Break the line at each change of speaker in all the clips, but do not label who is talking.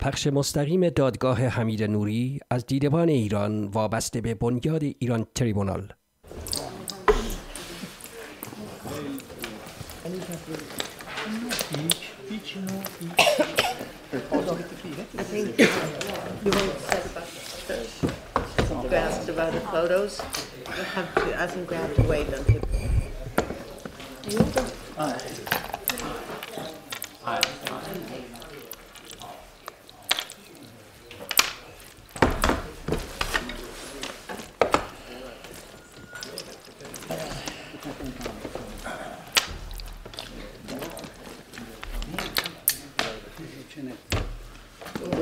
پخش مستقیم دادگاه حمید نوری از دیدبان ایران وابسته به بنیاد ایران تریبونال.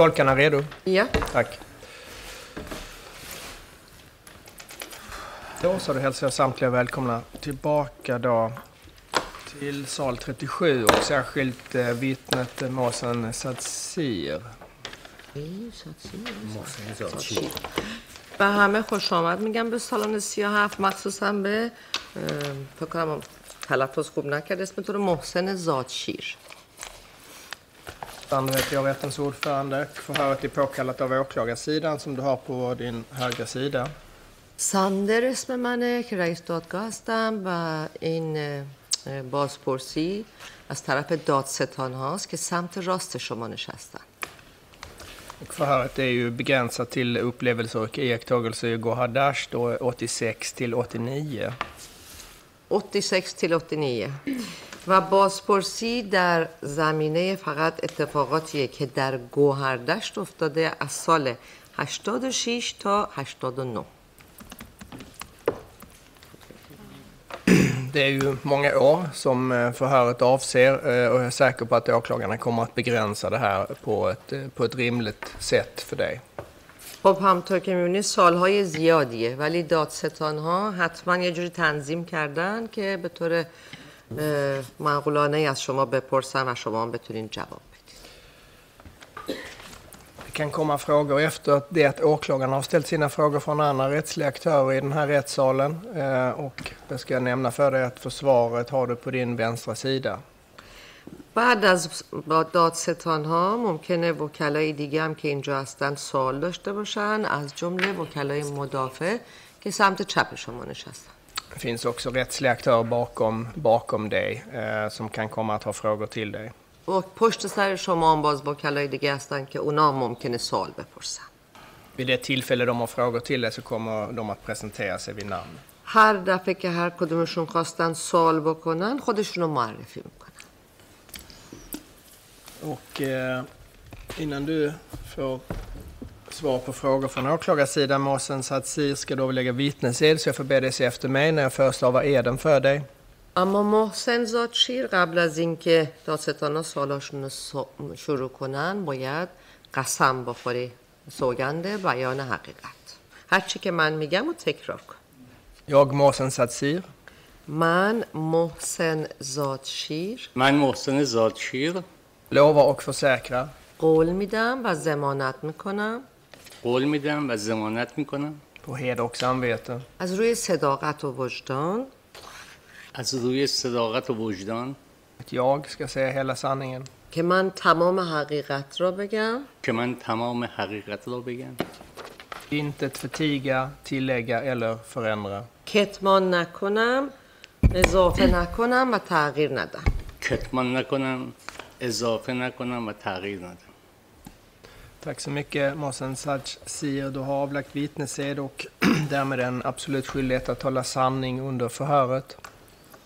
Tolkarna redo?
Ja.
Tack. Då så, då hälsar jag samtliga välkomna tillbaka då till sal 37 och särskilt eh, vittnet eh, Mohsen Sadzir.
به همه خوش آمد میگم به سالن 37 مخصوصا به اه، فکر کنم تلفظ خوب نکرد اسم تو رو محسن زادشیر
Sandra heter jag, rättens ordförande. Förhöret är påkallat av åklagarsidan som du har på din högra sida.
ساندر اسم منه که رئیس دادگاه هستم و این اه، اه، بازپرسی از طرف دادستان هاست که سمت راست شما نشستن
Och förhöret är ju begränsat till upplevelser och iakttagelser i Gohadash då 86 till 89.
86 till 89 و بازپرسی در زمینه فقط اتفاقاتیه که در گوهردشت افتاده از سال 86 تا 89
Det är ju många år som eh, förhöret avser eh, och jag är säker på att åklagarna kommer att begränsa det här på ett, eh, på ett rimligt sätt för dig.
خب همطور که می‌بینید سالهای زیادیه ولی دادستان ها حتما یه جوری تنظیم کردن که به طور اه، معقولانه از شما بپرسن و شما هم بتونین جواب بدید
Det kan komma frågor efter det att åklagarna har ställt sina frågor från andra rättsliga aktörer i den här rättssalen. Eh, Och det ska jag nämna för dig att försvaret har du på din vänstra sida.
بعد از با دادستان ها ممکنه وکلای دیگه هم که اینجا هستن سوال داشته باشن از جمله وکلای مدافع که سمت چپ شما نشستن
Det finns också rättsliga aktörer bakom, bakom dig eh, som kan komma att ha frågor till dig.
و پشت سر شما هم باز وکلای دیگه هستن که اونا هم ممکنه سوال بپرسن
Vid det tillfälle de har frågor till dig så kommer de att presentera sig vid namn.
هر دفعه که هر کدومشون خواستن سوال بکنن خودشونو معرفی میکنن
Och eh, innan du får svar på frågor från åklagarsidan, Mohsen Sadzir, ska då lägga vittnesed. Så jag får be dig se efter mig när jag förestavar eden för dig.
اما محسن زادشیر قبل از اینکه دادستانا سوالاشون رو شروع کنن باید قسم بخوری سوگند بیان حقیقت هرچی که من میگم و تکرار کن
Jag, Mohsen Sadzir,
من محسن زادشیر
من محسن زادشیر
lovar och försäkrar
قول میدم و زمانت می‌کنم
قول میدم و ضمانت می‌کنم.
på heder och samvete
از روی صداقت و وجدان؟
از روی صداقت و وجدان؟
att jag ska säga hela sanningen
که من تمام حقیقت را بگم؟
که من تمام حقیقت را بگم.
Intet förtiga, tillägga eller förändra.
کتمان نکنم اضافه نکنم و تغییر ندم.
کتمان نکنم اضافه نکنم و تغییر ندم.
Tack så mycket Mohsen Sir. Du har avlagt vittnesed och därmed en absolut skyldighet att hålla sanning under förhöret.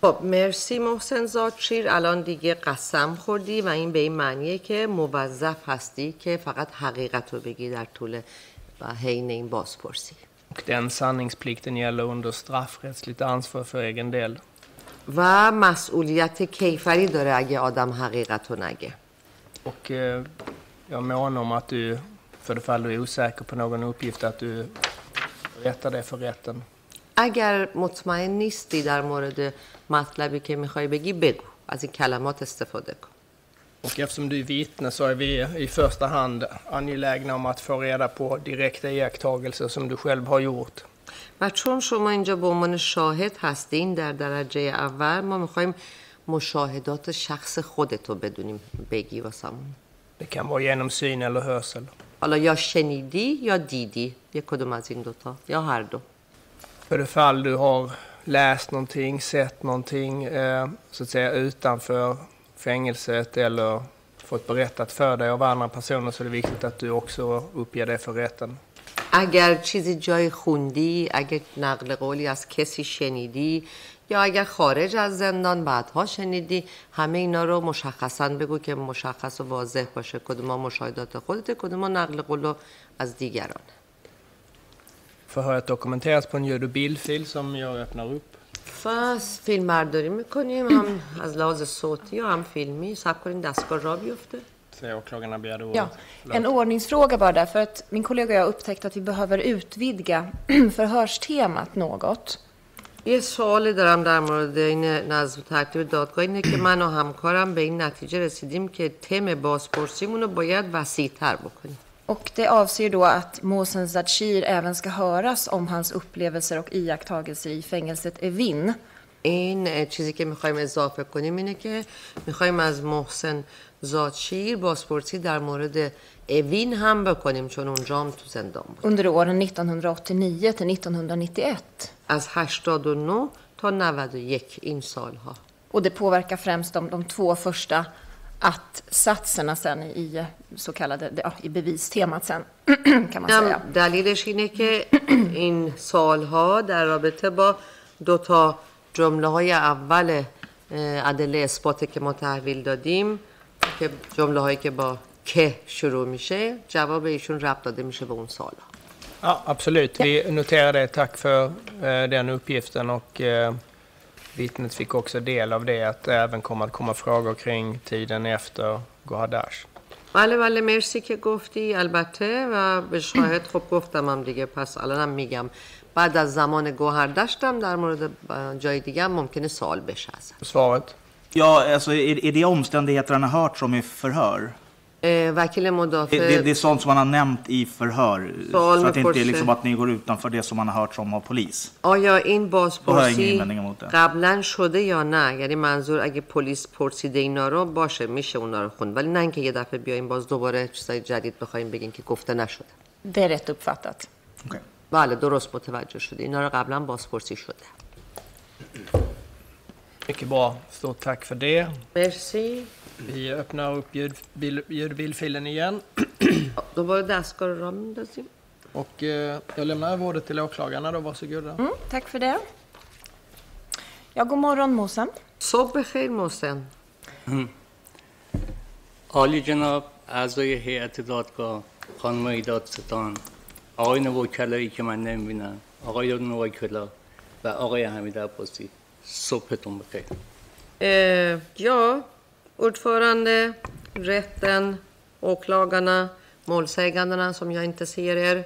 خب مرسی محسن زادشیر الان دیگه قسم خوردی و این به این معنیه که موظف هستی که فقط حقیقت رو بگی در طول و حین این بازپرسی
Och den sanningsplikten gäller under straffrättsligt ansvar för egen del.
و مسئولیت کیفری داره اگه آدم حقیقت رو نگه
Och eh, jag månar om att du, för det fall du är osäker på någon uppgift, att du berättar det för rätten.
اگر مطمئن نیستی در مورد مطلبی که میخوای بگی بگو از این کلمات استفاده کن
Och eftersom du är vittne så är vi i första hand angelägna om att få reda på direkta iakttagelser som du själv har gjort.
و چون شما اینجا به عنوان شاهد هستین در درجه اول ما میخوایم مشاهدات شخص خودتو بدونیم بگی واسمون
Det kan vara genom syn eller hörsel.
حالا یا شنیدی یا دیدی یک کدوم از این دوتا یا هر دو
För det fall du har läst någonting, sett någonting eh, så att säga utanför fängelset eller fått berättat för dig av andra personer så är det viktigt att du också uppger det för rätten.
اگر چیزی جای خوندی اگر نقل قولی از کسی شنیدی یا اگر خارج از زندان بعدها شنیدی همه اینا رو مشخصا بگو که مشخص و واضح باشه کدوم مشاهدات خودت کدوم از قول از دیگران
Förhöret dokumenteras på en bildfil som jag öppnar upp.
پس فیلم برداری می‌کنیم هم از لحاظ صوتی و هم فیلمی سب کنیم دستگاه را بیفته.
Ja, en ordningsfråga bara där, för att min kollega och jag har upptäckt att vi behöver utvidga förhörstemat något.
یه سوالی دارم در مورد این نظم ترتیب دادگاه اینه که من و همکارم به این نتیجه رسیدیم که تم بازپرسیمون رو باید وسیعتر بکنیم
Och det avser då att Mohsen Zadshir även ska höras om hans upplevelser och iakttagelser i fängelset Evin.
این چیزی که می‌خوایم اضافه کنیم اینه که می‌خوایم از محسن زادشیر بازپرسی در مورد اوین هم بکنیم چون اونجا هم تو زندان بود
under åren 1989 till 1991.
از 89 تا 91 این سالها
Och det påverkar främst de, de två första att-satserna sen i, så kallade, ja, i bevistemat sen, kan man säga.
دلیلش اینه که این سالها در رابطه با دو تا جمله های اول عدل اثباته که ما تحویل دادیم که جمله هایی که با که شروع میشه جواب ایشون ربط داده میشه به اون سالها
Ja, absolut. Vi noterar det. Tack för eh, den uppgiften. Och, eh, vittnet fick också del av det, att det även kommer att komma frågor kring tiden efter Gohadash.
بله بله مرسی که گفتی البته و به شاهد خب گفتم هم دیگه پس الانم میگم بعد از زمان گوهردشتم در مورد اه، جای دیگه هم ممکنه سوال بشه ازم
Svaret?
Ja, alltså är, är det omständigheter han har hört som i förhör?
اه، وکیل
Det,
مدافع
det, det är sånt som han har nämnt i förhör? Så att det inte är liksom att ni går utanför det som han har hört som av polis?
آیا این
ingen
بازپرسی
det.
قبلا شده یا نه یعنی منظور اگه پلیس پرسیده اینا رو باشه میشه اونا رو خوند ولی نه اینکه یه دفعه بیایم باز دوباره چیزای جدید بخوایم بگیم که گفته نشده
Det är rätt uppfattat.
Okej.
بله درست متوجه شده اینا رو قبلا بازپرسی شده
Mycket bra. Stort tack för det.
مرسی
Vi öppnar upp ljud, bil, ljud och bildfilen igen.
دوباره دستگاه رو را میندازیم
Och eh, jag lämnar över ordet till åklagarna då. Varsågoda.
Mm, tack för det. Ja, god morgon Mohsen.
صبح بخیر محسن
عالی جناب اعضای هیئت دادگاه خانم دادستان آقایون وکلایی که من نمیبینم آقایون وکلا و آقای حمید عباسی صبحتون بخیر
Eh, ja, ordförande, rätten, åklagarna, målsägandena som jag inte ser er,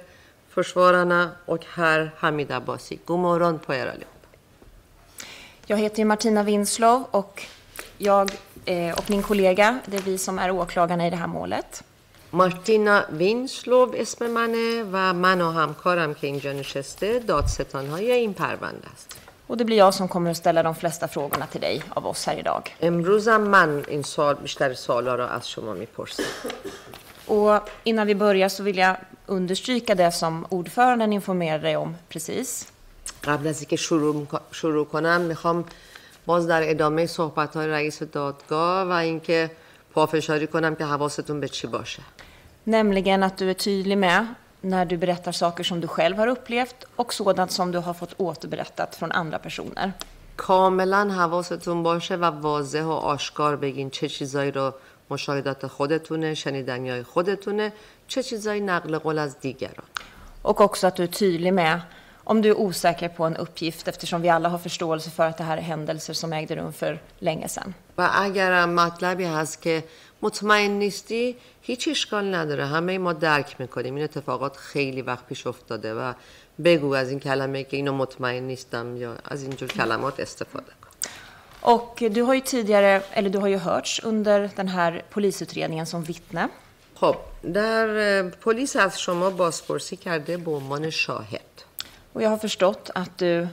försvararna och herr Hamid Abbasi. God morgon på er allihop.
Jag heter ju Martina Winslov och jag eh, och min kollega, det är vi som är åklagarna i det här målet.
مارتینا وینسلوب اسم منه و من و همکارم که اینجا نشسته دادستانهای این پرونده است
Och det blir jag som kommer att ställa de flesta frågorna till dig av oss här idag.
امروزم من این سال بیشتر سوالا را از شما میپرسم
Och innan vi börjar så vill jag understryka det som ordföranden informerade dig om precis.
قبل از اینکه شروع, می‌ک- شروع کنم میخوام باز در ادامه صحبت های رئیس دادگاه و اینکه پافشاری کنم که حواستون به چی باشه
Nämligen att du är tydlig med när du berättar saker som du själv har upplevt och sådant som du har fått återberättat från andra personer.
کاملا حواستون باشه و واضح و آشکار بگین چه چیزایی رو مشاهدات خودتونه شنیدنی های خودتونه چه چیزایی نقل قول از دیگران
Och också att du är tydlig med om du är osäker på en uppgift eftersom vi alla har förståelse för att det här är händelser som ägde rum för länge sedan.
و اگرم مطلبی هست که مطمئن نیستی؟ هیچ اشکال نداره. همه ما درک می‌کنیم. این اتفاقات خیلی وقت پیش افتاده و بگو از این کلمه که اینو مطمئن نیستم یا از اینجور کلمات استفاده کن.
Och du har ju tidigare, eller du har ju hörts under den här polisutredningen som vittne.
خب در پلیس از شما بازپرسی کرده به عنوان شاهد.
Och jag har förstått att du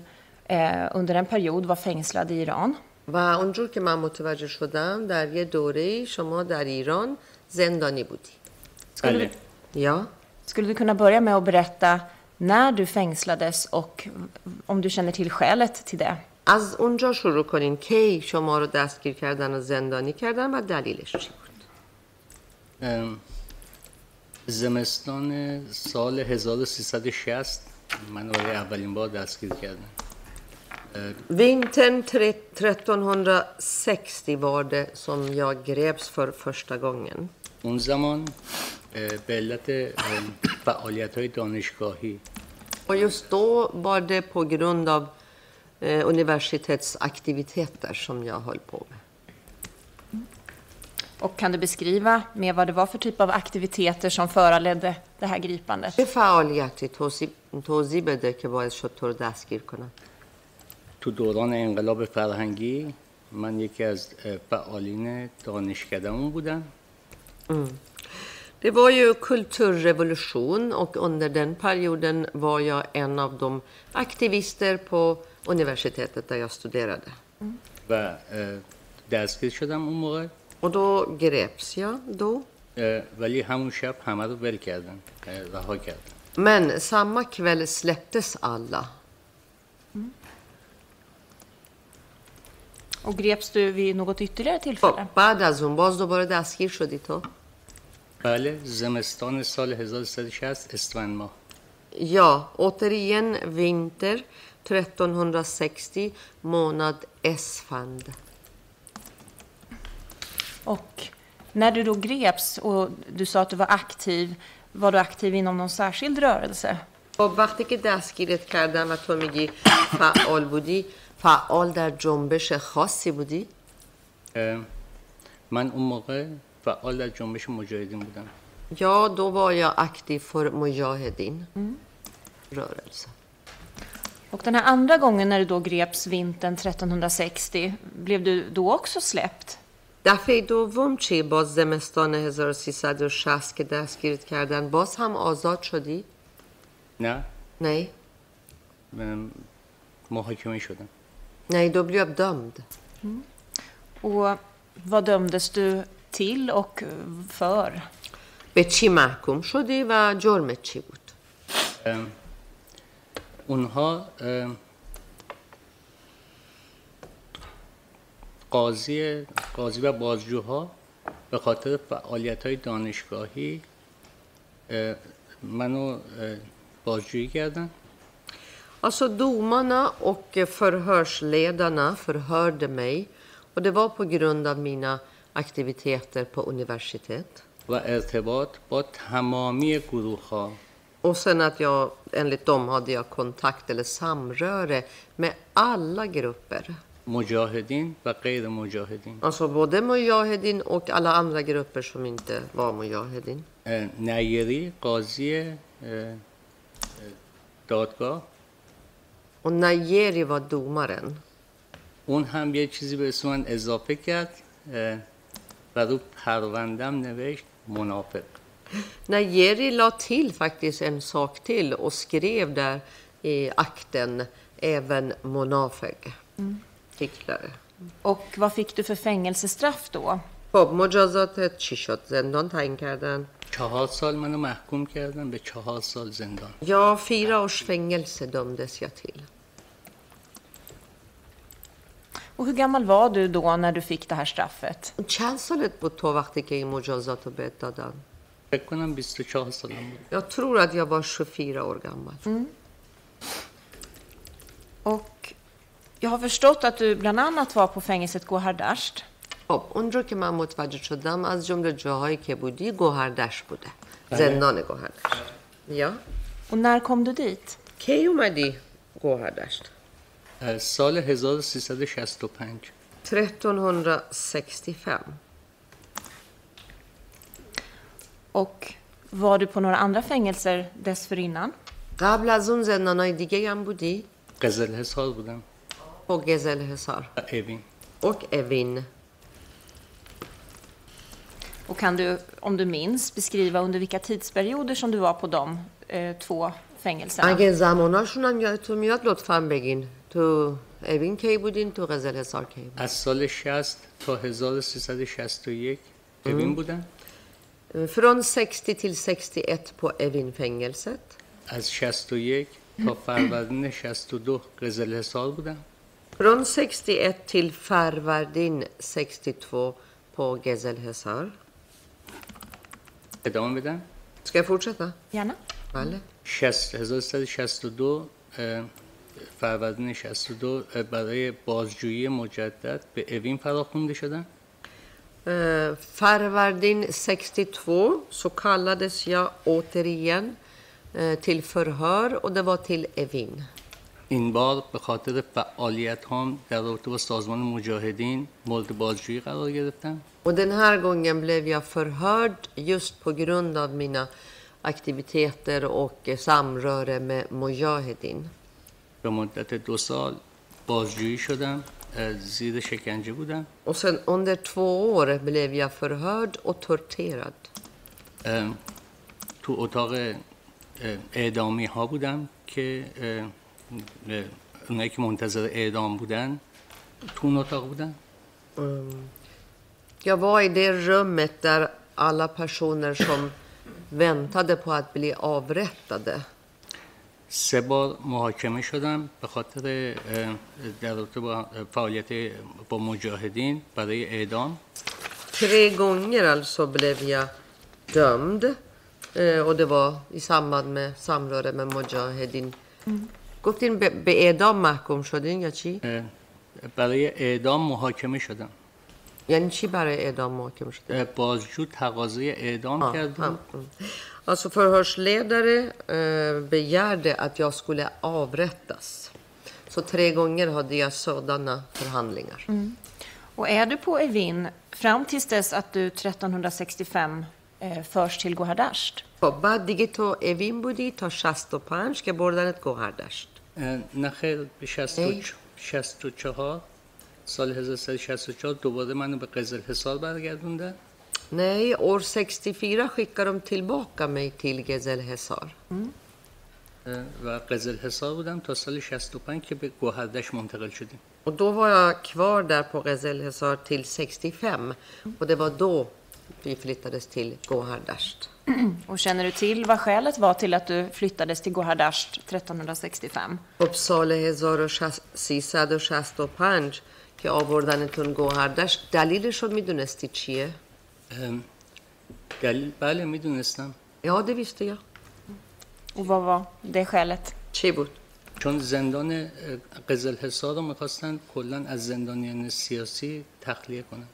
eh, under en period var fängslad i Iran.
و اونجور که من متوجه شدم در یه دوره شما در ایران زندانی بودی.
Skulle,
بله.
du,
یا؟
skulle du kunna börja med att berätta när du fängslades och om du känner till skälet till det?
از اونجا شروع کنین کی شما رو دستگیر کردن و زندانی کردن و دلیلش چی بود؟
زمستان سال 1360 من برای اولین بار دستگیر کردن
Vintern tre- 1360 var det som jag greps för första gången.
اون زمان اه، به علت فعالیت های دانشگاهی
Och just då var det på grund av eh, universitetsaktiviteter som jag höll på med.
Och kan du beskriva mer vad det var för typ av aktiviteter som föranledde det här gripandet?
چه فعالیتی توضیح, توضیح بده که باعث شد تو رو دستگیر کنن
تو دوران انقلاب فرهنگی من یکی از فعالین دانشکدهمون بودم
Det var ju kulturrevolution och under den perioden var jag en av de aktivister på universitetet där jag studerade.
و اه، دستگیر شدم اون موقع
Och då greps jag då.
ولی همون شب همه رو ول کردن اه، رها کردن
Men samma kväll släpptes alla.
Och greps du vid något ytterligare
خب
tillfälle?
بعد از اون باز دوباره دستگیر شدی تو
بله زمستان سال 1360 اسفند ماه
Ja, återigen vinter 1360 månad Esfand.
Och när du då greps och du sa att du var aktiv, var du aktiv inom någon särskild rörelse?
خب وقتی که دستگیرت کردن و تو میگی فعال بودی فعال در جنبش خاصی بودی؟
من اون موقع فعال در جنبش مجاهدین بودم
Ja, då var jag aktiv för Mujahedin rörelse.
Och den här andra gången när du då greps vintern 1360, blev du då också släppt?
دفعه دوم چی باز زمستان 1360 که دستگیرت کردن باز هم آزاد شدی؟
نه
Nej.
ام، محاکمه شدم
Nej, då blev jag dömd.
Och vad dömdes du till och för?
به چی محکوم شدی و جرمت چی بود؟
اونها قاضی قاضی و بازجوها به خاطر فعالیت های دانشگاهی اه، منو بازجویی کردن
Alltså domarna och förhörsledarna förhörde mig och det var på grund av mina aktiviteter på universitet.
و ارتباط با تمامی گروه ها
Och sen att jag, enligt dem hade jag kontakt eller samröre med alla grupper.
مجاهدین و غیر مجاهدین
Alltså både Mujahedin och alla andra grupper som inte var Mujahedin.
اه، نیری قاضی اه، اه، دادگاه
Och Najeri var domaren.
اون هم یه چیزی به اسم من اضافه کرد اه، و رو پروندم نوشت منافق
Najeri la till faktiskt en sak till och skrev där i akten även Monafeg. Fiklare.
Och vad fick du för fängelsestraff då?
خب مجازات چی شد؟ زندان تعیین کردن؟
چهار سال منو محکوم کردن به چهار سال زندان
Ja, fyra års fängelse dömdes jag till.
Och hur gammal var du då när du fick det här straffet?
چند سالت بود تو وقتی که این مجازات رو بهت دادن؟
فکر کنم 24 سالم بود
Jag tror att jag var 24 år gammal.
Och jag har förstått att du bland annat var på fängelset Gohardasht.
خب اونجا که من متوجه شدم از جمله جاهایی که بودی گوهردش بوده. زندان گوهردش. یا؟
Och när kom du dit?
کی اومدی گوهردشت
از سال 1365
1365
Och var du på några andra fängelser dessförinnan?
قبل از اون زندانای دیگه هم بودی؟
قزل حصار بودم.
på گزل حصار.
و اوین
och Evin
Och kan du, om du minns, beskriva under vilka tidsperioder som du var på de eh, två fängelserna?
اگه زماناشون هم یادتون میاد لطفا بگین تو اوین کی بودین تو قزل حصار کی بودین
از سال 60 تا 1361 اوین بودم
Från 60 till 61 på Evin-fängelset.
از 61 تا فروردین 62 قزل حصار بودم
Från 61 till Farvardin 62 på Gezelhesar.
ادامه بدم؟
چه که فرصت
داری؟
یانا؟
بله. شش هزار سه شصت دو فرآورده شصت دو برای بازجویی مجدد به این فراخوانده
شدن؟ فروردین 62 سیکسی سو کالدش یا آتیریان، تیل فرهر و دوباره تیل این.
این بار به خاطر فعالیت هم در رابطه با سازمان مجاهدین مورد بازجویی قرار گرفتم
Och den här gången blev jag förhörd just på grund av mina aktiviteter och samröre med Mujahedin.
به مدت دو سال بازجویی شدم زیر شکنجه بودم
Och sen under två år blev jag förhörd och torterad.
اه، تو اتاق اه، اعدامی ها بودم که اه، اونایی که منتظر اعدام بودن تو اون اتاق بودن
Jag var i det rummet där alla personer som väntade på att bli avrättade.
سه بار محاکمه شدم به خاطر در رابطه با فعالیت با مجاهدین برای اعدام
Tre gånger alltså blev jag dömd. Eh, och det var i samband med samröre med Mujahedin. گفتین به, به اعدام محکوم شدین یا چی؟
اه، برای اعدام محاکمه شدم
یعنی چی برای اعدام محکوم شدین؟
اه، بازجو تقاضای اعدام کرد بود.
Mm. Alltså förhörsledare eh, begärde att jag skulle avrättas. Så tre gånger hade jag sådana förhandlingar.
Och är du på Evin fram tills dess att du 1365 eh, förs till Gohardasht?
خب بعد دیگه تو اوین بودی تا 65 که بردنت گوهردشت
نخیل به شست و چهار
سال
هزه سال شست و چهار دوباره منو به قزل حسار برگردوندن
نه اور سکستی فیره خیکرم تیل باقا می تیل
گزل حسار و قزل حسار بودم تا سال شست و پنگ که به گوهردش منتقل شدیم.
و دو بایا کوار در پا قزل حسار تیل سکستی فم و دو با دو vi flyttades till Gohardasht.
Och känner du till vad skälet var till att du flyttades till Gohardasht 1365?
خب سال 1365 که آوردنتون گوهردشت دلیلش رو میدونستی چیه؟
اه، دلیل بله میدونستم
Ja, det visste jag.
Och vad var det skälet?
چی بود؟
چون زندان اه، قزل حصار رو میخواستن کلا از زندانیان سیاسی تخلیه کنن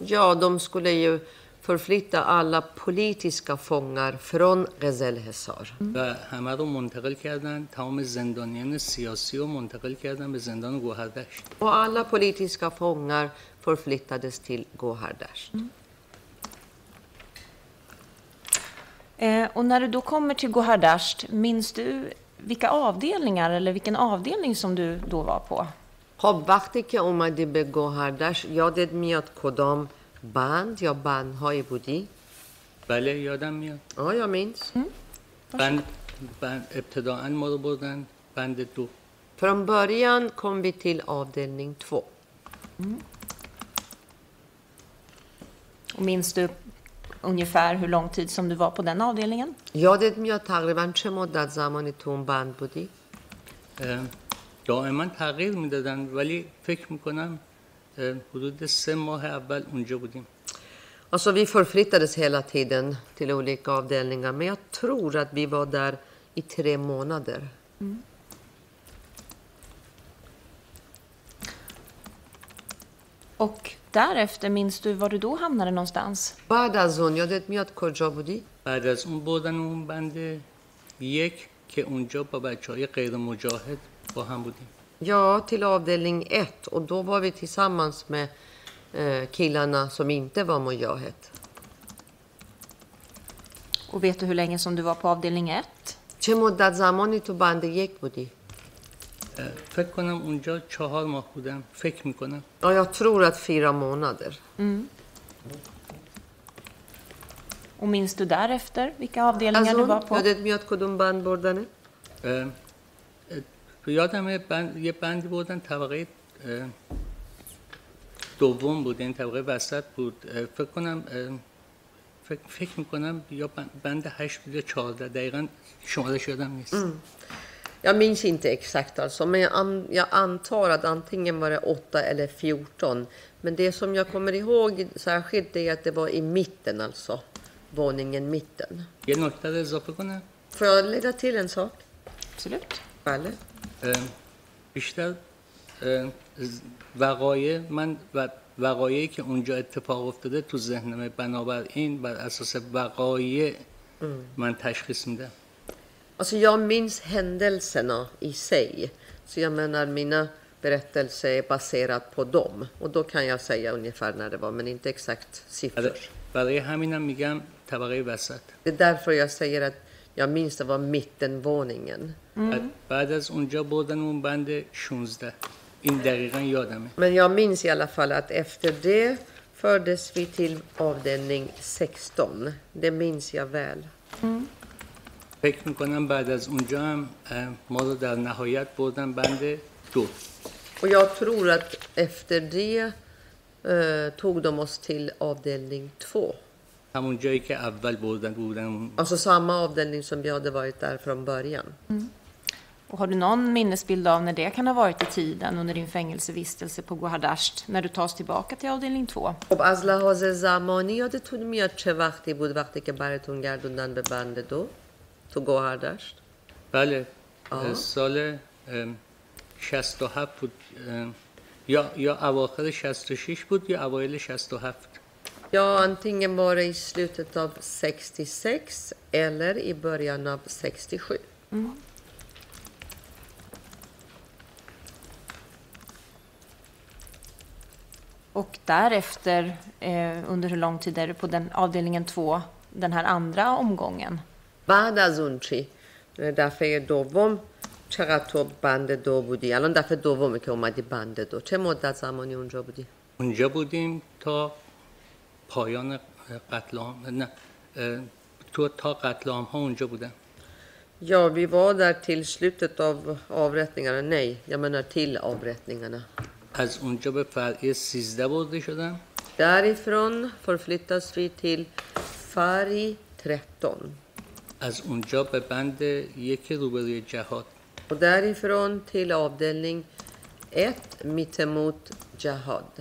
Ja, de skulle ju förflytta alla politiska fångar från Gezelhesar.
و همه رو منتقل کردن تمام زندانیان سیاسی رو منتقل کردن به زندان گوهردشت
Och alla politiska fångar förflyttades till Gohardasht.
Eh, och när du då kommer till Gohardasht, minns du vilka avdelningar eller vilken avdelning som du då var på?
خب وقتی که اومدی به گوهردشت یادت میاد کدام بند یا بندهایی بودی؟
بله یادم میاد
jag minns.
بند, بند ابتداعا ما رو بردن بند دو
Från början kom vi till avdelning två.
Och minns du ungefär hur lång tid som du var på den avdelningen?
یادت میاد تقریبا چه مدت زمانی تو اون بند بودی؟
دائما تغییر می‌دادن ولی فکر می‌کنم حدود سه ماه اول اونجا بودیم
Alltså vi förflyttades hela tiden till olika avdelningar men jag tror att vi var där i tre månader.
Och därefter, minns du var du då hamnade någonstans?
بعد از اون یادت میاد کجا بودی؟
بعد از اون بردن اون بند یک که اونجا با بچه های غیر مجاهد با هم بودیم
Ja, till avdelning ett och då var vi tillsammans med eh, killarna som inte var Mujahid.
Och vet du hur länge som du var på avdelning 1?
چه مدت زمانی تو بند یک بودی؟
اه، فکر کنم اونجا چهار ماه بودم فکر میکنم
Ja, jag tror att fyra månader.
Och minns du därefter vilka avdelningar
از
du var
اون
på?
یادت میاد کدوم بند بردنه؟
اه، اه، یادمه بند، یه بندی بردن طبقه اه، دوم بود این طبقه وسط بود اه، فکر کنم اه، فکر, فکر میکنم یا بند- بند هشت بود یا چهارده دقیقا شمارش یادم نیست
Jag minns inte exakt alltså, men jag, an, jag antar att antingen var det 8 eller 14. Men det som jag kommer ihåg särskilt är att det var i mitten alltså. Våningen mitten.
یه نکته رو اضافه کنم
Får jag lägga till en sak?
Absolut.
اه، بیشتر وقایع من و وقایعی که اونجا اتفاق افتاده تو ذهنمه بنابراین بر اساس وقایع من تشخیص میدم
Alltså jag minns händelserna i sig. Så jag menar mina berättelser är baserat på dem. Och då kan jag säga ungefär när det var, men inte exakt siffror. Det är därför jag säger att jag minns det var mittenvåningen.
بعد, بعد از اونجا بردن اون بند 16 این دقیقا یادمه
Men jag minns i alla fall att efter det fördes vi till avdelning 16. Det minns jag väl.
فکر میکنم بعد از اونجا هم اه، ما رو در نهایت بردن بند دو
Och jag tror att efter det eh, tog de oss till avdelning 2.
همون جایی که اول بردن بودن
Alltså samma avdelning som vi hade varit där från början.
Och har du någon minnesbild av när det kan ha varit i tiden under din fängelsevistelse på Gohardasht när du tas tillbaka till avdelning 2?
خب از لحاظ زمانی یادتون میاد چه وقتی بود وقتی که براتون گردوندن به بند دو تو گوهردشت
بله
آه.
سال اه، 67 بود اه، یا یا اواخر 66 بود یا اوایل 67
Ja, antingen var det i slutet av 66 eller i början av 67.
Och därefter, eh, under hur lång tid är du på den avdelningen 2, den här andra omgången?
بعد از اون چی دفعه دوم چقدر تو بند دو بودی الان دفعه دومه که اومدی بند دو چه مدت زمانی اونجا بودی
اونجا بودیم تا پایان قتل عام نه تو تا قتل عام ها اونجا بودم
Ja, vi var där till slutet av avrättningarna. Nej, jag menar till avrättningarna.
از اونجا به فرعی 13 برده شدم
Därifrån förflyttas vi till Fari 13.
از اونجا به بند یک روبروی جهاد
Och därifrån till avdelning 1 mittemot Jahad.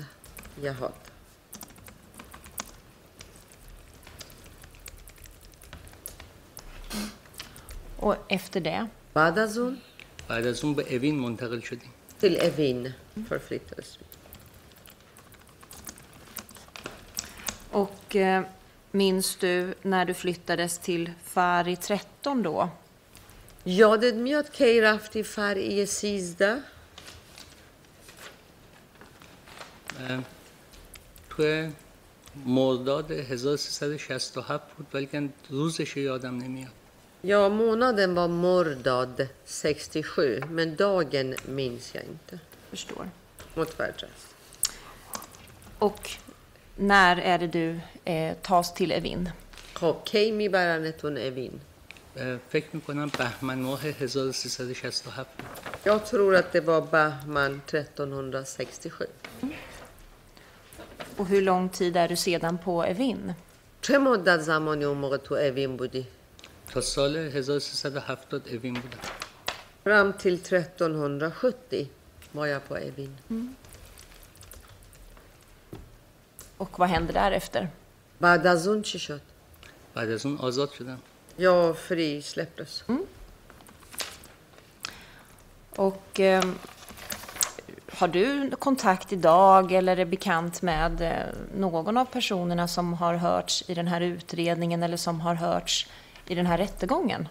Jahad.
Och efter det?
بعد از اون
بعد از اون به اوین منتقل شدیم
till Evin förflyttades vi.
Och eh, minns du när du flyttades till Fari 13 då?
یادت میاد کی رفتی فرعی 13
اه، تو مرداد 1367 بود ولی روزش یادم نمیاد
Ja, månaden var Mordad 67, men dagen minns jag inte.
Förstår.
Motverjas.
Och när är det du eh, tas till Evin?
خب کی میبرنتون اوین
اه، فکر میکنم بهمن ماه 1367 بود
Jag tror att det var Bahman 1367.
Och hur lång tid är du sedan på Evin?
چه مدت زمانی اون موقع تو اوین بودی؟
تا سال 1370 اوین بودم
Fram till 1370 var jag på Evin.
Och vad hände därefter?
بعد از اون چی شد؟
بعد از اون آزاد شدم
Jag frisläpptes.
Och eh, har du kontakt idag eller är bekant med eh, någon av personerna som har hörts i den här utredningen eller som har hörts i den här rättegången?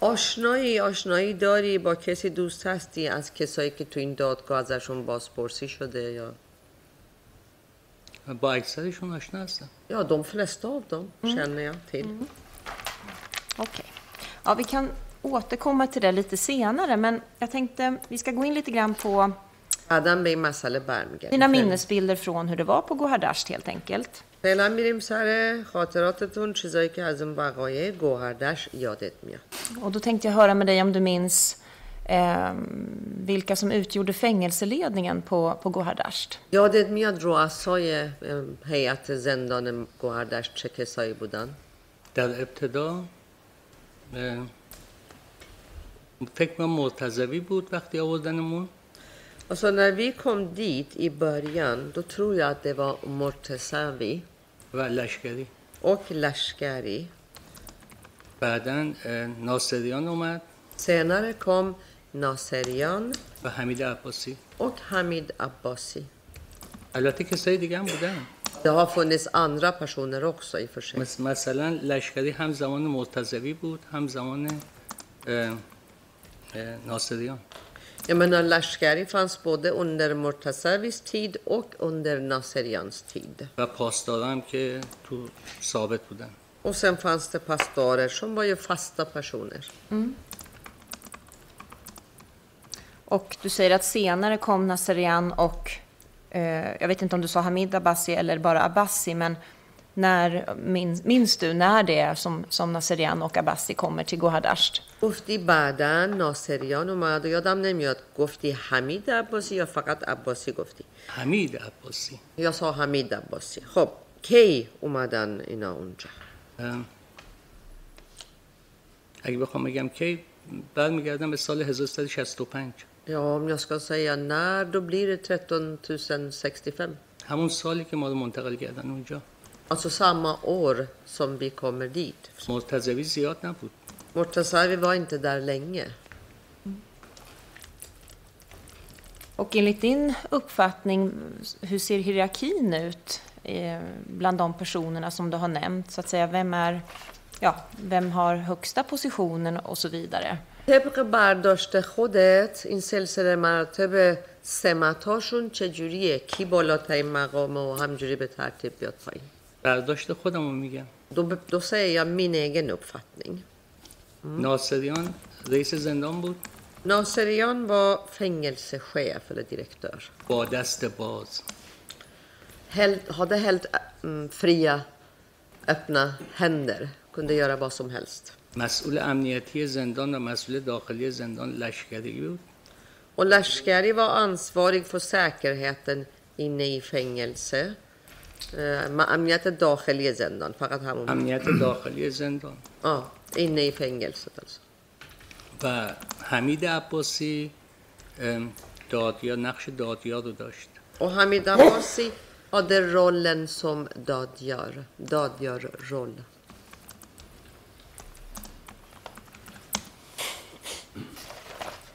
آشنایی آشنایی داری با کسی دوست هستی از کسایی که تو این دادگاه ازشون بازپرسی شده یا
با اکثرشون آشنا هستم
Ja, de flesta av dem känner jag till.
Okej. Ja, vi kan återkomma till det lite senare, men jag tänkte vi ska gå in lite grann på
بعدا به این مسئله برمیگردیم
dina minnesbilder från hur det var på Gohardasht helt enkelt.
فعلا میریم سر خاطراتتون چیزایی که از اون وقایع گوهردش یادت میاد
Och då tänkte jag höra med dig om du minns eh, vilka som utgjorde fängelseledningen på, på Gohardasht.
یادت میاد رؤسای ام، هیئت زندان گوهردش چه کسایی بودن
در ابتدا اه، فکر کنم مرتضوی بود وقتی آوردنمون
Alltså när vi kom dit i början, då tror jag att det var Mortesavi
و لشکری
och Lashkari.
بعدا ناصریان اومد
Senare kom Naserian
و حمید عباسی
och Hamid Abbasi.
البته کسای دیگه هم بودن
Det har funnits andra personer också i och för sig.
مس- مثلا لشکری هم زمان مرتضوی بود هم زمان ناصریان
Jag menar, Lashkari fanns både under Murtazavis tid och under Nasserians tid. Och sen fanns det pastorer som var ju fasta personer. Mm.
Och du säger att senare kom Nasserian och, eh, jag vet inte om du sa Hamid Abbasi eller bara Abbasi, men när, minns, minns du när det är som, som Nasserian och Abbasi kommer till Gohardasht?
گفتی بعدا ناصریان اومد و یادم نمیاد گفتی حمید عباسی یا فقط عباسی گفتی؟
حمید عباسی.
یا سا حمید عباسی. خب کی اومدن اینا اونجا؟
اگه بخوام بگم کی برمیگردم به سال 1365
Ja, om jag ska säga när, då blir det 13 065.
همون سالی که ما رو منتقل کردن اونجا.
Alltså samma år som vi kommer dit.
مرتضوی زیاد نبود
Mortasavi var inte där länge.
Och enligt din uppfattning, hur ser hierarkin ut eh, bland de personerna som du har nämnt? Så att säga, vem, är, ja, vem har högsta positionen och så vidare?
طبق برداشت خودت این سلسله مراتب سمتاشون چجوریه کی بالاترین مقامه و همجوری به ترتیب بیاد پایین
برداشت خودم رو میگم
då, då säger jag min egen uppfattning.
ناصریان رئیس زندان بود
Naserian var fängelsechef eller direktör.
با دست باز
Häll, hade helt mm, fria, öppna händer. Kunde göra vad som helst.
مسئول امنیتی زندان و مسئول داخلی زندان لشکری بود
Och Lashkari var ansvarig för säkerheten inne i fängelse. Eh, امنیت داخلی زندان فقط همون
امنیت داخلی زندان
inne i fängelset alltså.
و حمید عباسی ام، دادیار نقش دادیار رو داشت
Och Hamid Abbasi hade rollen som dadgör. Dadgör-roll.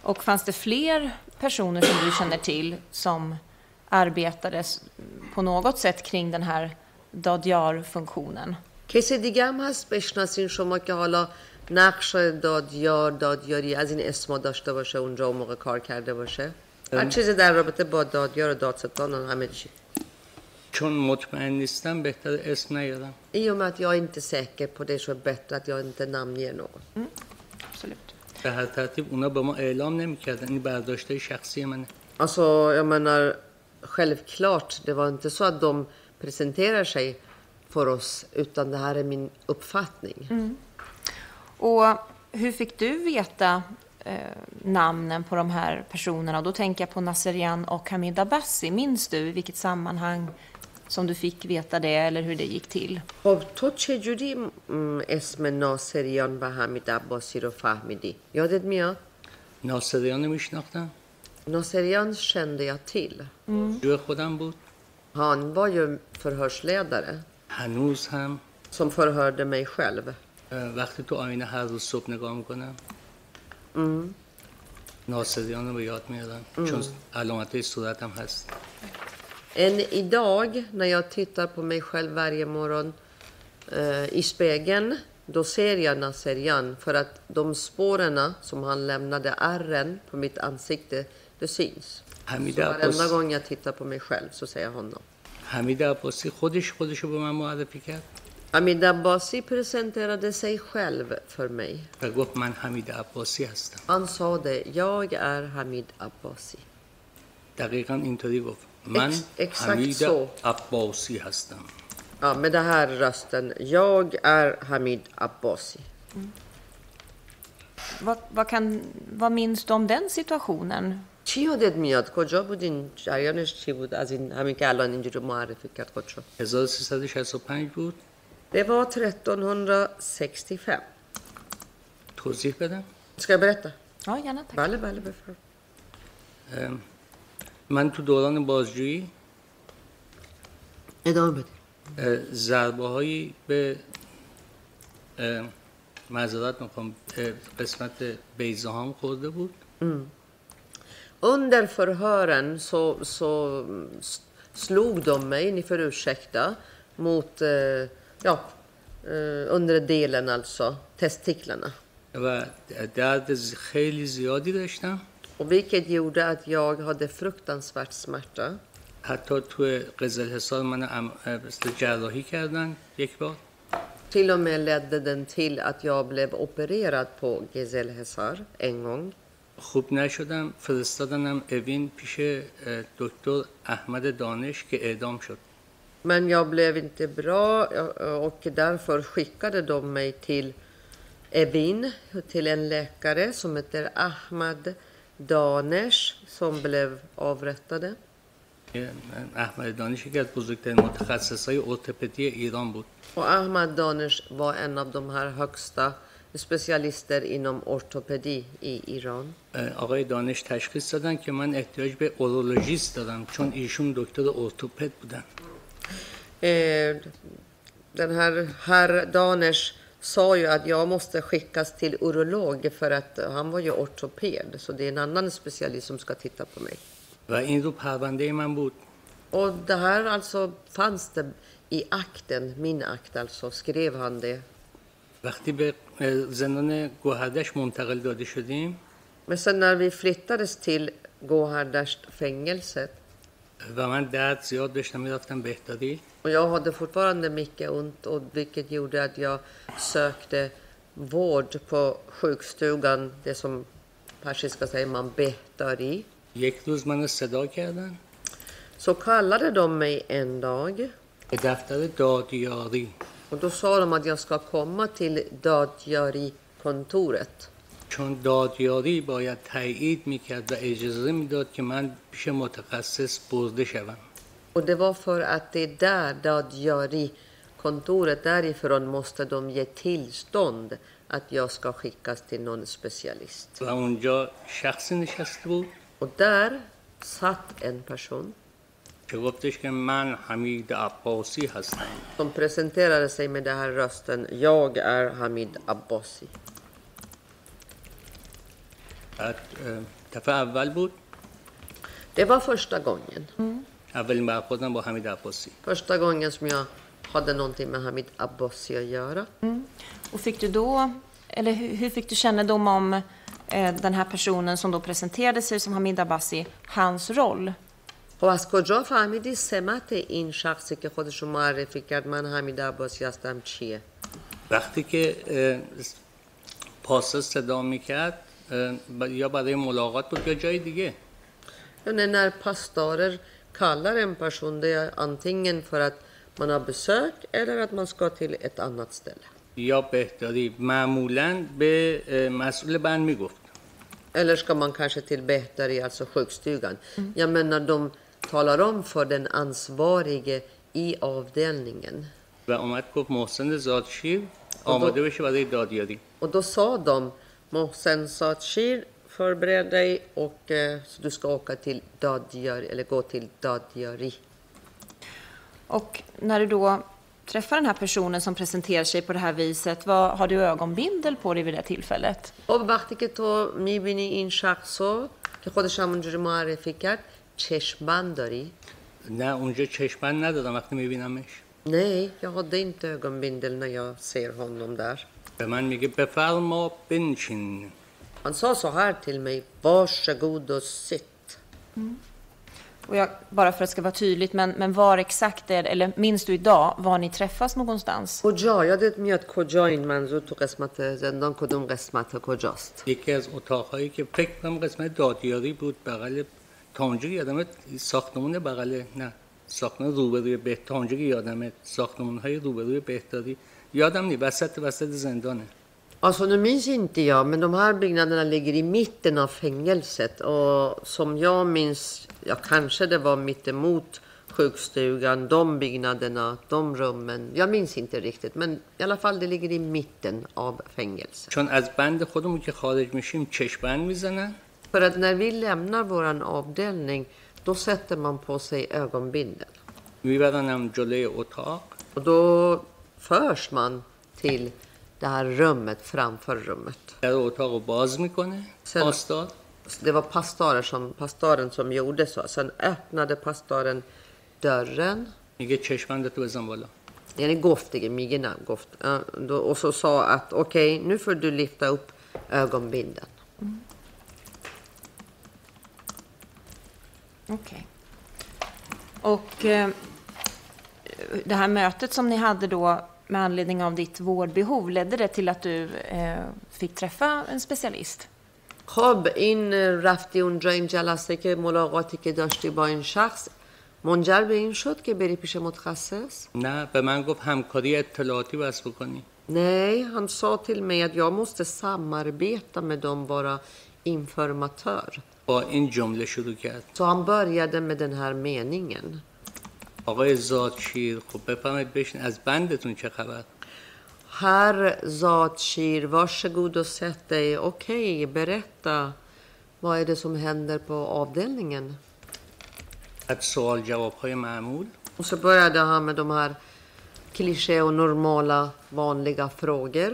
Och fanns det fler personer som du känner till som arbetade s- på något sätt kring den här Dadjar-funktionen?
کسی دیگه هم هست بشناسین؟ شما که حالا نقش دادیار دادیاری از این اسما داشته باشه اونجا اون موقع کار کرده باشه؟ هر چیزی در رابطه با دادیار و دادستان و همه چی.
چون مطمئن نیستم بهتر اسم نیارم.
I och med att jag inte är säker på det så är det bättre att jag inte namnger någon.
Absolut.
به هر ترتیب اونا به ما اعلام نمی‌کردن. این برداشته شخصی منه.
Alltså, jag menar, självklart, det var inte så att de presenterar sig för oss, utan det här är min uppfattning.
Och hur fick du veta eh, namnen på de här personerna? Då tänker jag på Nasserian och Hamid Abbasi. Minns du i vilket sammanhang som du fick veta det eller hur det gick till.
خب تو چجوری م، اسم ناصریان و حمید عباسی رو فهمیدی؟ یادت میاد؟
ناصریان رو میشناختم
ناصریان kände jag till.
جو خودم بود
Han var ju förhörsledare
هنوز هم
som förhörde mig själv.
اه، وقتی تو آینه هر روز صبح نگاه میکنم ناصریان رو به یاد میارم چون علامت صورت هم هست
Än idag när jag tittar på mig själv varje morgon eh, i spegeln, då ser jag Nasserian för att de spåren som han lämnade, ärren på mitt ansikte, det syns.
حمید
Så varenda
عباس
gång jag tittar på mig själv så ser jag honom.
حمید عباسی خودش خودش رو به من معرفی کرد
Hamid Abbasi presenterade sig själv för mig.
و گفت من حمید عباسی هستم
Han sa det, jag är Hamid Abbasi.
دقیقا اینطوری گفت من
Ex- exakt
حمید
så.
عباسی هستم
Ja, med den här rösten, jag är Hamid Abbasi.
Vad, vad, kan, vad minns du om den situationen?
چی یادت میاد؟ کجا بودین جریانش؟ چی بود از این همین که الان اینجوری معرفی کرد خودشو؟
1365 بود.
Det var 1365
توضیح بدم؟
Ska jag berätta?
Ja, gärna tack.
بله بله بفرم.
من تو دوران بازجویی
ادامه بدید
اه، ضربه هایی به معذرت می‌خوام قسمت بیزه هم خورده بود.
Under förhören så, så s- slog de mig, ni får ursäkta, mot, eh, ja, eh, undre delen alltså, testiklarna.
و درد ز- خیلی زیادی داشتم
Och vilket gjorde att jag hade fruktansvärt smärta.
حتی تو قزل حصار من ام- اه، مثل جراحی کردن یک بار
Till och med ledde den till att jag blev opererad på Gezelhesar en gång.
خوب نشدم فرستادنم اوین پیش دکتر احمد دانش که اعدام شد
Men jag blev inte bra eh, och därför skickade de mig till Evin, till en läkare som heter Ahmad Danesh som blev avrättade.
احمد دانش یکی از بزرگترین متخصص های ارتوپدی ایران بود
Och Ahmad Danesh var en av de här högsta specialister inom ortopedi i Iran.
اه، آقای دانش تشخیص دادن که من احتیاج به اورولوژیست دارم چون ایشون دکتر ارتوپد بودن
Eh, den här herr Danesh sa ju att jag måste skickas till urolog för att han var ju ortoped. Så det är en annan specialist som ska titta på mig.
و این رو پرونده من بود
Och det här alltså fanns det i akten, min akt alltså, skrev han det.
وقتی به اه، زندان گوهردش منتقل داده شدیم
Men sen när vi flyttades till Gohardasht fängelset
و من درد زیاد داشتم میرفتم بهداری
och jag hade fortfarande mycket ont och vilket gjorde att jag sökte vård på sjukstugan, det som persiska säger man behtari.
یک روز منو صدا کردن
Så kallade de mig en dag
به دفتر دادیاری
Och då sa de att jag ska komma till Dadjari-kontoret.
چون دادیاری باید تایید می‌کرد و اجازه می‌داد که من پیش متخصص برده شوم
Och det var för att det är där Dadjari-kontoret, därifrån måste de ge tillstånd att jag ska skickas till någon specialist.
و اونجا شخصی نشسته بود
Och där satt en person
که گفتش که من حمید عباسی هستم
som presenterade sig med den här rösten. Jag är Hamid Abbasi.
بعد اه، دفعه اول بود
Det var första gången.
اولین برخوردم با حمید عباسی
Första gången som jag hade någonting med Hamid Abbasi att göra.
Och fick du då, eller hur, hur fick du kännedom om eh, den här personen som då presenterade sig som Hamid Abbasi, hans roll?
خب از کجا فهمیدی سمت این شخصی که خودشو معرفی کرد من حمید عباسی هستم چیه؟
وقتی که پاسه صدا می‌کرد یا بعد این ملاقات بود یا جای دیگه؟
یعنی نر پاس داره کالر این پشونده انتینگن فرد منا بسک ایلر ات من سکاتیل ات انات ستل
یا بهداری. معمولا به مسئول بند می‌گفت.
ایلر شکا من کنشه تیل بهداری از سکوکستیگن یا من نردم talar om för den ansvarige i avdelningen.
و اومد گفت محسن زادشیر آماده بشه برای دادیاری
Och då sa de, Mohsen Satshir, förbered dig och eh, så du ska åka till Dadjari, eller gå till Dadjari.
Och när du då träffar den här personen som presenterar sig på det här viset, vad, har du ögonbindel på dig vid det tillfället?
خب وقتی که تو میبینی این شخص رو که خودش همونجوری معرفی کرد چشمبند داری؟
نه اونجا چشمن ندارم وقتی میبینمش
Nej, jag hade inte ögonbindel när jag ser honom där.
به من میگه بفرما بنشین
Han sa så här till mig, varsågod och sitt.
Och jag, bara för att det ska vara tydligt, men, men var exakt är eller minns du idag var ni träffas någonstans?
کجا؟ یادت میاد کجا این منظور تو قسمت زندان کدوم قسمت کجاست؟
یکی از اتاقهایی که فکر کنم قسمت دادیاری بود بغل تا اونجا یادمه ساختمون بغل نه ساختمون روبروی بهت تا اونجا یادمه ساختمون های روبروی بهداری یادم نی وسط وسط زندانه
Alltså nu minns inte jag, men de här byggnaderna ligger i mitten av fängelset. Och som jag minns, ja kanske det var mittemot sjukstugan, de byggnaderna, de rummen. Jag minns inte riktigt, men i alla fall det ligger i mitten av fängelset.
چون از بند خودمون که خارج میشیم چشمند می‌زنن
För att när vi lämnar våran avdelning, då sätter man på sig ögonbindel.
میبرنم جلوی اتاق
Och då förs man till det här rummet framför rummet.
در اتاق رو باز میکنه
Sen-
پاسدار
Det var pastorer som, pastoren som gjorde så. Sen öppnade pastoren dörren.
میگه چشمندتو بزن بالا
Yani goftige, migena goft. Ja, då, och så sa att okej, nu får du lyfta upp ögonbindeln.
Okej. Och eh, det här mötet som ni hade då med anledning av ditt vårdbehov, ledde det till att du eh, fick träffa en specialist?
خب این رفتی اونجا این جلسه که ملاقاتی که داشتی با این شخص منجر به این شد که بری پیش متخصص؟
نه به من گفت همکاری اطلاعاتی بس بکنی
Nej, han sa till mig att jag måste samarbeta med dem, vara informatör.
با این جمله شروع کرد
Så han började med den här meningen.
آقای زادشیر خب بفهمید بشین از بندتون چه خبر
Herr Zatshir, varsågod och sätt dig. Okej, berätta. Vad är det som händer på avdelningen?
از سوال جواب های معمول
Och så började han med de här kliché och normala vanliga frågor.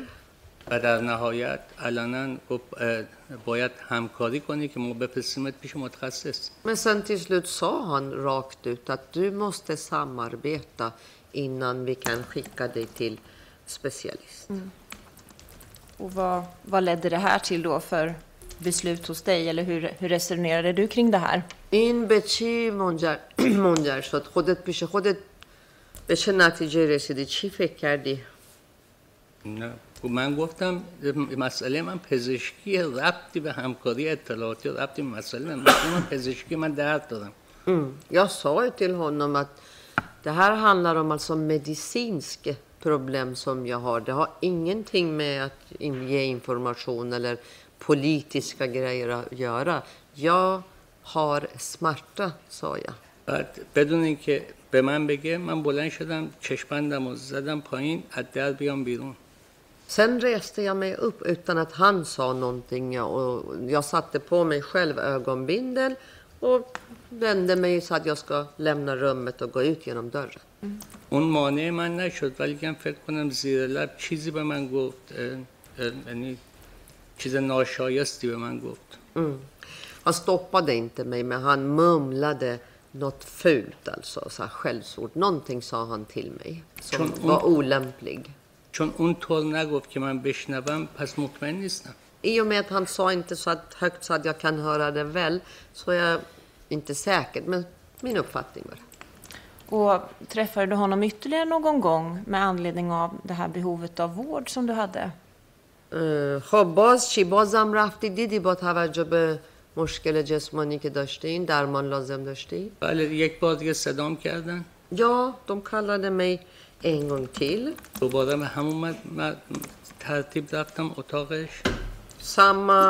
و در نهایت علنا گفت اه، باید همکاری کنی که ما بفرستیمت پیش متخصص
Men sen till slut sa han rakt ut att du måste samarbeta innan vi kan skicka dig till specialist.
Och vad, vad ledde det här till då för beslut hos dig? Eller hur, hur resonerade du kring det här?
این به چی منجر, منجر شد؟ خودت پیش خودت به چه نتیجه رسیدی؟ چی فکر کردی؟
نه خب خب من گفتم مسئله من پزشکی ربطی به همکاری اطلاعاتی ربطی به مسئله من من پزشکی من درد
دادم یا سای تیل هنم ات ده هر هنر آمال سا مدیسینسک پروبلم سم یا هار ده ها اینگن می ات این یه انفرماشون الر پولیتیسکا گرهیر را یا هار سمارتا سا یا
بعد بدون اینکه به من بگه من بلند شدم چشمندم و زدم پایین از در بیام بیرون.
Sen reste jag mig upp utan att han sa någonting och jag satte på mig själv ögonbindel och vände mig så att jag ska lämna rummet och gå ut genom dörren.
اون مانع من نشد ولی که فکر کنم زیر لب چیزی به من گفت اه، اه، یعنی چیز ناشایستی به من گفت
Mm. Han stoppade inte mig, men han mumlade något fult, alltså så här skällsord. Någonting sa han till mig som
Från-
var olämplig.
چون اون طور نگفت که من بشنوم پس مطمئن نیستم
I och med att han sa inte så att högt så att jag kan höra det väl, så är jag inte säker, men min uppfattning var.
Och träffade du honom ytterligare någon gång med anledning av det här behovet av vård som du hade?
خب باز چی بازم رفتی دیدی با توجه به مشکل جسمانی که داشتین درمان لازم داشتی
بله یک بار دیگه صدام کردن
Ja, de kallade mig en gång till.
دوباره به همون مد- مد- ترتیب رفتم اتاقش
Samma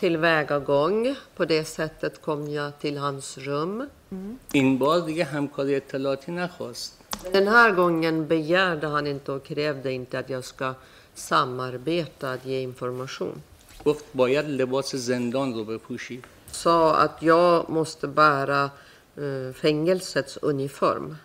tillvägagång. På det sättet kom jag till hans rum.
این بار دیگه همکاری اطلاعاتی نخواست
Men Den här gången begärde han inte och krävde inte att jag ska samarbeta, att ge information.
گفت باید لباس زندان رو بپوشی
Sa att jag måste bära eh, fängelsets uniform.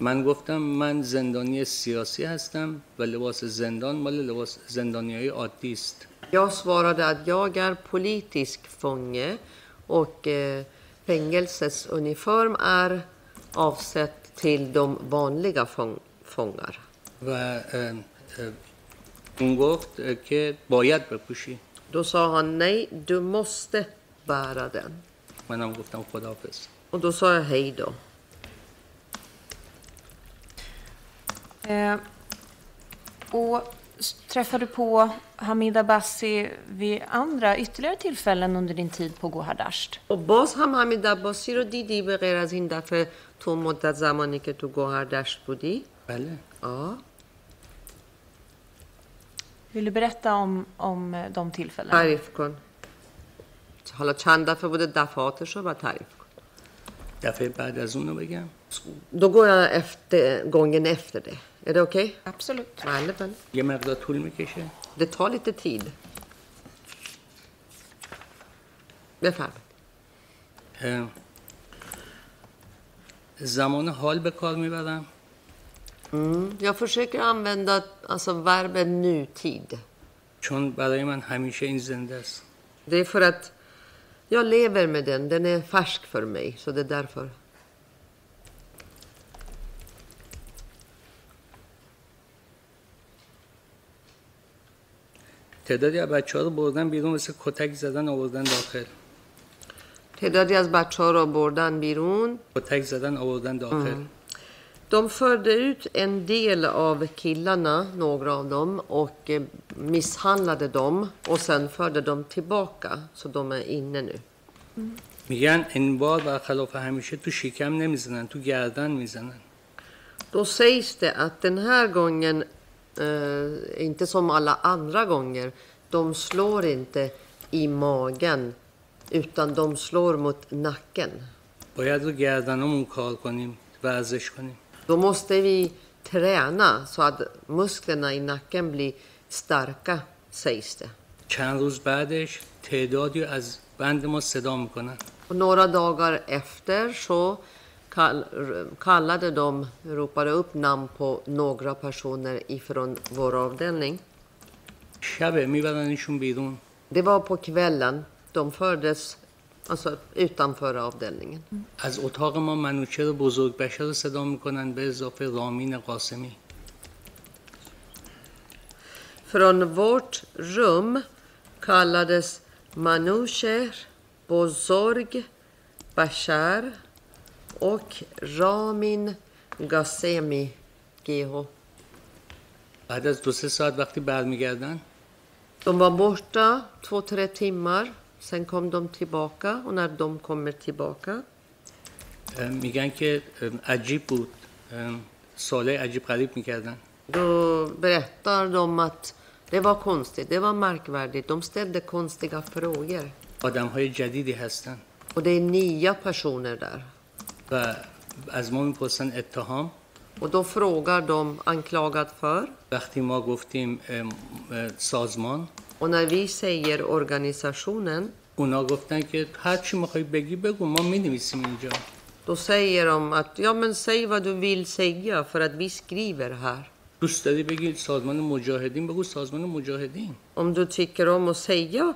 من گفتم من زندانی سیاسی هستم و لباس زندان مال لباس زندانی های عادی است
Jag svarade att jag är politisk fånge och eh, fängelsets uniform är avsett till de vanliga fång fångar.
و اون گفت که باید بپوشی
Då sa han nej, du måste bära den.
منم گفتم خداحافظ
Och då sa jag hej då.
Eh, och s- träffade du på Hamid Abbasi vid andra ytterligare tillfällen under din tid på Gohardasht?
و باز هم حمید عباسی رو دیدی به غیر از این دفعه تو مدت زمانی که تو گوهردشت بودی؟
بله
Ja.
Vill du berätta om, om eh, de tillfällena?
تعریف کن. حالا چند دفعه بوده دفعاتش رو و تعریف کن.
دفعه بعد از اون رو بگم
Då går jag efter, gången efter det. Är det okej?
Absolut.
Bale, bale.
یه مقدار طول میکشه
Det tar lite tid. بفرمایید.
اه، زمان حال به کار میبرم
Mm. Jag försöker använda alltså, verben nutid.
چون برای من همیشه این زنده است
Det är för att jag lever med den. Den är färsk för mig. Så det är därför.
تعدادی از بچه ها رو بردن بیرون مثل کتک زدن آوردن داخل
تعدادی از بچه ها را بردن بیرون.
کتک زدن آوردن داخل
De förde ut en del av killarna, några av dem, och eh, misshandlade dem. Och sen förde de tillbaka, så de är inne nu.
میگن این بار برخلاف همیشه تو شکم نمیزنن تو گردن میزنن
Då sägs det att den här gången, Eh, inte som alla andra gånger. De slår inte i magen utan de slår mot nacken. Då måste vi träna så att musklerna i nacken blir starka, sägs det. Och några dagar efter så kallade de, ropade upp namn på några personer ifrån vår avdelning.
شبه میبرنشون بیرون
Det var på kvällen. De fördes alltså, utanför avdelningen.
از اتاق ما منوچه بزرگ بشر رو صدا میکنن به اضافه رامین قاسمی
Från vårt rum kallades Manusher, Bozorg, Bashar och Ramin Ghasemi GH.
بعد از دو سه ساعت وقتی برمیگردن
De var borta två, tre timmar. Sen kom de tillbaka och när de kommer tillbaka
اه، میگن که اه، عجیب بود اه، سوالای عجیب غریب میکردن
då berättar de att det var konstigt, det var märkvärdigt. De ställde konstiga frågor.
آدم های جدیدی هستن
Och det är nya personer där.
از ما می‌پرسن اتهام.
و دو فروگر دوم انکلاگت فر
وقتی ما گفتیم سازمان.
و نوی سیر ارگانیساشونن
اونا گفتن که هر چی می‌خوای بگی بگو ما می نویسیم
اینجا دو سیر هم ات یا من سی و دو ویل سیگیا فرد وی سکریور هر
دوست داری بگی سازمان مجاهدین؟ بگو سازمان مجاهدین.
ام دو تیکر هم و سیگیا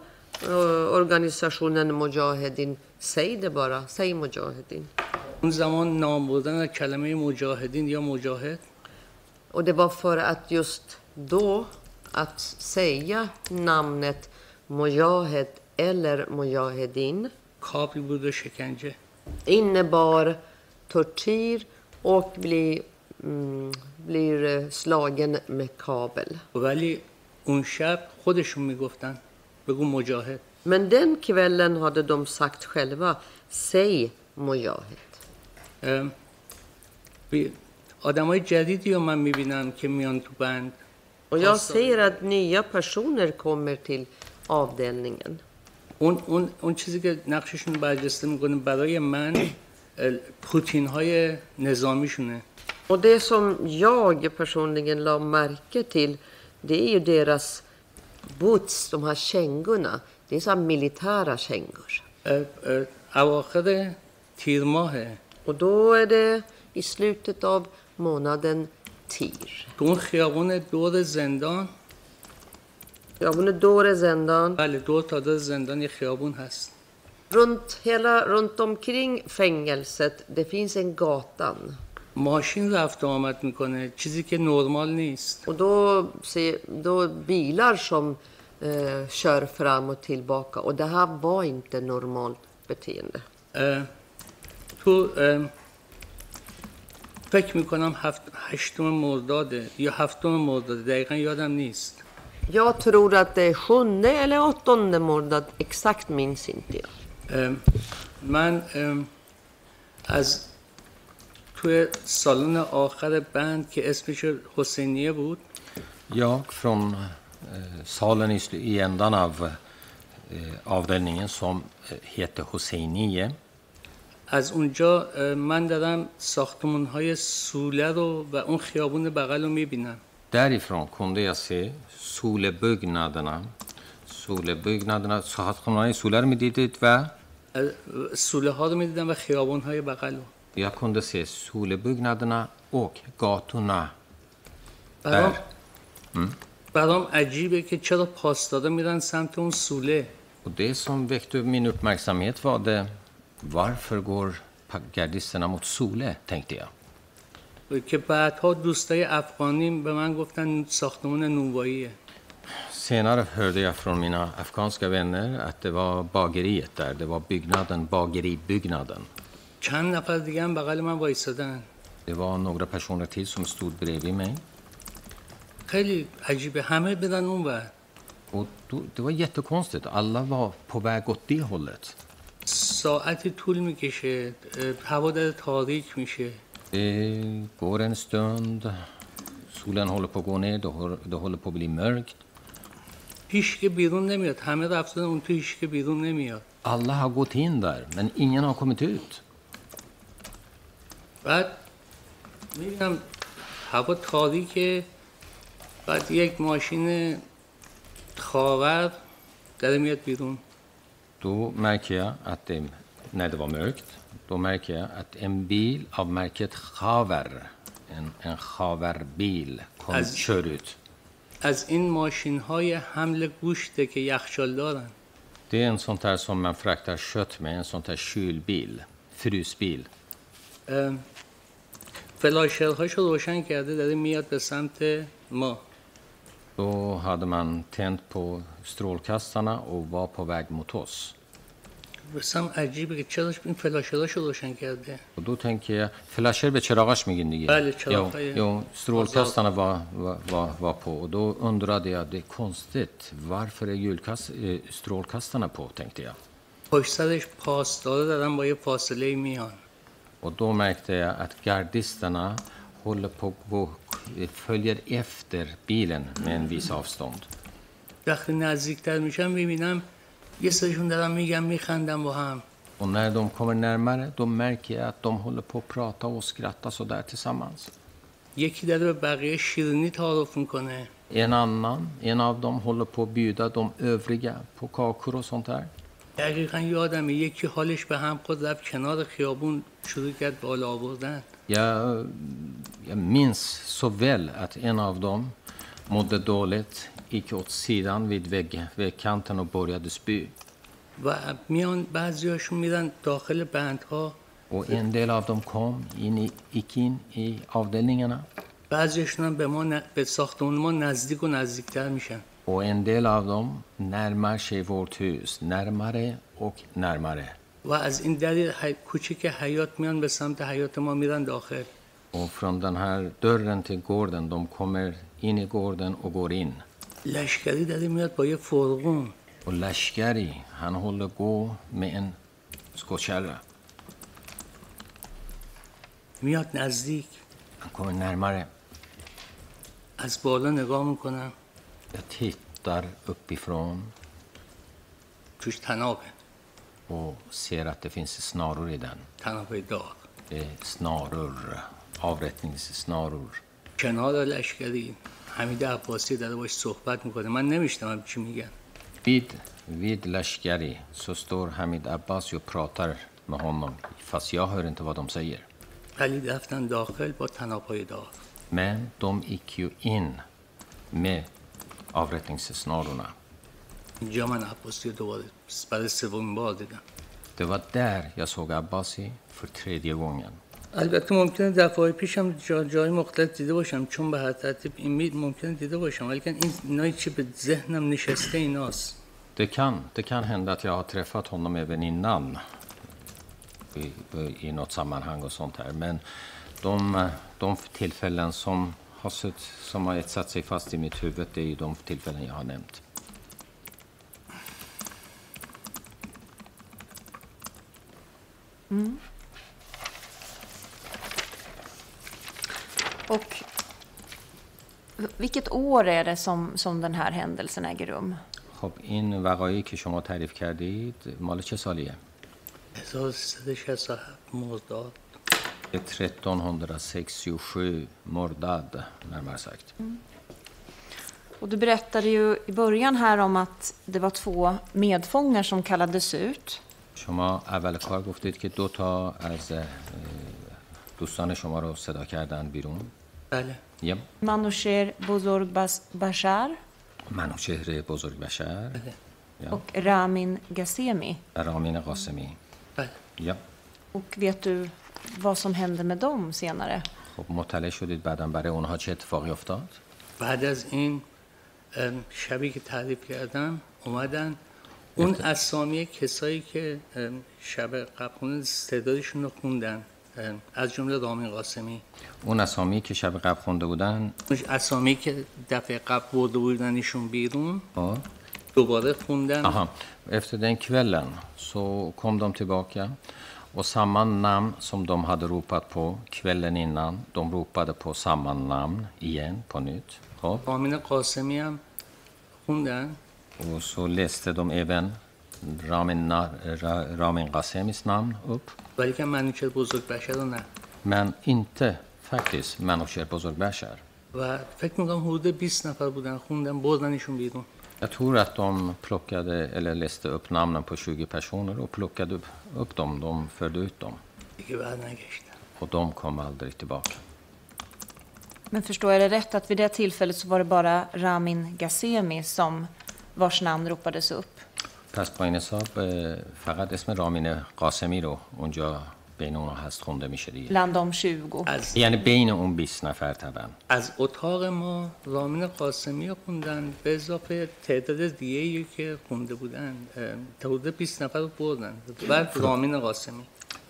ارگانیساشونن مجاهدین سیده بارا سی مجاهدین.
اون زمان نام بردن کلمه مجاهدین یا مجاهد
Och det var för att just då att säga namnet Mujahed eller Mujahedin
کابی بود و شکنجه
innebar tortyr och bli, mm, blir eh, slagen med kabel.
ولی اون شب خودشون می‌گفتن بگو مجاهد
Men den kvällen hade de sagt själva, säg Mujahid.
آدم های جدیدی رو من می‌بینم که میان تو بند
Och jag ser att nya personer kommer till avdelningen.
اون اون اون چیزی که نقششون برجسته می‌کنه برای من پوتین های نظامیشونه
Och det som jag personligen la märke till, det är ju deras boots, de här kängorna. Det är så här militära kängor.
اواخر تیر ماهه
Och då är det i slutet av månaden TIR.
تو اون خیابون دور زندان
Ja, men Dore Zendan.
بله دور تا دور زندان یه خیابون هست
Runt, hela, runt omkring fängelset, det finns en gatan.
ماشین رفت و آمد میکنه چیزی که نرمال نیست
Och då, se, då bilar som eh, kör fram och tillbaka. Och det här var inte normalt beteende.
اه، تو فکر می‌کنم هفت هشتم مرداده یا هفتم مرداده دقیقا یادم نیست
Jag tror att det är sjunde eller åttonde månad, exakt minns inte jag.
من از توی سالن آخر بند که اسمش حسینیه بود
Jag från eh, salen i, ändan av eh, avdelningen som eh, heter Hosseiniye.
از اونجا من دارم ساختمون های سوله رو و اون خیابون بغل رو می‌بینم
Därifrån kunde jag se Solebyggnaderna. Solebyggnaderna, saatxonani Soler mididid va?
سوله ها رو می‌دیدم و خیابون های بغل رو
Jag kunde se Solebyggnaderna och gatorna.
برام
Där.
برام عجیبه که چرا پاسدارا میرن سمت اون سوله
Och det som väckte min uppmärksamhet var det varför går gardisterna mot Sole, tänkte jag.
که بعدها دوستای افغانی به من گفتن ساختمون نونواییه
Senare hörde jag från mina afghanska vänner att det var bageriet där, det var byggnaden, bageribyggnaden.
چند نفر دیگه هم بغل من وایسادن
Det var några personer till som stod bredvid mig.
خیلی عجیبه همه بدن اون ور
Och då, det var jättekonstigt, alla var på väg åt det hållet.
ساعتی طول می‌کشه. هوا داره تاریک میشه.
går en stund, solen håller på att gå ner, det håller på att bli mörkt.
هیچ که بیرون نمیاد. همه رفتن اون تو هیچ که بیرون نمیاد.
Alla har gått in där, men ingen har kommit ut.
بعد می‌بینم هوا تاریکه. بعد یک ماشین خاور داره میاد بیرون.
Då märker jag att det, när det var mörkt, då märker jag att en bil av märket Chaver, en, en Chaver-bil, kom, kör ut.
از این ماشین های حمل گوشته که یخچال دارن
Det är en sån där som man fraktar kött med, en sån där kylbil, frysbil.
فلاشرهاشو روشن کرده داره میاد به سمت ما
Då hade man tänt på strålkastarna och var på väg mot oss.
بسم عجیبه که چرا این فلاشرهاشو روشن کرده
Och då tänker jag, flasher به چراغاش میگین دیگه.
بله،
jo,
چراغ‌های
jo, strålkastarna var, var, var, var på och då undrade jag, det är konstigt, varför är julkast, eh, strålkastarna på, tänkte jag.
پشت سرش پاسدارا دارن با یه فاصله میان
Och då märkte jag att gardisterna håller på att följer efter bilen med en viss avstånd.
وقتی نزدیکتر میشم می‌بینم یه سرشون دارن میگن میخندن با هم
Och när de kommer närmare, då märker jag att de håller på att prata och skratta så där tillsammans.
یکی داره به بقیه شیرینی تعارف می‌کنه
En annan, en av dem håller på att bjuda de övriga på kakor och sånt där.
دقیقا یادمه یکی حالش به هم خود رفت کنار خیابون شروع کرد بالا آوردن
Jag, jag minns så väl att en av dem mådde dåligt, gick åt sidan vid vägg, vägkanten och började spy.
و میان بعضیاشون میرن داخل بندها
Och en del av dem kom in i, gick in i avdelningarna
بعضیاشون هم به ما ن- به ساختمون ما نزدیک و نزدیکتر میشن
och en del av dem närmar sig vårt hus, närmare och närmare.
و از این دلیل حی... کوچیک حیات میان به سمت حیات ما میرن داخل.
و فرام دن هر دورن تی گوردن دوم کمر این گوردن و گورین.
لشکری داری میاد با یه فرغون.
و لشکری هن هل گو مین سکوچل
میاد نزدیک.
هن کمر نرمره.
از بالا نگاه می‌کنم.
یا تیت در اپی فرام.
توش تنابه.
Och ser att det finns snaror i den.
تنابه داغ
Det är snaror, avrättningssnaror.
کنار لشکری حمید عباسی داره باش صحبت می‌کنه من نمیشنوم چی میگن
Vid, vid Lashkari så står Hamid Abbasi och pratar med honom, fast jag hör inte vad de säger.
ولی رفتن داخل با تنابهای داغ
Men de gick ju in med avrättningssnarorna.
اینجا من عباسی رو دوباره برای سومین بار دیدم
Det var där jag såg Abbasi för tredje gången.
البته ممکنه دفعه پیشم جا جای مختلف دیده باشم چون به هر ترتیب این مید ممکنه دیده باشم ولی این اینایی چی به ذهنم نشسته ایناست
Det kan, det kan hända att jag har träffat honom även innan i, i något sammanhang och sånt här. Men de, de tillfällen som har, sutt, som har satt sig fast i mitt huvud, det är ju de tillfällen jag har nämnt.
Och vilket år är det som, som den här händelsen äger rum?
خب این وقایعی که شما تعریف کردید مال چه سالیه؟
1367 مرداد
Det är 1367 مرداد närmare sagt.
Och du berättade ju i början här om att det var två medfångar som kallades ut.
شما اول کار گفتید که دو تا از دوستان شما رو صدا کردن بیرون.
بله.
یه؟
Manusher Bozorg Bas- Bashar
منوچهر بزرگ بشر. یا؟
och Ramin Ghasemi.
رامین قاسمی.
بله.
یا؟
Och vet du vad som hände med dem senare?
خب مطلع شدید بعدا برای اونها چه اتفاقی افتاد؟
بعد از این شبی که تعریف کردم اومدن اون اسامی کسایی که شب قبل تعدادشون رو خوندن از جمله رامین قاسمی.
اون اسامی که شب قبل خونده بودن؟
اسامی که دفعه قبل برده بودنشون بیرون
ja.
دوباره خوندن.
Aha. Efter den kvällen så kom de tillbaka och samma namn som de hade ropat på kvällen innan, de ropade på samma namn igen på nytt. Ja.
رامین قاسمی هم خوندن.
Och så läste de även Ramin, Ghasemis namn upp. Men inte faktiskt Manoucher Bozorgbashar. Jag tror att de plockade eller läste upp namnen på 20 personer och plockade upp, dem. De förde ut dem. Och de kom aldrig tillbaka.
Men förstår jag det rätt att vid det tillfället så var det bara Ramin Ghasemi som vars namn ropades upp?
پس با این حساب فقط اسم رامین قاسمی رو اونجا بین اونها هست خونده میشه دیگه
Bland de 20.
از
یعنی بین اون 20 نفر طبعا
از اتاق ما رامین قاسمی رو خوندن به اضافه تعداد دیگه که خونده بودن حدود 20 نفر رو بردن بعد رامین قاسمی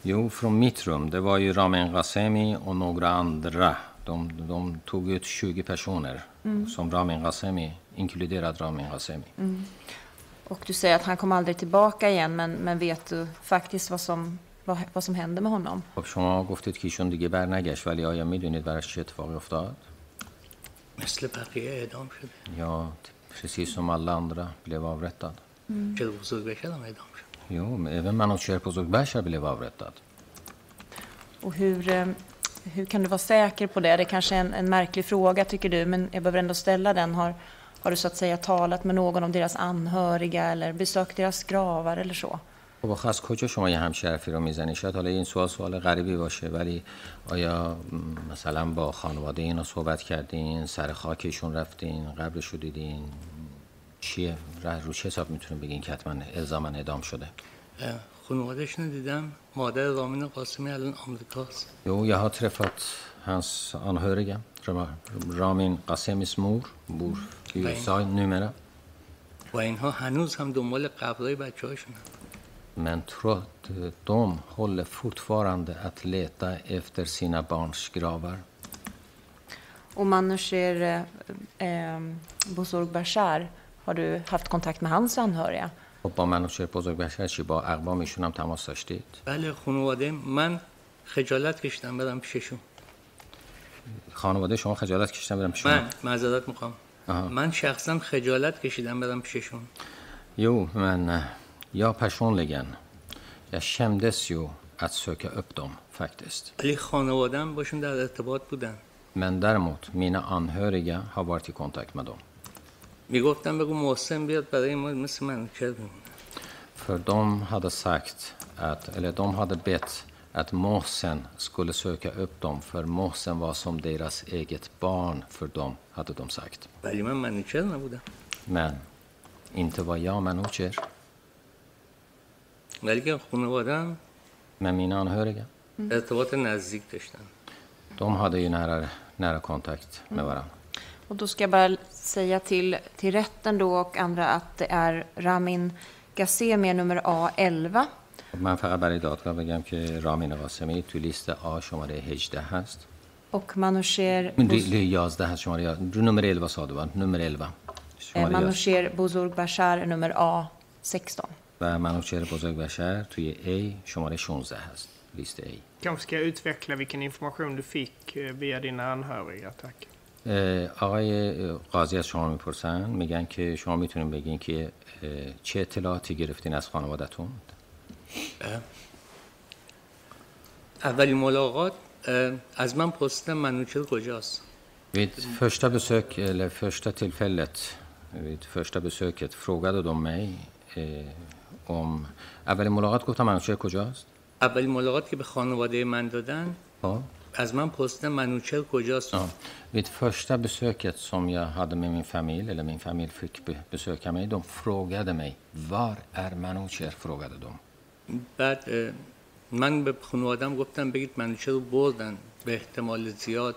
Jo, från mitt rum. Det var ju Ramin Ghasemi och några andra. De, de tog ut 20 personer. Som Ramin Ghasemi, inkluderad Ramin Ghasemi.
Och du säger att han kom aldrig tillbaka igen, men, men vet du faktiskt vad som, vad, vad som hände med honom?
خب شما گفتید که ایشون دیگه برنگشت ولی آیا میدونید براش چه اتفاقی افتاد؟
مثل بقیه اعدام شده
Ja, precis som alla andra blev avrättad.
چرا بزرگ بشر هم اعدام شد
Jo, men även Manoucher Bozorgbashar blev avrättad.
Och hur, eh, hur kan du vara säker på det? Det är kanske är en, en märklig fråga tycker du, men jag behöver ändå ställa den. Har, har du så att säga talat med någon om deras anhöriga eller besökt deras gravar eller så?
خب آخه از کجا شما یه همچین حرفی رو می‌زنی؟ شاید حالا این سوال سوال غریبی باشه ولی آیا مثلا با خانواده اینا صحبت کردین سر خاکشون رفتین قبرش رو دیدین؟ چیه؟ ره- رو چه حساب می‌تونیم بگین که حتما الزاما اعدام شده؟
خانواده‌شون دیدم. مادر رامین قاسمی الان آمریکاست.
Jo, jag har träffat hans anhöriga. Ram- Ramin Qasemis mor bor i USA numera.
و اینها هنوز هم دنبال قبرهای بچه هاشون
Men trots de håller fortfarande att leta efter sina barns gravar.
Och Manusher eh, eh, Bozorg Bashar, har du haft kontakt med hans anhöriga?
خب با من و شیر بزرگ بشر چی با اقوامشون هم تماس داشتید
بله خانواده من خجالت کشیدم برم پیششون
خانواده شما خجالت کشیدن برم شما؟
من معذرت می‌خوام. من شخصا خجالت کشیدم برم پیششون
Jo, men eh, Jag personligen, jag kändes ju att söka upp dem faktiskt.
ولی خانوادم باشون در ارتباط بودن.
Men däremot, mina anhöriga har varit i kontakt med dem.
می‌گفتم بگو محسن بیاد برای ما مثل بمونه.
För de hade sagt att, eller de hade bett att mossen skulle söka upp dem, för mossen var som deras eget barn för dem, hade de sagt. Men inte var jag Manucher. Men mina anhöriga.
Mm.
De hade ju nära, nära kontakt med mm. varandra.
Och då ska jag bara säga till, till rätten då och andra att det är Ramin Gazemi nummer A11
من فقط برای دادگاه بگم که رامین قاسمی تو لیست آ شماره 18 هست.
och Manoucher,
ری-
Buz-
ری- 11 هست شماره 11 رو نمره 11 ساده بان نمره 11
eh,
شماره 11
Manoucher Bozorg Bashar nummer A16.
و منوچهر بزرگ بشر توی A شماره 16 هست لیست A.
Kanske ska jag utveckla vilken information du fick eh, via dina anhöriga, tack.
اه، آقای قاضی از شما می‌پرسن میگن که شما می‌تونین بگین که چه اطلاعاتی گرفتین از خانوادتون؟
اولین ملاقات از من پرسیدم منوچهر کجاست
Vid första besök, eller första tillfället, vid första besöket frågade de mig eh, om... اولین ملاقات گفتم منوچهر کجاست؟
اولین ملاقات که به خانواده من دادن
Ja.
از من پرسیدم منوچهر کجاست
Ja. Vid första besöket som jag hade med min familj, eller min familj fick be- besöka mig, de frågade mig var är Manucher? frågade de.
بعد من به خانوادم گفتم بگید من رو بردن به احتمال زیاد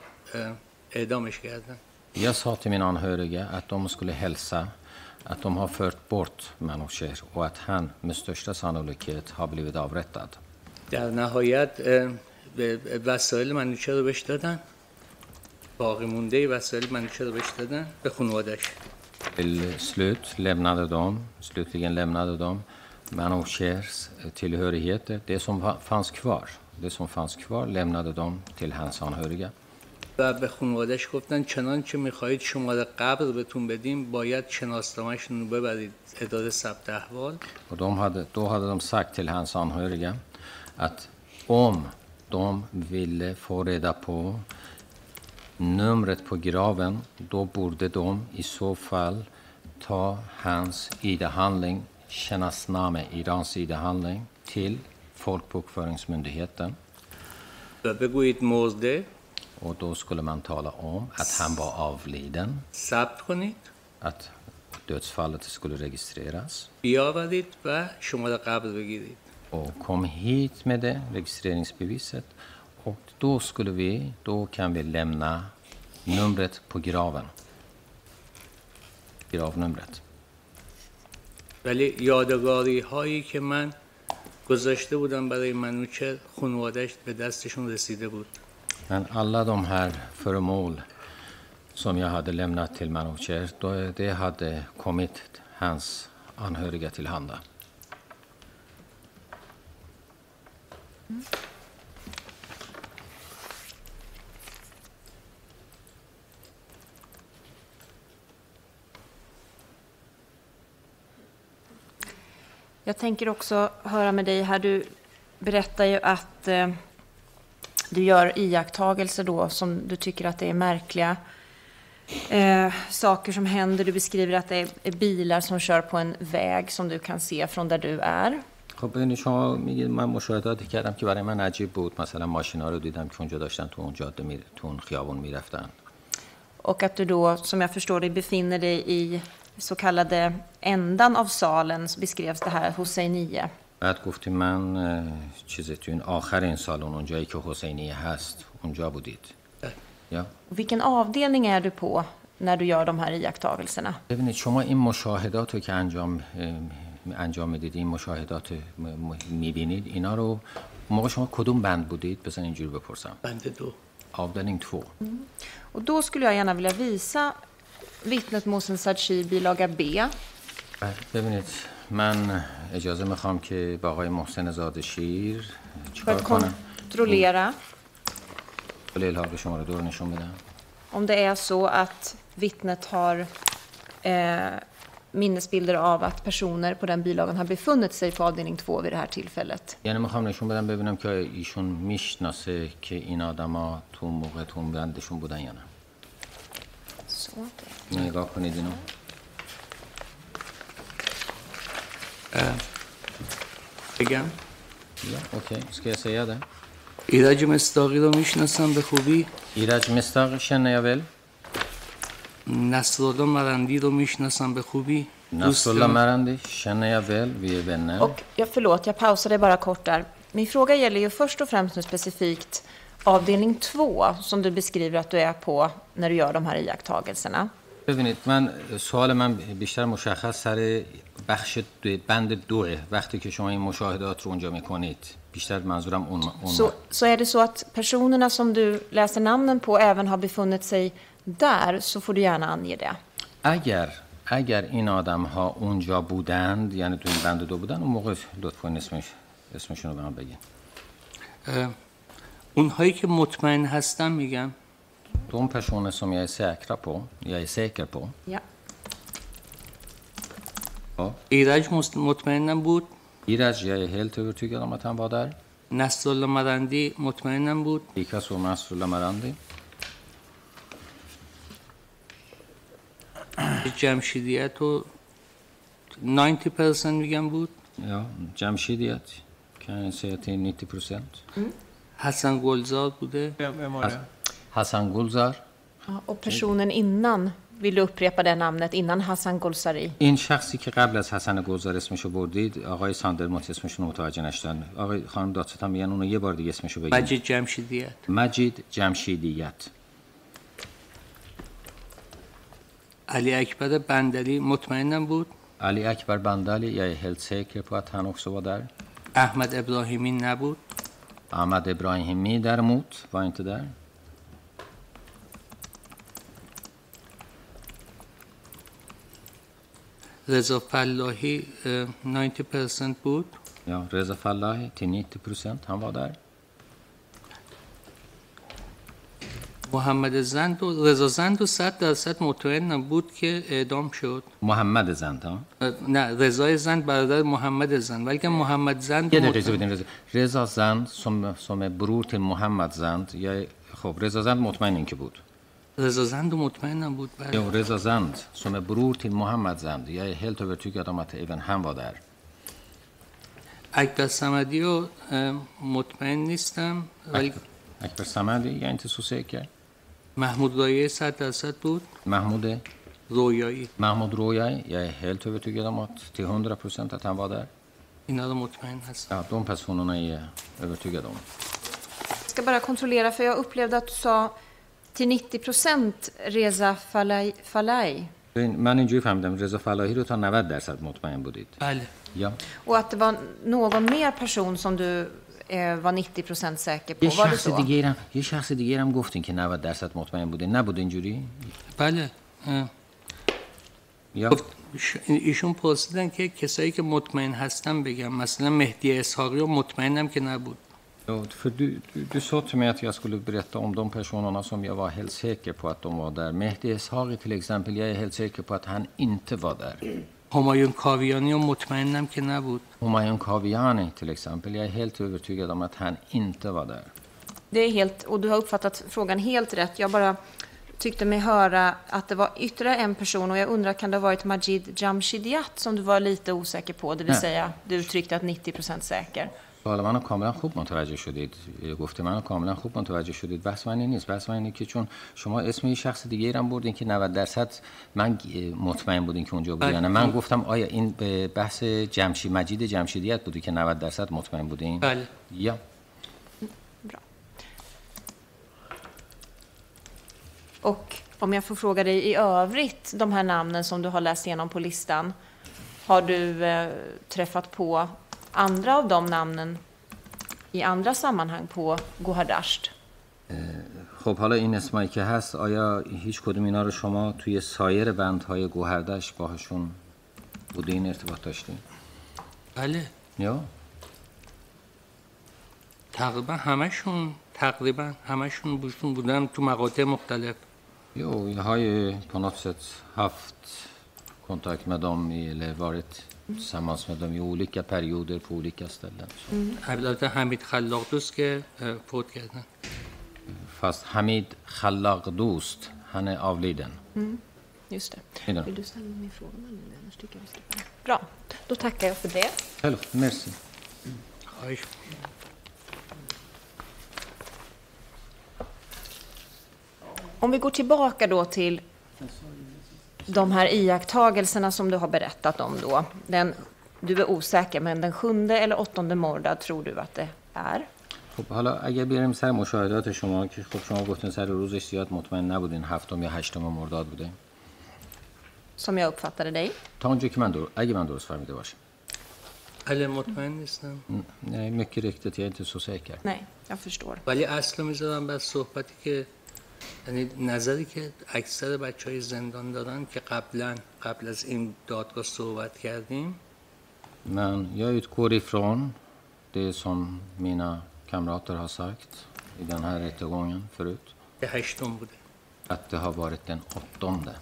اعدامش کردن.
یا سا تیمین آن هرگه اتوم سکول هلسا اتوم ها فرد برد منو شهر و ات هن مستشت سانولوکیت ها بلیوید آورتد
در نهایت وسایل منوچه رو بهش دادن. باقی مونده وسایل منوچه رو بهش دادن به خانوادش
سلوت لبنده دوم سلوت لگن لبنده دوم Manuchers tillhörigheter, det som fa- fanns kvar. Det som fanns kvar lämnade de till hans anhöriga.
و به خانوادش گفتن چنانچه میخواهید شماره قبر بهتون بدیم باید شناسنامهشون رو ببرید اداره ثبت احوال
Och de hade, då hade de sagt till hans anhöriga att om de ville få reda på numret på graven, då borde de i så fall ta hans ID-handling, Shenasname, Irans ID-handling, till folkbokföringsmyndigheten. Och då skulle man tala om att han var avliden. Att dödsfallet skulle registreras. Och kom hit med det, registreringsbeviset. Och då skulle vi, då kan vi lämna numret på graven. Gravnumret.
ولی یادگاری هایی که من گذاشته بودم برای منوچر خانوادش به دستشون رسیده بود.
من الله دوم هر فرمول. som jag hade lämnat till Manucher, då det hade kommit hans anhöriga till handa.
Jag tänker också höra med dig här. Du berättar ju att eh, du gör iakttagelser då som du tycker att det är märkliga eh, saker som händer. Du beskriver att det är, är bilar som kör på en väg som du kan se från där du är.
خب ببینید شما میگید من مشاهداتی کردم که برای من عجیب بود مثلا ماشینا رو دیدم که اونجا داشتن تو اون جاده می... تو اون خیابون میرفتن
Och att du då, som jag förstår det, befinner dig i så kallade ändan av salen, så beskrevs det här, Hosseinie.
بعد گفتیم من اه، چیز تو این آخر این سالن اونجایی که حسینی هست اونجا بودید یا
Och vilken avdelning är du på när du gör de här iakttagelserna?
ببینید شما این مشاهدات رو که انجام اه، انجام میدید این مشاهدات میبینید اینا رو اون موقع شما کدوم بند بودید بزن اینجوری بپرسم
بنده دو
avdelning 2
Och då skulle jag gärna vilja visa vittnet Mohsen Sadchi, bilaga B.
ببینید من اجازه میخوام که با آقای محسن زاد شیر
För
چیکار
att
کنم
kontrollera
ولی الحاق شما رو دور نشون بدم
om det är så att vittnet har eh, minnesbilder av att personer på den bilagan har befunnit sig på avdelning 2 vid det här tillfället.
یعنی میخوام نشون بدم ببینم که ایشون میشناسه که این آدما تو موقع تو بندشون بودن یا نه
Så, det.
نگاه کنید اینو
بگم
یا اوکی ska jag säga det
ایرج مصداقی رو میشناسم به خوبی
ایرج مستاق känner jag väl
نصرالله مرندی رو میشناسم به خوبی دوست
Nasrullah Marandi känner jag väl, vi är vänner.
Och jag, förlåt, jag pausade bara kort där. Min fråga gäller ju först och främst nu specifikt avdelning 2 som du beskriver att du är på när du gör de här iakttagelserna.
ببینید من سوال من بیشتر مشخص سر بخش دو بند دوه وقتی که شما این مشاهدات رو اونجا میکنید بیشتر منظورم اون, اون
Så, så är det så att personerna som du läser namnen på även har befunnit sig där så får du gärna ange det.
اگر اگر این آدم ها اونجا بودند یعنی تو این بند دو بودن اون موقع لطفا اسمش اسمشون رو به من بگین
اه، اونهایی که مطمئن هستم میگم
دون پرسونه سم یای پو یای سیکر
پو.
خب.
ایرج مطمئنم بود.
ایرج یای هل تورتو گرام ات هم وادر
نسل مرندی مطمئنم بود.
لیکا سو نسل مرندی
جمشیدیت و 90% میگم بود.
یا جمشیدیت. که این سیعتی 90%
حسن گلزار بوده
Vem, var det?
Hassan Gulzar.
Ja, Och personen innan, vill du upprepa det namnet, innan Hassan Golsari?
این شخصی که قبل از حسن گلزار اسمشو بردید آقای ساندرموت اسمشون رو متوجه نشدن آقای خانم دادستان میگن اونو یه بار دیگه اسمشو بگید
مجید جمشیدیت
مجید جمشیدیت
علی اکبر بندری مطمئنم بود
علی اکبر بندالی jag är helt säker på att han också var där
احمد ابراهیمی نبود
Ahmad Ibrahimi däremot var inte där
فلاحی اه، 90% بود
Ja, Reza Fallahi till 90 procent, han var där.
محمد زند و رضا زند و صد درصد مطمئن بود که اعدام شد.
محمد زند
ها؟ نه رضا زند برادر محمد زند. ولی که محمد زند
یه دقیقه بدین رضا رضا زند سم, سم بروت محمد زند یا خب رضا زند مطمئن این که بود.
رضا زند و بود بله.
رضا زند سم بروت محمد زند یا هلت تو برتوی ادامت ایون هم وادر.
اکبر سمدی رو مطمئن نیستم ولی
اکبر سمدی یعنی تسوسه که؟ så säker
محمود رایه 100 درصد بود
Mahmoud
رویایی
Mahmoud Royai, jag är helt övertygad om att till 100 procent att han var där
اینا رو مطمئن هستم
Ja, de personerna är jag övertygad om
Jag ska bara kontrollera, för jag upplevde att du sa till 90 procent Reza Falai. Falai.
ببین، من اینجوری فهمیدم رضا فلاحی رو تا 90 درصد مطمئن بودید
بله
یا
Och att det var någon mer person som du eh, var 90 procent säker på.
یه
Var det
شخص
så?
دیگه هم یه شخص دیگه هم گفتین که 90 درصد مطمئن بودین نبود اینجوری
بله.
یا
ایشون پرسیدن که کسایی که مطمئن هستم بگم مثلا مهدی اسحاقی رو مطمئنم که نبود
Ja, för du, du, du sa till mig att jag skulle berätta om de personerna som jag var helt säker på att de var där. Mehdi Eshaghi till exempel, jag är helt säker på att han inte var där.
همایون کاویانی رو مطمئنم که نبود
Humayun Kaviani till exempel, jag är helt övertygad om att han inte var där.
Det är helt, och du har uppfattat frågan helt rätt. Jag bara tyckte mig höra att det var ytterligare en person och jag undrar, kan det ha varit Majid Jamshidiat som du var lite osäker på? Det vill
Nej.
säga, du uttryckte att 90 procent säker.
حالا منو کاملا خوب متوجه شدید گفته منو کاملا خوب متوجه شدید بحث من این نیست بحث من اینه که چون شما اسم یه شخص دیگه ای رو بردین که 90 درصد من مطمئن بودین که اونجا بوده
بله.
من گفتم آیا این به بحث جمشید مجید جمشیدیت بوده که 90 درصد مطمئن بودین
بله
یا
Bra. Och om jag får fråga dig i övrigt, de här namnen som du har läst igenom på listan. Har du eh, träffat på andra av de namnen i andra sammanhang på Gohardasht?
خب حالا این اسمایی که هست آیا هیچ کدوم اینا رو شما توی سایر بندهای گوهردش باهاشون بودین ارتباط داشتین؟
بله.
یا؟
تقریبا همشون تقریبا همشون بودن بودن تو مقاطع مختلف.
Jo, jag har ju på något sätt haft kontakt med dem i, eller varit tillsammans med dem i olika perioder på olika ställen. Så.
البته حمید خلاق دوست که اه، فوت کردن
Fast Hamid Khallaqdost, han är avliden.
Just det.
Middag.
Vill du ställa min fråga? Eller annars tycker jag vi släpper den. Bra, då tackar jag för det.
Själv, merci.
خواهش
Om vi går tillbaka då till de här iakttagelserna som du har berättat om då. Den, du är osäker, men den sjunde eller åttonde mordad tror du att det är?
خب حالا اگر بیاریم سر مشاهدات شما که خب شما گفتین سر روزش زیاد مطمئن نبودین هفتم یا هشتم مرداد بوده
Som jag uppfattade dig.
تا اونجا که من در... اگه من درست فهمیده باشم
بله مطمئن نیستم
Nej, mycket riktigt, jag är inte så säker.
Nej, jag förstår.
ولی اصل رو میذارم بر صحبتی که یعنی نظری که اکثر بچه های زندان دارن که قبلا قبل از این دادگاه صحبت کردیم
Men jag utgår ifrån det som mina kamrater har sagt i den här rättegången förut,
که هشتم بوده
att det har varit den åttonde.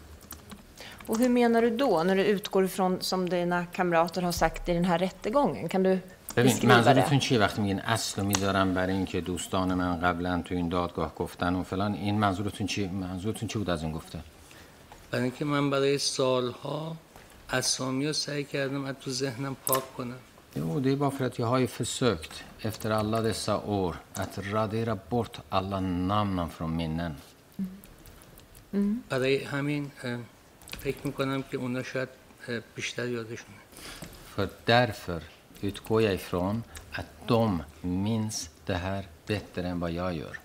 Och hur menar du då, när du utgår ifrån som dina kamrater har sagt i den här rättegången? Kan du
ببین منظورتون? چیه وقتی میگین اصل رو می‌ذارم برای اینکه دوستان من قبلا تو این دادگاه گفتن و فلان؟ این منظورتون چی منظورتون چی بود از این گفته
برای اینکه من برای سالها اسامی رو سعی کردم از تو ذهنم پاک کنم.
Jo, det är bara för att jag har ju försökt efter alla dessa år att radera bort alla namnen från minnen.
برای همین فکر می‌کنم که اونا شاید بیشتر یادشونه.
För därför utgår jag ifrån att de minns det här bättre än vad jag gör.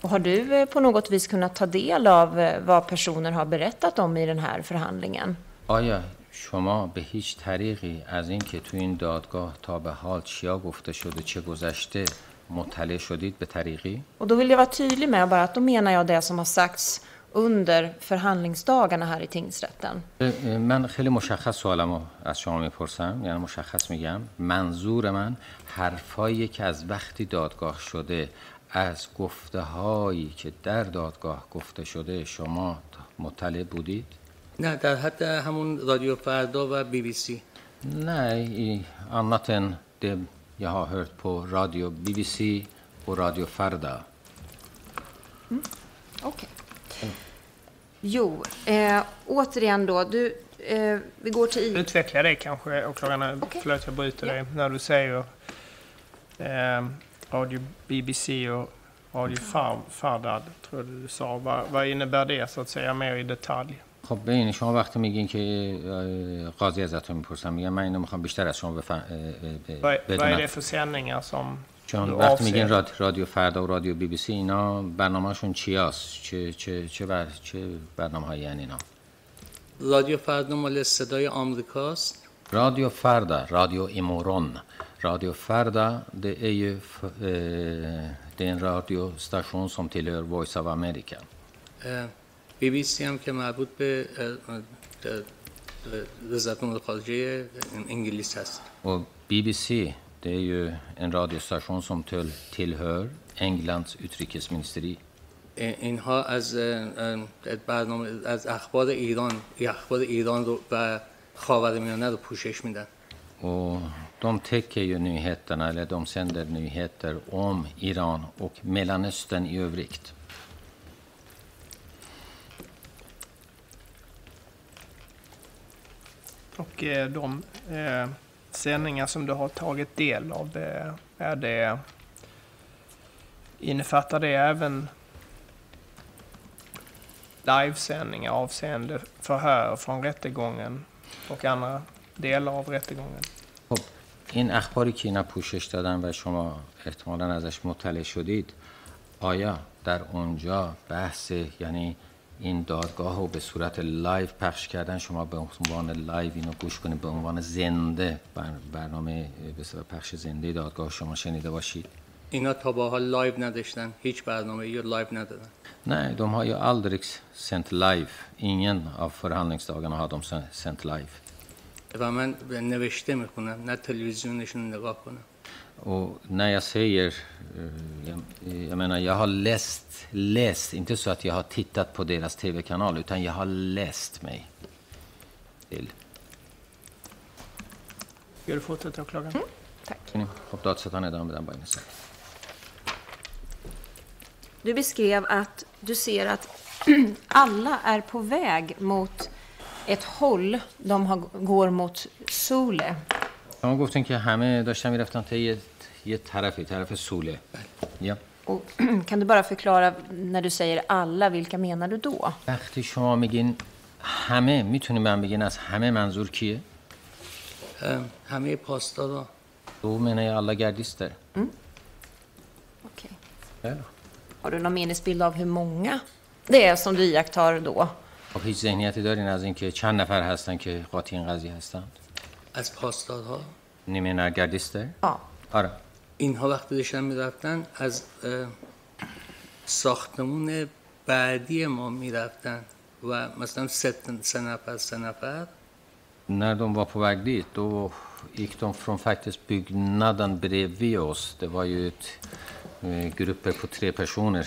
Och har du eh, på något vis kunnat ta del av eh, vad personer har berättat om i den här förhandlingen?
آیا شما به هیچ طریقی از اینکه تو این دادگاه تا به حال چیا گفته شده چه گذشته مطلع شدید به طریقی؟
Och då vill jag vara tydlig med bara att då menar jag det som har sagts under förhandlingsdagarna här i tingsrätten.
من خیلی مشخص سوالمو از شما می‌پرسم یعنی مشخص میگم منظور من حرفایی که از وقتی دادگاه شده از گفته هایی که در دادگاه گفته شده شما مطلع بودید؟
نه در حد همون رادیو فردا و بی بی سی
Nej, i annat än det jag har hört på radio BBC och Radio Farda.
Okej. Jo, eh, återigen då. Du, eh, vi går till I.
Utveckla det kanske, åklagarna.
Okej.
Förlåt jag bryter dig. När du säger eh, Radio BBC och Radio Far, Fardad, tror jag du sa. Vad, vad innebär det så att säga mer i detalj?
خب ببینید شما وقتی میگین که اه، قاضی ازتون میپرسم میگم من اینو میخوام بیشتر از شما بفهم اه، اه،
Vad, vad är
بدونم
det för sändningar som
چون وقتی میگین رادیو فردا و رادیو بی بی سی اینا برنامهشون چی هست؟ چه, چه, چه, بر... چه برنامه هایی اینا؟
رادیو فردا مال صدای آمریکاست
رادیو فردا رادیو ایمورون رادیو فردا det är det är en radiostation som tillhör Voice of America.
بی بی سی هم که مربوط به وزارت امور خارجه انگلیس هست
Och BBC det är ju en radiostation som till, tillhör Englands utrikesministeri.
اه، اینها از اه، اه، برنامه از اخبار ایران اخبار ایران رو و خاورمیانه رو پوشش میدن
Och de täcker ju nyheterna, eller de sänder nyheter om Iran och Mellanöstern i övrigt.
Och eh, de eh, sändningar som du har tagit del av, eh, är det, innefattar det även livesändningar avseende förhör från rättegången och andra delar av rättegången?
خب این اخباری که اینا پوشش دادن و شما احتمالا ازش مطلع شدید آیا در اونجا بحث یعنی این دادگاه رو به صورت لایو پخش کردن شما به عنوان لایو اینو گوش کنید به عنوان زنده بر برنامه به صورت پخش زنده دادگاه شما شنیده باشید
اینا تا به حال لایو نداشتن هیچ برنامه یا لایو ندارن
Nej, de har ju aldrig sänt live. Ingen av förhandlingsdagarna har de sänt live.
و من نوشته می‌خونم نه تلویزیونشون نگاه کنم
Och när jag säger, eh, jag, jag, menar jag har läst, läst, inte så att jag har tittat på deras tv-kanal, utan jag har läst mig till.
Gör du fotot, åklagaren?
Mm, tack. Hopp da att han är där med den bara
Du beskrev att du ser att alla är på väg mot ett håll. De har, går mot Sole.
شما گفتین که همه داشتن میرفتن تا یه, یه طرفی طرف سوله یا
Och kan du bara förklara när du säger alla, vilka menar du då?
وقتی شما میگین همه میتونین من بگین از همه منظور کیه
اه، همه پاسدارا
då menar jag alla gardister
Okej.
ja.
Har du någon minnesbild av hur många det är som du iakttar då?
خب هیچ ذهنیتی دارین از اینکه چند نفر هستن که قاطی این قضیه هستن
از پاسدارها
ni menar gardister
Ja.
آره
اینها وقتی داشتن می‌رفتن از ساختمون بعدی ما می‌رفتن و مثلا سه, سه نفر سه نفر
När de var på väg dit då gick de från faktiskt byggnaden bredvid oss. Det var ju ett, eh, grupper på tre personer.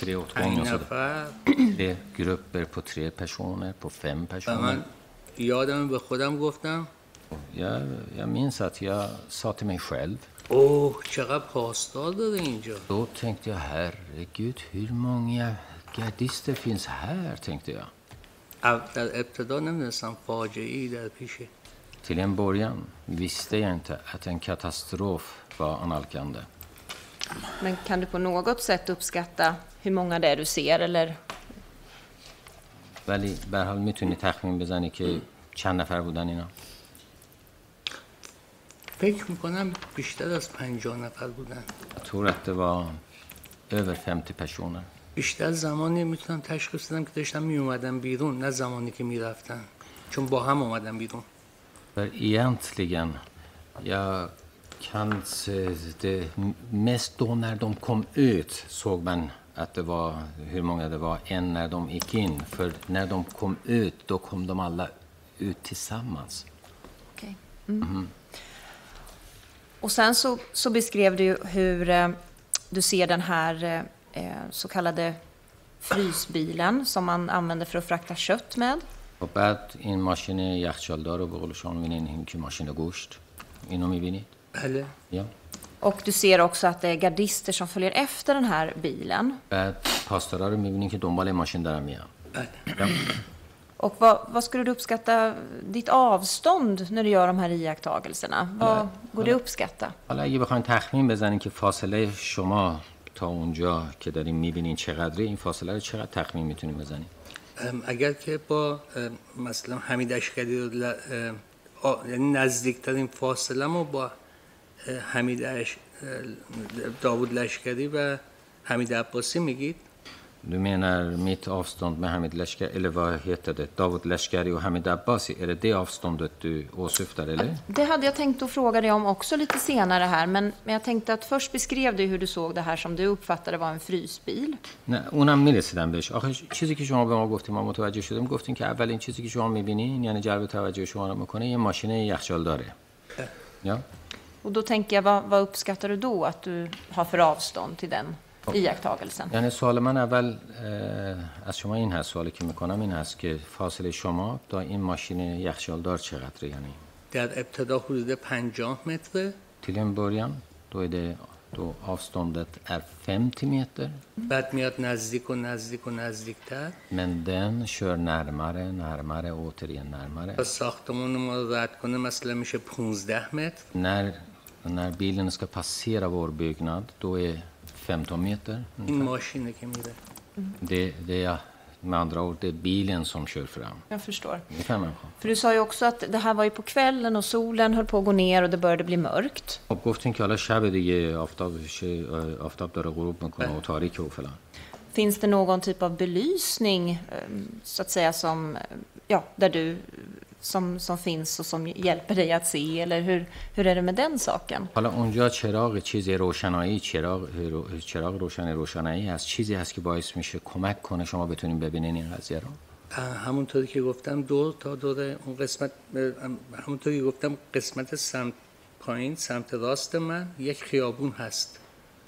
Tre åt
پنج
gången. Tre grupper på tre personer, på fem
و
personer.
من یادم به خودم گفتم
Jag, jag minns att jag sa till mig själv.
اوه چقدر پاسدار داره اینجا
Då tänkte jag, herregud, hur många gardister finns här? Tänkte jag.
او- در ابتدا نمیدونستم فاجعه ای در پیشه
Till en början visste jag inte att en katastrof var analkande.
Men kan du på något sätt uppskatta hur många det är du ser eller
ولی به هر حال میتونی تخمین بزنی که چند نفر بودن اینا
فکر می‌کنم بیشتر از پنجاه نفر بودن
تو رفته با اوور فمتی پشونه
بیشتر زمانی می‌تونم تشخیص دادم که داشتم میومدم بیرون نه زمانی که می‌رفتن چون با هم اومدم بیرون
و ایانتلیگن یا کنس ده مست دو نردم کم اوت سوگ من att det var hur många det var en när de gick in. För när de kom ut, då kom de alla ut tillsammans.
Okay. Mm. Mm -hmm. Och sen så, så beskrev du ju hur eh, du ser den här eh, eh, så kallade frysbilen som man använder för att frakta kött med.
و بعد این ماشین یخچالدار رو به قول شما می‌بینین این که ماشین گوشت اینو می‌بینید
بله
یا
Och du ser också att det är gardister som följer efter den här bilen.
بعد پاسدارا رو می‌بینین که دنبال این ماشین دارن میان
بله
Och vad, vad skulle du uppskatta ditt avstånd när du gör de här iakttagelserna? Vad går det att uppskatta?
حالا اگه بخواین تخمین بزنین که فاصله شما تا اونجا که دارین می‌بینین چقدره این فاصله رو چقدر تخمین می‌تونین بزنین
ام، اگر که با مثلا حمید اشکری رو یعنی نزدیکترین فاصله ما با حمید اش... داوود لشکری و حمید عباسی میگید
Du menar mitt avstånd med Hamid Lashkari, eller vad heter det? Davud Lashkari och Hamid Abbasi. Är det det avståndet du åsyftar, eller?
Det hade jag tänkt att fråga dig om också lite senare här, men, men jag tänkte att först beskrev du hur du såg det här som du uppfattade var en frysbil.
نه اونم میرسیدم بهش آخه چیزی که شما به ما گفتیم ما متوجه شدیم گفتیم که اولین چیزی که شما میبینین یعنی جلب توجه شما رو میکنه یه ماشین یخچال داره یا
Och då tänker jag, vad, vad uppskattar du då att du har för avstånd till den iakttagelsen?
یعنی سوال من اول از شما این هست سوالی که می‌کنم این هست که فاصله شما تا این ماشین یخچالدار چقدره یعنی
در ابتدا حدود 50 متره
Till en början, då är det då avståndet är 50 meter.
بعد میاد نزدیک و نزدیک و نزدیکتر
Men den kör närmare, närmare, återigen närmare.
ساختمون ما رد کنه مثلا میشه 15 متر
När, när bilen ska passera vår byggnad, då är 15 meter.
این ماشینه که میره
Det, det är med andra ord, det är bilen som kör fram.
Jag förstår.
Ungefär människa.
För du sa ju också att det här var ju på kvällen och solen höll på att gå ner och det började bli mörkt.
خب گفتین که حالا شب دیگه آفتاب آفتاب داره غروب میکنه و تاریکه و فلان
Finns det någon typ av belysning, eh, så att säga, som, eh, ja, där du, som, som finns och som hjälper dig att se? Eller hur, hur är det med den saken?
حالا اونجا چراغ چیزی روشنایی چراغ چراغ روشن روشنایی هست چیزی هست که باعث میشه کمک کنه شما بتونین ببینین این قضیه رو
همونطوری که گفتم دور تا دور اون قسمت همونطوری که گفتم قسمت سمت پایین سمت راست من یک خیابون هست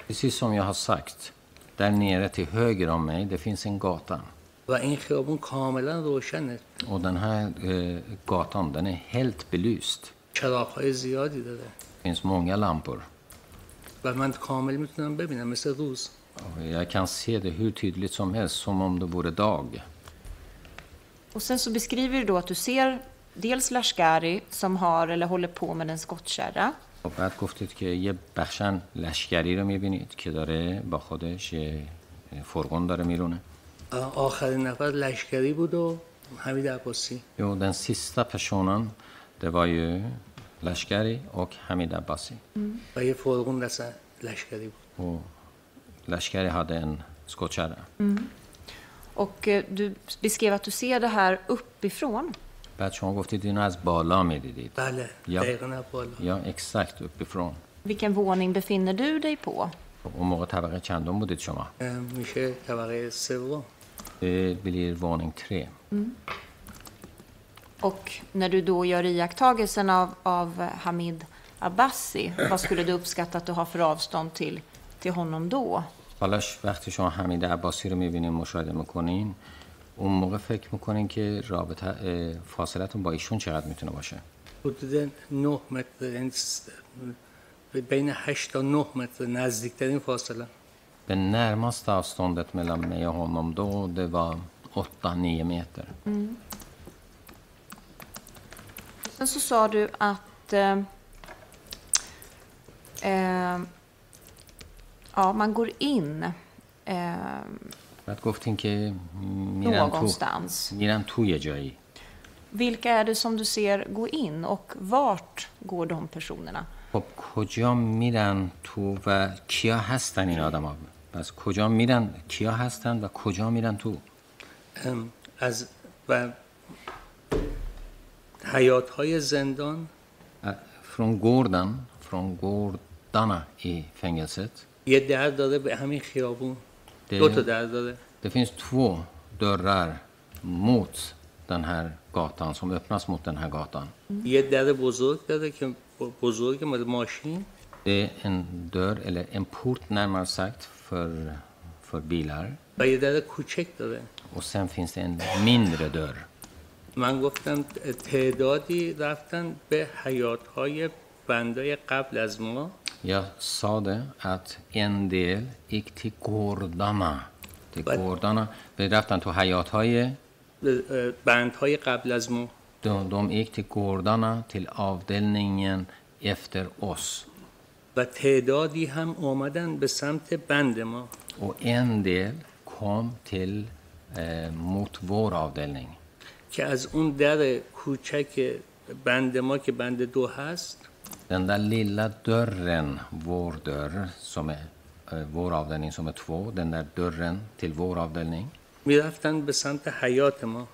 Precis som jag har sagt, där nere till höger om mig, det finns en gata.
و این خیابون کاملا روشنه
Och den här eh, gatan, den är helt belyst.
چراغ زیادی داره
Det finns många lampor.
و من کامل میتونم ببینم مثل روز
Och Jag kan se det hur tydligt som helst, som om det vore dag.
Och sen så beskriver du då att du ser dels Lashkari som har eller håller på med en skottkärra.
و بعد گفتید که یه بخشن لشکری رو میبینید که داره با خودش یه فرقون داره میرونه
آخرین نفر لشکری بود و حمید عباسی
Jo, den sista personen, det var ju Lashkari och Hamid Abbasi.
و یه فرقون دست لشکری بود
Och Lashkari hade en skottkärra.
Och eh, du beskrev att du ser det här uppifrån.
بعد شما گفتید اینو از بالا میدیدید.
بله
یا.
دقیقا از بالا
Ja, exakt uppifrån.
Vilken våning befinner du dig på?
اون موقع طبقه چندم بودید شما؟
اه، میشه طبقه سوم
Det blir våning tre.
Och när du då gör iakttagelsen av, av Hamid Abbasi, vad skulle du uppskatta att du har för avstånd till, till honom då?
حالاش وقتی شما حمید عباسی رو می‌بینین مشاهده می‌کنین اون موقع فکر می‌کنین که رابطه فاصلتون با ایشون چقدر می‌تونه باشه
حدود 9 متر یعنی بین 8 تا 9 متر نزدیکترین فاصله
Det närmaste avståndet mellan mig och honom då, det var 8-9 meter.
Sen så sa du att eh, eh, ja, man går in eh,
بعد گفتین که میرن تو,
någonstans.
میرن توی جایی
Vilka är det som du ser gå in och vart går de personerna?
خب کجا میرن تو و کیا هستن این آدم ها پس کجا میرن کیا هستن و کجا میرن تو
از و حیات های زندان
från gården från gårdarna i fängelset
یه در داره به همین خیابون دو تا در داره
Det finns två dörrar mot den här gatan, som öppnas mot den här gatan.
یه در بزرگ داره که بزرگ ماشین
Det är en dörr, eller en port närmare sagt, för, för bilar.
و یه در کوچک داره
Och sen finns det en mindre dörr.
من گفتم تعدادی رفتن به حیات های بندای قبل از ما
Jag sa det att en del gick till gårdarna. Till
Vad-
gårdarna. Vi رفتن تو حیات های
بندهای قبل از ما
de, de gick till gårdarna, till avdelningen efter oss.
و تعدادی هم آمدن به سمت بند ما
Och en del kom till eh, mot vår avdelning.
که از اون در کوچک بند ما که بند دو هست
Den där lilla dörren, vår dörr, som är eh, vår avdelning som är två, den där dörren till vår avdelning.
می‌رفتن به سمت حیات ما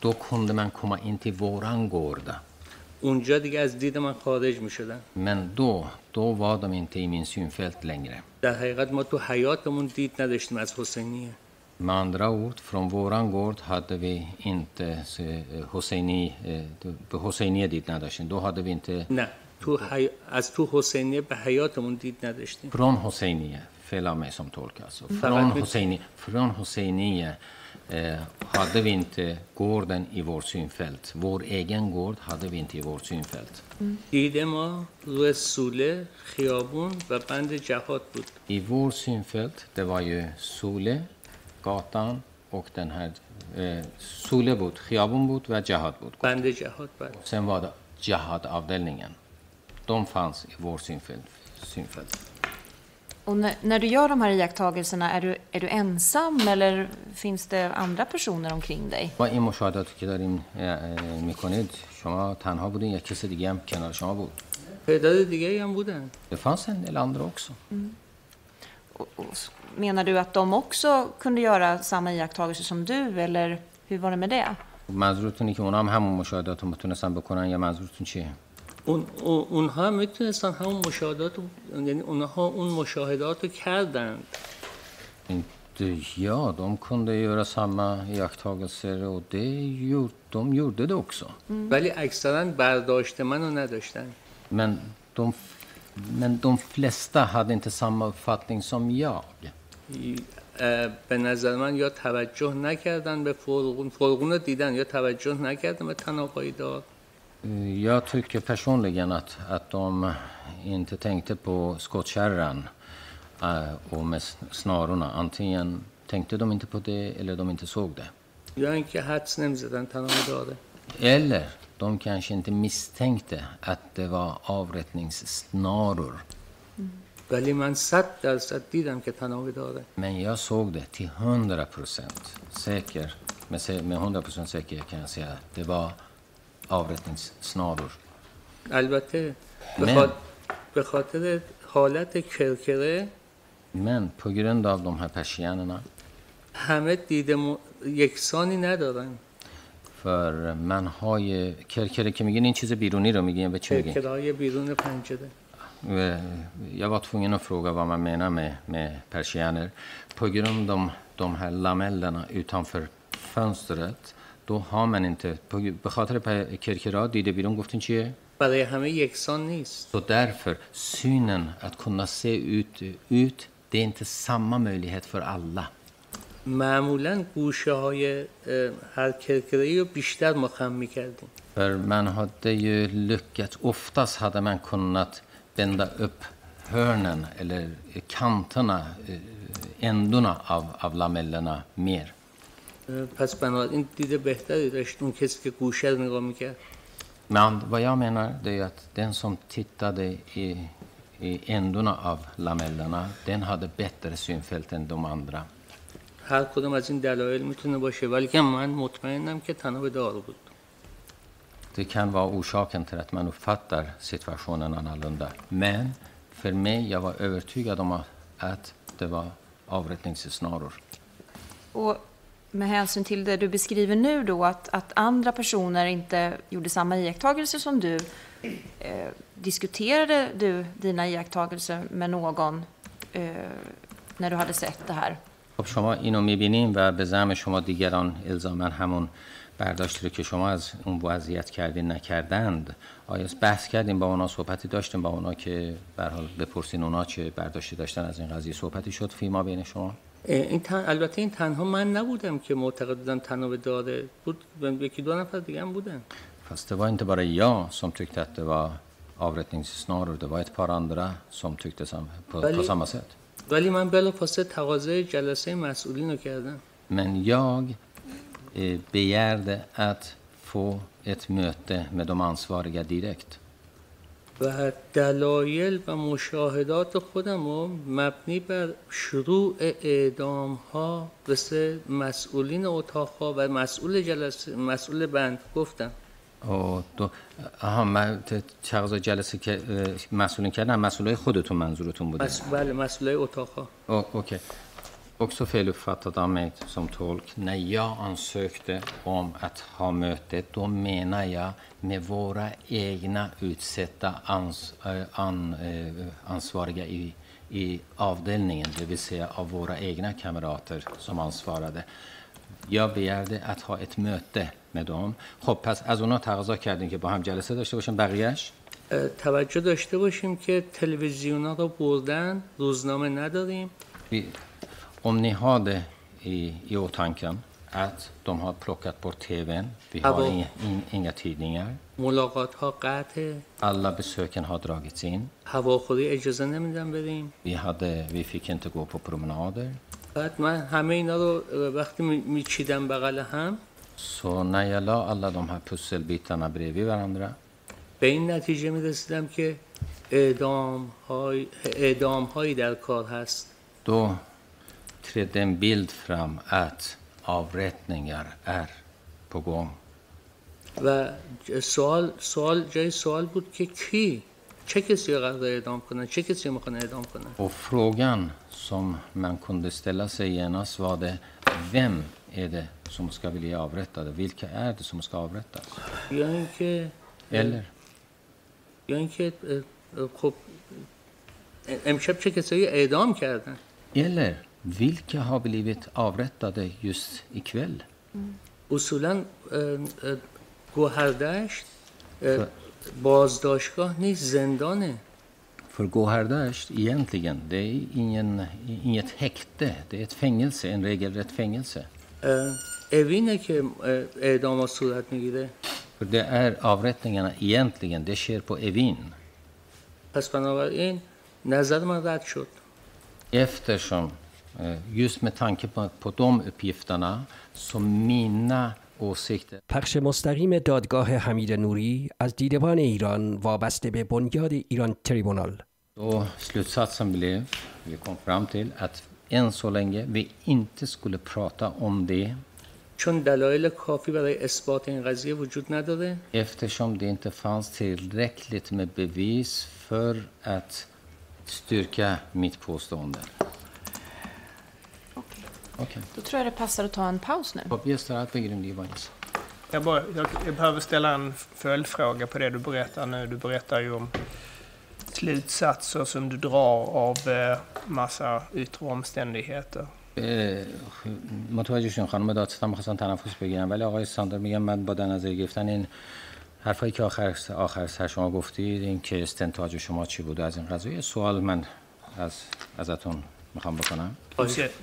Då kunde man komma in till våran gård.
اونجا دیگه از دید من خارج
می‌شدن. من دو دو وادم این تیم این سینفلت لنگره.
در حقیقت ما تو حیاتمون دید نداشتیم از حسینیه
من را اورد فروم ووران گورد هده وی انت حسینی به حسینیه دید نداشتیم. دو هده وی انت
نه تو حی... از تو حسینیه به حیاتمون دید نداشتیم.
فرام حسینیه. فعلا میسم تولکه اصلا
حسینی
حسینیه فرام حسینیه. eh, hade vi inte gården i vårt synfält. Vår egen gård hade vi inte i vårt synfält.
دید ما روی سوله خیابون و بند جهاد بود
I vår synfält, det var ju Sole, gatan och den här eh, Sole بود, Khiabun بود و Jahad بود.
بند جهاد بعد
Sen var det Jahad-avdelningen. De fanns i vår synfält. synfält.
Och när, när du gör de här iakttagelserna, är du, är du ensam eller finns det andra personer omkring dig?
با این مشاهداتی که داریم میکنید شما تنها بودین یا کسی دیگه هم کنار شما بود
تعداد دیگه هم بودن
Det fanns en del andra också.
Och, och, s- menar du att de också kunde göra samma iakttagelser som du eller hur var det med det?
منظورتونه که اونا هم همون مشاهدات رو میتونستن بکنن یا منظورتون چیه؟
اون اون- اونها می‌تونستن همون مشاهدات یعنی اونها اون مشاهدات رو کردند
Inte, ja, de kunde göra samma iakttagelser och det gjorde, de gjorde det också.
ولی اکثرا برداشت منو نداشتن
Men de, men de flesta hade inte samma uppfattning som jag.
به نظر من یا توجه نکردن به فرقون فرقون رو دیدن یا توجه نکردن به تناقض دار
Jag tycker personligen att, att de inte tänkte på skottkärran eh, och med s- snarorna. Antingen tänkte de inte på det eller de inte såg det.
یا اینکه حدس نمیزدن تناقض داره
Eller de kanske inte misstänkte att det var avrättningssnaror.
ولی من صد درصد دیدم که تناقض داره
Men jag såg det till 100 procent säker. Med, sä- med 100 procent säkerhet kan jag säga att det var آورتنس
البته به خاطر حالت کرکره
من پوگرن دادم ها پشیانه نه.
همه دیده یکسانی ندارن.
فر من های کرکره که میگین این چیز بیرونی رو میگین به چی میگین؟
کرکره بیرون پنجره.
و یا var tvungen att fråga vad man menar med med persianer på grund av de här lamellerna utanför. Man inte, på, به خاطر پ- کرکرا دیده بیرون گفتین چیه؟
برای همه یکسان نیست
Så därför, synen att kunna se ut, ut, det är inte samma möjlighet för alla.
معمولا گوشه های هر کرکره رو بیشتر مخم می‌کردیم
För man hade ju lyckats, oftast hade man kunnat bända upp hörnen eller kanterna, eh, ändorna av, av lamellerna mer.
پس بنابراین دید بهتری داشت اون کسی که گوشه رو نگاه میکرد
Men vad jag menar det är att den som tittade i, i ändorna av lamellerna, den hade bättre synfält än de andra.
هر کدوم از این دلایل میتونه باشه ولی که من مطمئنم که تناب دار بود
Det kan vara orsaken till att man uppfattar situationen annorlunda. Men för mig, jag var övertygad om att, att det var avrättningssnaror.
Och med hänsyn till det du beskriver nu då, att, att andra personer inte gjorde samma iakttagelser som du, eh, diskuterade du dina iakttagelser med någon eh, när du hade sett det här?
خب شما اینو میبینین و به زعم شما دیگران الزاما همون برداشتی رو که شما از اون وضعیت کردین نکردند آیا بحث کردین با اونا صحبتی داشتین با اونا که به هر حال بپرسین اونا چه برداشتی داشتن از این قضیه صحبتی شد فیما بین شما
این تن... البته این تنها من نبودم که معتقد بودم تناوب داره بود. یکی دو نفر دیگه هم بودن.
پس تو این برای یا سم تکت ات و آورتینگ سنار و دوایت پار اندرا سم تکت
سم
پر سم
ولی من بلا پاس تقاضای جلسه مسئولین رو کردم
من یا بیرد ات فو ات مؤت مدو منسواریا دایرکت
و دلایل و مشاهدات خودم رو مبنی بر شروع اعدام ها مثل مسئولین اتاق ها و مسئول جلسه مسئول بند گفتم.
Och då, aha, من چغزا جلسه که مسئولین کردن مسئولای خودتون منظورتون بوده؟
مس... بله مسئولای اتاق ها.
Okej. Också feluppfattat av mig som tolk. När jag ansökte om att ha möte, då menar jag med våra egna utsatta ans, eh, an, eh, ansvariga i, i avdelningen, det vill säga av våra egna kamrater som ansvarade. Jag begärde att ha ett möte med dem. خب پس از اونا تقاضا کردین که با هم جلسه داشته باشن بقیهش
توجه داشته باشیم که تلویزیون ها رو بردن روزنامه نداریم
om ni har det i, i åtanke att de har plockat bort tvn, vi har inga, in, inga tidningar,
ملاقات ها قطع
alla besöken har dragits in,
هواخوری اجازه نمیدن بریم
vi, hade, vi fick inte gå på promenader.
بعد من همه اینا رو وقتی می- میچیدم بغل هم
Så när jag la alla de här pusselbitarna bredvid varandra
به این نتیجه می رسیدم که اعدام, های اعدام هایی در کار هست
då trädde en bild fram att avrättningar är på gång.
و ج- سوال سوال جای سوال بود که کی چه کسی رو قرار اعدام کنن چه کسی رو میخوان اعدام کنن
Och frågan som man kunde ställa sig genast var det, vem är det som ska bli avrättade? Vilka är det som ska avrättas?
یا اینکه
Eller?
یا اینکه اه، اه، خب اه، امشب چه کسایی اعدام کردن
Eller Vilka har blivit avrättade just ikväll?
اصولا اه، اه، گوهردشت اه، بازداشتگاه نیست زندانه
För Gohardasht egentligen, det är ingen, inget häkte, det är ett fängelse, en regelrätt fängelse.
اوینه که اعدامات صورت می‌گیره
För det är avrättningarna egentligen, det sker på Evin.
پس بنابراین نظر من رد شد
Eftersom, eh, just med tanke på, på de uppgifterna, så mina åsikter
پخش مستقیم دادگاه حمید نوری از دیدبان ایران وابسته به بنیاد ایران تریبونال
Då slutsatsen blev, vi kom fram till att än så länge vi inte skulle prata om det
چون دلایل کافی برای اثبات این قضیه وجود نداره
eftersom det inte fanns tillräckligt med bevis för att styrka mitt påstående. Okej.
Då tror jag det passar att ta en paus nu.
خب یه استراحت بگیریم دیگه با این.
Jag, bara, jag, jag behöver ställa en följdfråga på det du berättar nu. Du berättar ju om slutsatser som du drar av eh, massa yttre omständigheter.
اه، متوجه شدین خانم دادستان میخواستن تنفس بگیرن ولی آقای ساندر میگن من با در نظر گرفتن این حرفایی که آخر آخر سر شما گفتید این که استنتاج شما چی بوده از این قضیه یه سوال من از ازتون می‌خوام بکنم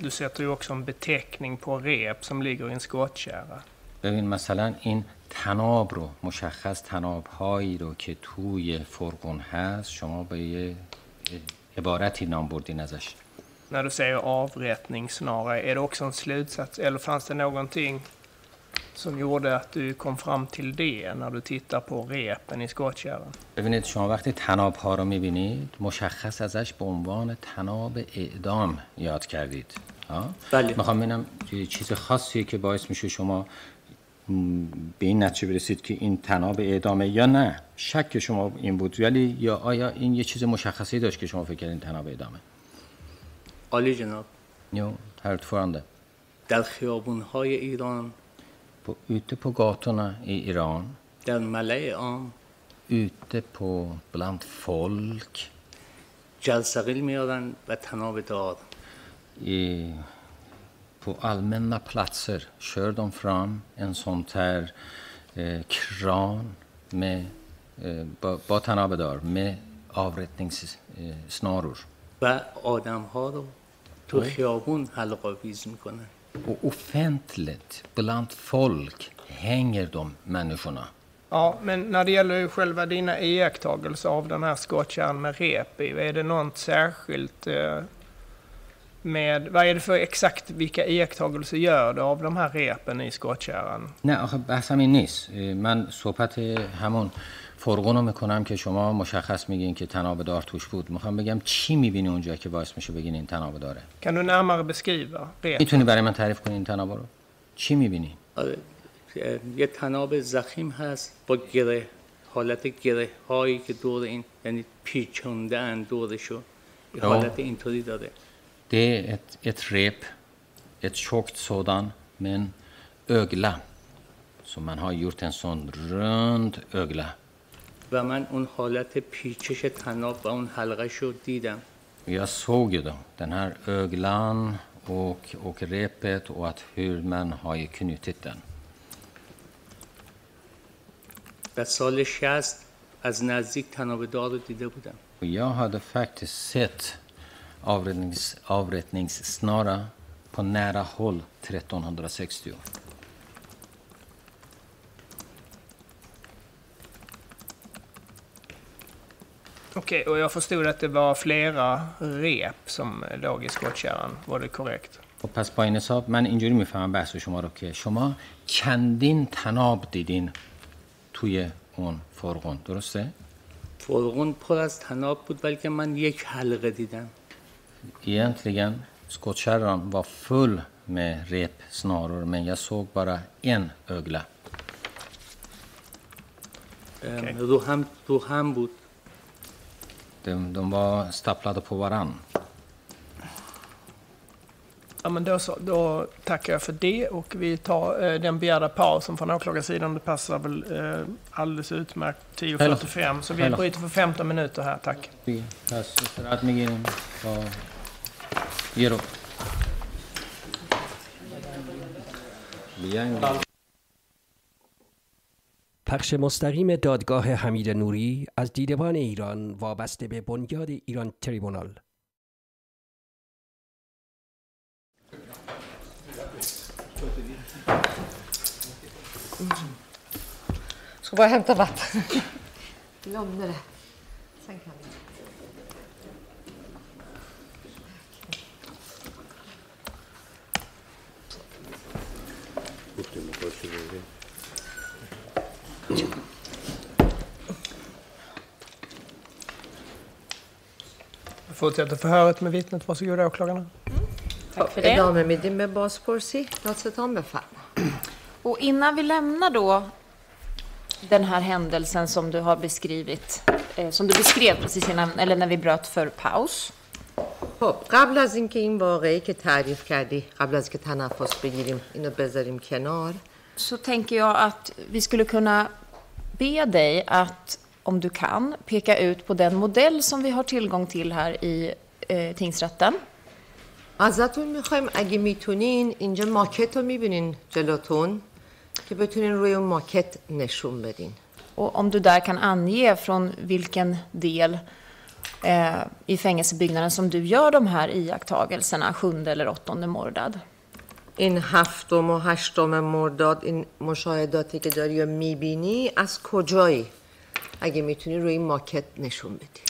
Du, sätter ju också en beteckning på rep som ligger i en skottkärra.
ببین مثلا این تناب رو مشخص تناب هایی رو که توی فرقون هست شما به یه عبارتی نام بردین ازش
När du säger avrättningssnara, är det också en slutsats eller fanns det någonting som gjorde att du kom fram till det när du tittar på repen i skottkärran?
ببینید شما وقتی تناب ها رو می‌بینید مشخص ازش به عنوان تناب اعدام یاد کردید؟
بله.
می‌خوام ببینم چیز خاصیه که باعث میشه شما به این نتیجه برسید که این تناب اعدامه یا نه شک شما این بود ولی یا آیا این یه چیز مشخصی داشت که شما فکر کردین تناب اعدامه
عالی جناب
Jo, herr ordförande.
در خیابونهای ایران
På, ute på gatorna i Iran,
در ملع عام
ute på bland folk,
جلسقیل میارن و تناب دار
i, på allmänna platser kör de fram en sån här eh, kran med eh, ba- با تنابدار med avrättningssnaror.
و آدم ها رو تو خیابون حلقاویز میکنن
och offentligt, bland folk, hänger de människorna.
Ja, men när det gäller själva dina iakttagelser av den här skottkärran med rep i, är det något särskilt eh, med, vad är det för exakt, vilka iakttagelser gör du av de här repen i skottkärran?
Nej, alltså, alltså min nyss, eh, man så att eh, hamon فرقون رو می‌کنم که شما مشخص میگین که تناب دار توش بود می‌خوام بگم چی می‌بینی اونجا که باعث میشه بگین این تناب داره
Kan du närmare beskriva?
می‌تونی برای من تعریف کنی این تناب رو چی می‌بینی
آره اه، یه تناب زخیم هست با گره حالت گره هایی که دور این یعنی پیچونده ان دورشو یه. حالت اینطوری داره
Det är ett, ett rep, ett tjockt sådan med en ögla. Så man har gjort en sån rund ögla.
و من اون حالت پیچش تناب و اون حلقه شو دیدم
Jag såg ju då den här öglan och, och repet och att hur man har knutit den.
و سال 60 از نزدیک تناب دار رو دیده بودم
Och jag hade faktiskt sett avrättnings, avrättningssnara på nära håll 1360.
Okej, och jag förstod att det var flera rep som låg i skottkärran. Var det korrekt?
خب پس با این حساب من اینجوری میفهمم بحث شما رو که شما چندین تناب دیدین توی اون فرقون درسته؟
فرغون پر از تناب بود ولی که من یک حلقه دیدم
Egentligen, skottkärran var full med repsnaror men jag såg bara en ögla.
ام،
اوکی.
رو هم رو هم بود
de, eh, de var staplade på varann.
Ja, men då, så, då tackar jag för det och vi tar eh, den begärda pausen från åklagarsidan. Det passar väl eh, alldeles utmärkt 10.45 så vi bryter för 15 minuter här. Tack.
Bien.
پخش مستقیم دادگاه حمید نوری از دیدبان ایران وابسته به بنیاد ایران تریبونال
Ska bara hämta vatten. Glömde det. Sen kan vi.
Fortsätter förhöret med vittnet. Varsågoda åklagarna.
Tack för det.
ادامه میدیم به بازپرسی دادستان بفرما
Och innan vi lämnar då den här händelsen som du har beskrivit, eh, som du beskrev precis innan, eller när vi bröt för paus.
خب قبل از اینکه این واقعی که تعریف کردی قبل از که تنفس بگیریم اینو بذاریم کنار
Så tänker jag att vi skulle kunna be dig att, om du kan, peka ut på den modell som vi har tillgång till här i eh, tingsrätten.
ازتون میخوایم اگه میتونین اینجا ماکت رو میبینین جلوتون که بتونین روی اون ماکت نشون بدین
Och om du där kan ange från vilken del eh, i fängelsebyggnaden som du gör de här iakttagelserna, sjunde eller åttonde mordad.
این هفتم و هشتم مرداد این مشاهداتی که داری و می‌بینی از کجایی؟ اگه می‌تونی روی این ماکت نشون بدی.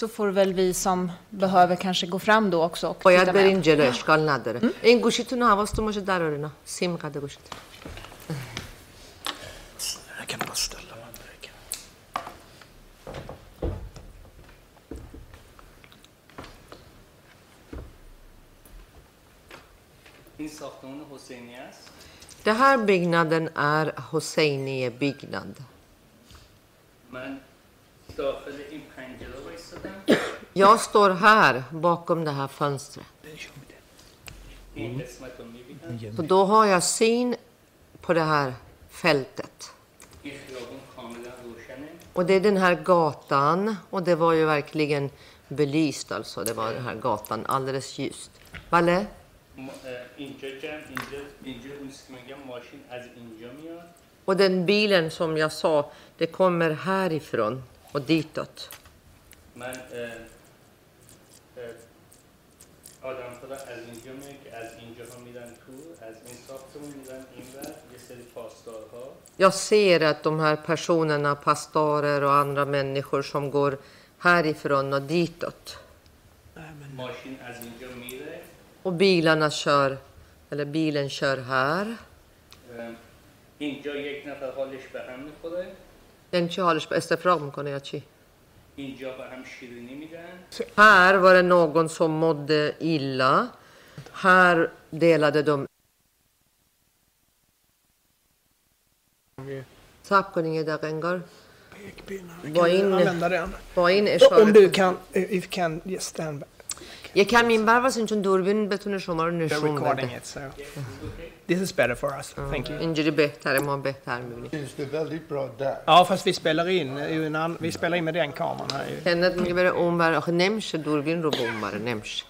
Så får väl vi som behöver kanske gå fram då också och
باید
titta
برین
med.
جلو اشکال نداره. این گوشیتون رو حواستون باشه در آره سیم قده گوشیت
Hosseinias.
Den här byggnaden är Hosseinie-byggnad.
Men skapade Imprangelo också den?
Jag står här bakom det här fönstret.
Mm.
Så då har jag syn på det här fältet. Och det är den här gatan och det var ju verkligen belyst alltså. Det var den här gatan alldeles ljust. Valle?
ما- اه، اینجا جمع اینجا اینجا اون چیزی که میگم ماشین از اینجا میاد
Och den bilen som jag sa, det kommer härifrån och ditåt.
من اه، اه، آدم خدا از اینجا میاد که از اینجا ها میرن تو از این ساختمون میرن این یه سری پاسدارها
Jag ser att de här personerna, pastorer och andra människor som går härifrån och ditåt.
ماشین از اینجا میره
Och bilarna kör, eller bilen kör här.
اه، اینجا یک نفر حالش به هم میخوره
Den چی حالش به استفراغ میکنه یا چی؟
اینجا به هم شیرینی میدن
Här var det någon som mådde illa. Här delade de... صبر کنین یه دقیقه انگار
Pekpinnar.
Vad
Kan du
in-
använda den?
با این
Om
اشاره
du kan, if you can, yes, stand back.
یکم این بر واسه چون دوربین بتونه شما رو
They're
نشون
recording
بده
it, so. This is better for us. Thank you.
اینجوری بهتره ما بهتر میبینیم
Finns det väldigt bra där?
Ja, fast vi spelar in, det är ju en an- vi spelar in med den kameran här ju.
کندت میگه بره اون بر آخه نمیشه دوربین رو به اون بره نمیشه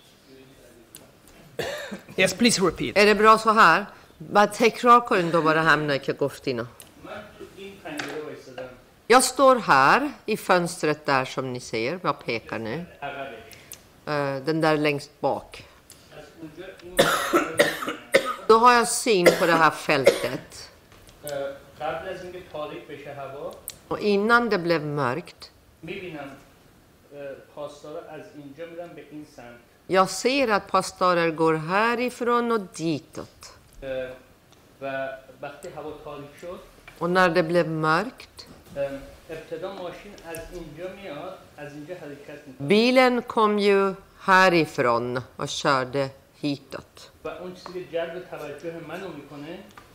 Yes, please repeat.
är det bra så här بعد تکرار کنین دوباره همینایی که گفتینا
من تو این پنجره وایستادم
Jag står här i fönstret där som ni ser. Jag pekar nu. Eh, den där längst bak. Då har jag syn på det här fältet. Och innan det blev mörkt. Jag ser att pastorer går härifrån och ditåt. Och när det blev mörkt Bilen kom ju härifrån och körde hitåt.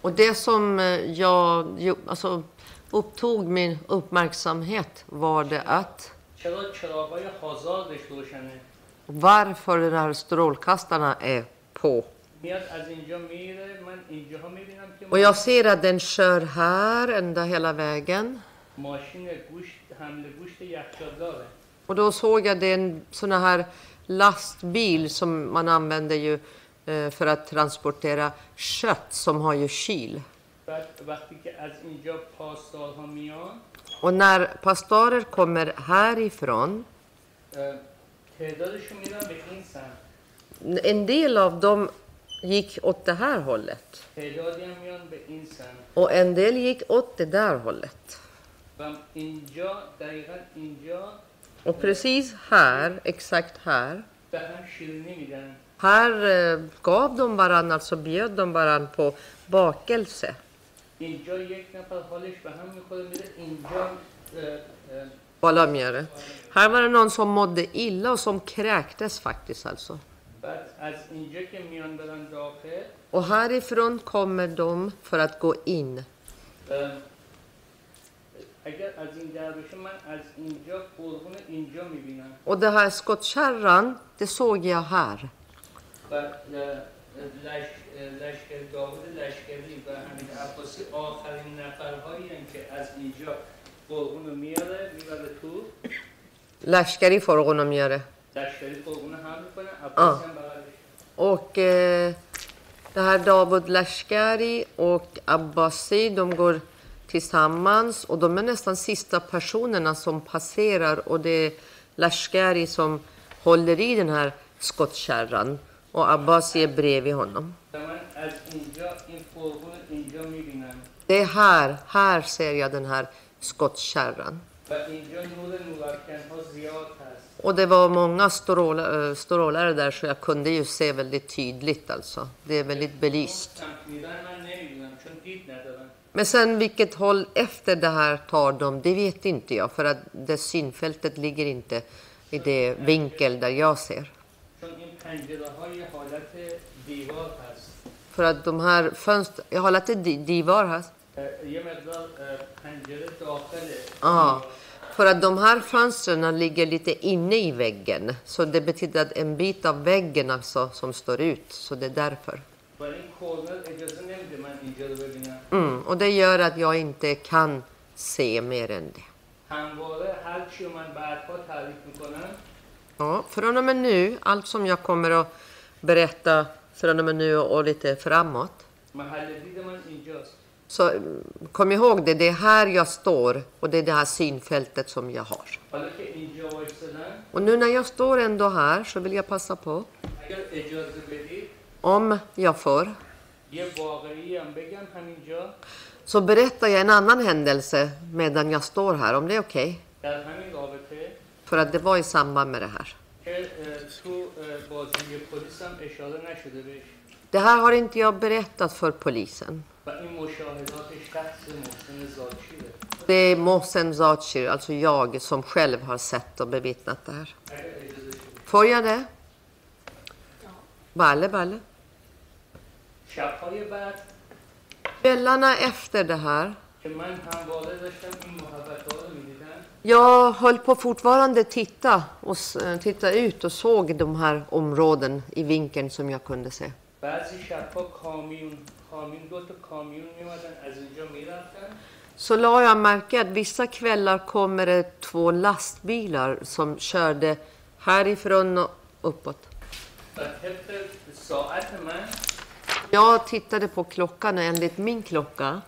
Och det som eh, jag alltså, upptog min uppmärksamhet var det att varför de här strålkastarna är på. Och jag ser att den kör här ända hela vägen. Och då såg jag det en sån här lastbil som man använder ju eh, för att transportera kött som har ju kyl. Och när pastorer kommer härifrån en del av dem gick åt det här hållet. Och en del gick åt det där hållet. Och precis här, exakt här. Här eh, gav de varann, alltså bjöd de varann på bakelse. Här var det någon som mådde illa och som kräktes faktiskt alltså. Och härifrån kommer de för att gå in. Och det här skottkärran, det såg jag här.
لشکری فرغون رو میاره لشکری فرغون هم می‌کنه عباس هم
Och eh, det här David Lashkari och Abbasi, de går tillsammans och de är nästan sista personerna som passerar och det är Lashkari som håller i den här skottkärran och Abbas är bredvid honom. Det är här, här ser jag den här skottkärran. Och det var många strålare, eh, strålare där så jag kunde ju se väldigt tydligt alltså. Det är väldigt belyst. Men sen vilket håll efter det här tar de, det vet inte jag. För att det synfältet ligger inte i det vinkel där jag ser. För att de här fönstren, jag har lärt lagt divar här. Ja, för att de här fönstren ligger lite inne i väggen. Så det betyder att en bit av väggen alltså som står ut. Så det är därför. Mm, och det gör att jag inte kan se mer än det. Ja, från och med nu, allt som jag kommer att berätta från och med nu och lite framåt. Så kom ihåg det, det är här jag står och det är det här synfältet som jag har. Och nu när jag står ändå här så vill jag passa på om jag får, så berättar jag en annan händelse medan jag står här, om det är okej.
Okay.
För att det var i samband med det här. Det här har inte jag berättat för polisen. Det är Mohsen Zachir, alltså jag, som själv har sett och bevittnat det här. Får jag det? Balle, balle. Kvällarna efter det här. Jag höll på fortfarande titta, och, eh, titta ut och såg de här områden i vinkeln som jag kunde se. Så la jag märke att vissa kvällar kommer det två lastbilar som körde härifrån och uppåt. Jag tittade på klockan och enligt min klocka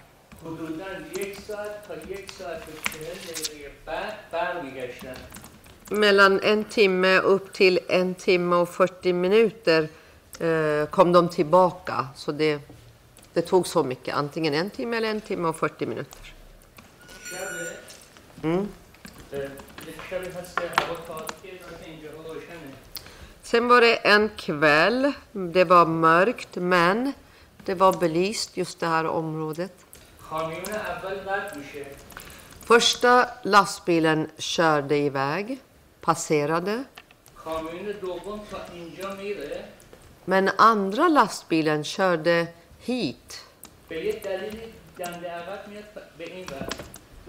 mellan en timme upp till en timme och 40 minuter eh, kom de tillbaka. Så det, det tog så mycket, antingen en timme eller en timme och 40 minuter.
Mm.
Sen var det en kväll. Det var mörkt, men det var belyst, just det här området. Första lastbilen körde iväg, passerade. Men andra lastbilen körde hit.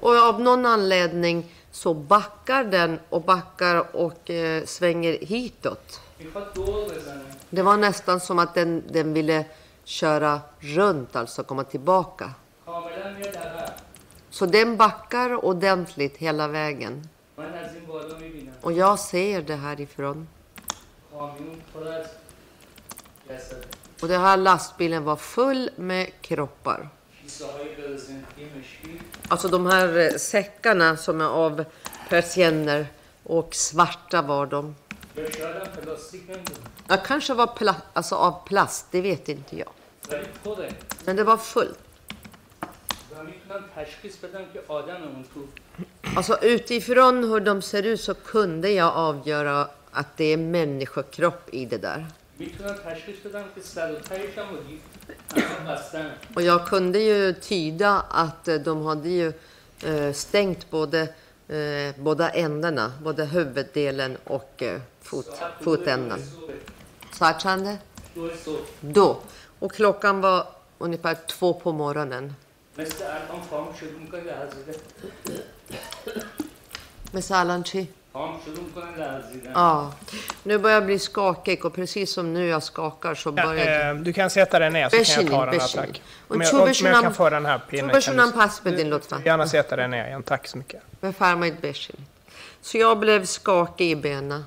Och av någon anledning så backar den och backar och eh, svänger hitåt. Det var nästan som att den, den ville köra runt, alltså komma tillbaka. Så den backar ordentligt hela vägen. Och jag ser det härifrån. Och den här lastbilen var full med kroppar. Alltså de här eh, säckarna som är av persienner och svarta var de. Ja, kanske var pla alltså av plast, det vet inte jag. Men det var fullt. Alltså utifrån hur de ser ut så kunde jag avgöra att det är människokropp i det där. Och jag kunde ju tyda att eh, de hade ju eh, stängt både, eh, båda ändarna, både huvuddelen och fot, fotändan.
Sartande?
Då. Och klockan var ungefär två på morgonen. Med
Salanchi?
Ja. Nu börjar jag bli skakig och precis som nu jag skakar så börjar...
Eh, du kan sätta dig ner så kan jag ta den här, tack. Men jag, om jag kan få den här pinnen kan du gärna sätta dig ner igen, tack så mycket.
Så jag blev skakig i benen.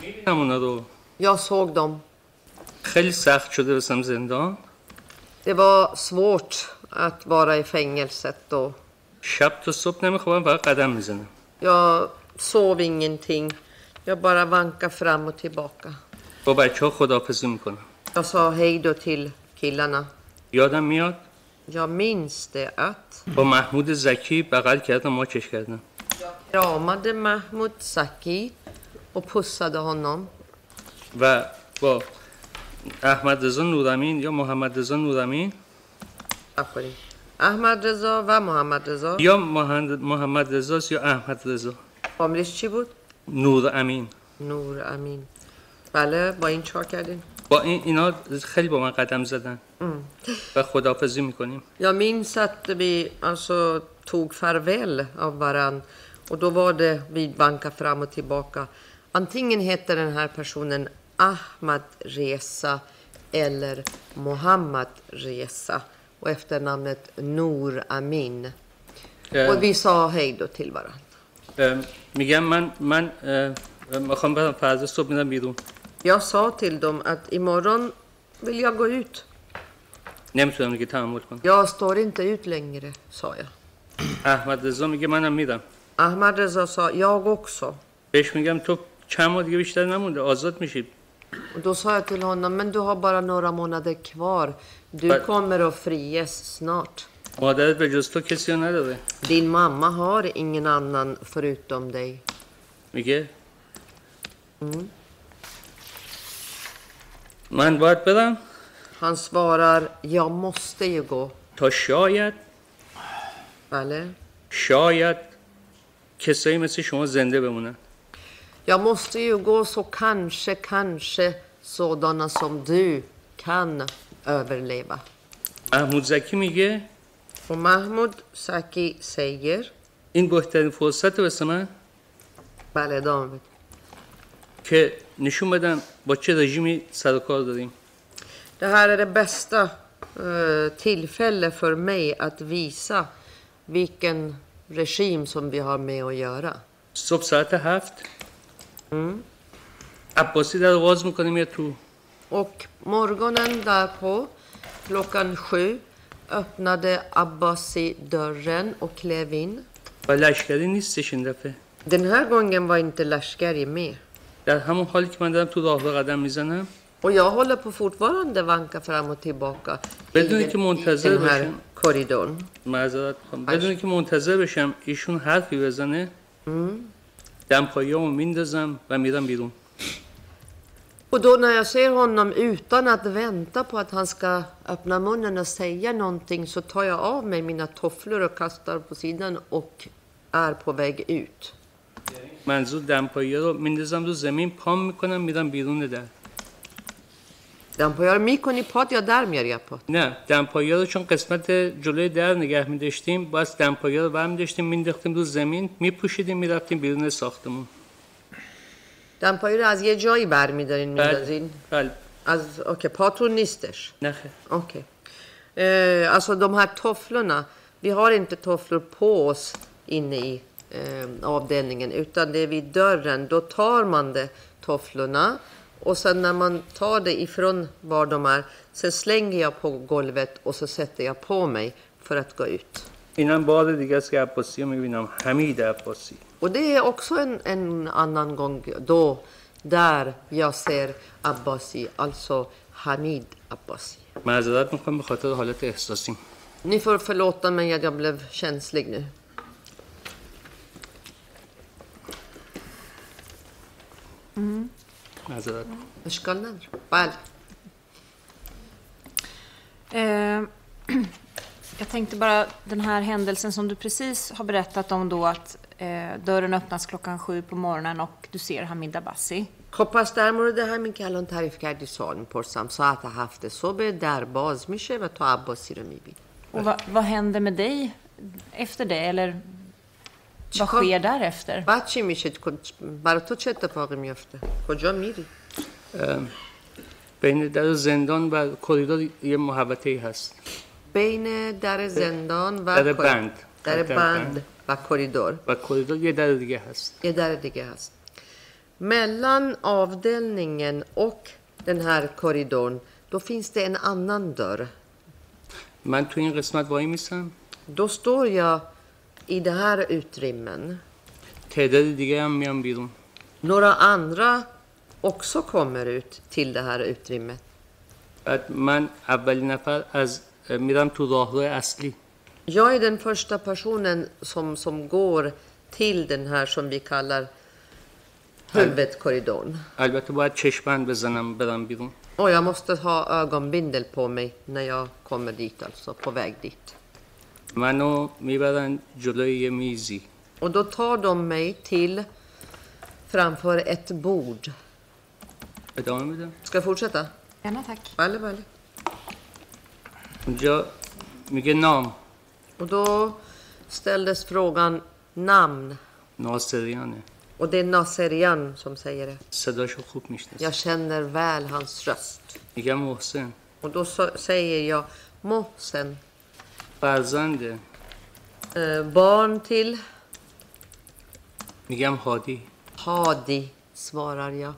میبینم اونا رو
Jag såg dem.
خیلی سخت شده بسم زندان
Det var svårt att vara i fängelset då.
شب تا صبح نمیخوابم فقط قدم میزنم
Jag sov ingenting. Jag bara vankade fram och tillbaka.
با بچه ها خداحافظی می‌کنم
Jag sa hej då till killarna.
یادم میاد
Jag minns det att
با محمود زکی بغل کردم ماچش کردم
kramade Mahmoud Saki och pussade honom.
و با احمد رضا نورامین یا محمد رضا نورامین
Akhari. Ahmad Reza و محمد رضا
یا محمد محمد رضاست یا احمد رضا
فامیلش چی بود؟
نور امین
نور امین بله با این چهار کردین
با این اینا خیلی با من قدم زدن و خداحافظی میکنیم
Jag minns att vi alltså tog farväl av varann och då var det vi bankade fram och tillbaka. Antingen heter den här personen Ahmad Reza eller Mohammad Reza och efternamnet Noor Amin. Och vi sa hej då till varandra.
میگم من من می‌خوام به فاز صبح می‌ذارم بیرون.
یا سعیت دم ات امروز ولی یا گو ات
نمی‌تونم که تام مول
کنم. یا استوری نت ات لعنتی سعی.
احمد رضا میگه منم میدم.
احمد رضا سعی یا گو کس.
بهش میگم تو چه مدتی بیشتر نمونده آزاد میشی.
Då sa jag till honom, men du har bara några månader kvar. Du kommer att fries snart.
مادرت به جز تو کسی رو نداره
Din mamma har ingen annan förutom dig.
میگه من باید برم
Han svarar, jag måste ju gå.
تا شاید
Eller?
شاید کسایی مثل شما زنده بمونن
Jag måste ju gå så kanske, kanske sådana som du kan överleva.
محمود زکی میگه
Och Mahmoud Saki säger,
این بهترین فرصت واسه من
bale David,
که نشون بدم با چه رژیمی سر و کار داریم
det här är det bästa eh, tillfälle för mig att visa vilken regim som vi har med att göra.
صبح ساعت هفت عباسی در رو باز می‌کنه میاد تو
Och morgonen därpå, klockan sju, öppnade Abbasi dörren och klev in.
و لشکری نیستش این دفعه
Den här gången var inte Lashkari med.
در همون حالی که من دارم تو راه قدم می‌زنم
Och jag håller på fortfarande vanka fram och tillbaka
بدونی که منتظر
den här
باشم
korridorn.
معذرت می‌خوام بدونی که منتظر بشم ایشون حرفی بزنه دمپاییامو میندازم و میرم بیرون
Och då när jag ser honom utan att vänta på att han ska öppna munnen och säga någonting så tar jag av mig mina tofflor och kastar på sidan och är på väg ut.
منظور دمپایی رو میندازم رو زمین پام می‌کنم میرم بیرون در.
دمپایار می‌کنی پاد یا در میاری از پاد
نه دمپایی رو چون قسمت جلوی در نگه میداشتیم باز دمپایی رو برمیداشتیم مینداختیم رو زمین میپوشیدیم می‌رفتیم بیرون ساختمون.
دمپایی رو از یه جایی برمیدارین
بله
میندازین
بله
از اوکی پاتون نیستش
نخه
اوکی Eh, alltså de här tofflorna, vi har inte tofflor på oss inne i eh, avdelningen utan det är vid dörren. Då tar man det, tofflorna och sen när man tar det ifrån var de är, sen slänger jag på golvet och så sätter jag på mig för att gå ut.
اینم بار دیگه است که عباسی رو میبینم حمید عباسی
Och det är också en, en annan gång då där jag ser Abbasi, alltså Hamid Abbasi.
معذرت میخوام به خاطر حالت احساسیم
Ni får förlåta mig att jag blev känslig nu.
معذرت
اشکال نداره بله
Eh, jag tänkte bara den här händelsen som du precis har berättat om då att eh, dörren öppnas klockan sju på morgonen och du ser Hamid Abbasi.
خب پس در مورد همین که الان تعریف کردی سوال می‌پرسم ساعت هفت صبح در باز میشه و تو عباسی رو می‌بینی
Och vad, vad händer med dig efter det? Eller vad sker därefter?
بعد چی میشه برای تو چه اتفاقی میفته کجا میری
بین در زندان و کریدور یه محوطه ای هست
بین در زندان و
در بند.
در بند. و کریدور
و کریدور یه در دیگه هست
är där det هست mellan avdelningen och den här korridoren då finns det en annan dörr
من تو این قسمت وای میسم
då står jag i det här utrymmen
تعداد دیگه هم میان بیرون
några andra också kommer ut till det här utrymmet
بعد من اولین نفر از میرم تو راهرو اصلی
Jag är den första personen som, som går till den här som vi kallar huvudkorridoren.
البته باید چشمند بزنم برم بیرون
Och jag måste ha ögonbindel på mig när jag kommer dit, alltså på väg dit.
منو میبرن جلوی یه میزی
Och då tar de mig till framför ett bord.
ادامه میدم
Ska jag fortsätta?
Gärna tack.
Bale, bale.
اونجا میگه نام
Och då ställdes frågan namn.
ناصریانه
Och det är Naserian som säger det.
صداشو خوب می‌شناسم
Jag känner väl hans röst.
میگم محسن
Och då så, säger jag Mohsen.
فرزنده
Eh, barn till
میگم هادی
Hadi, svarar jag.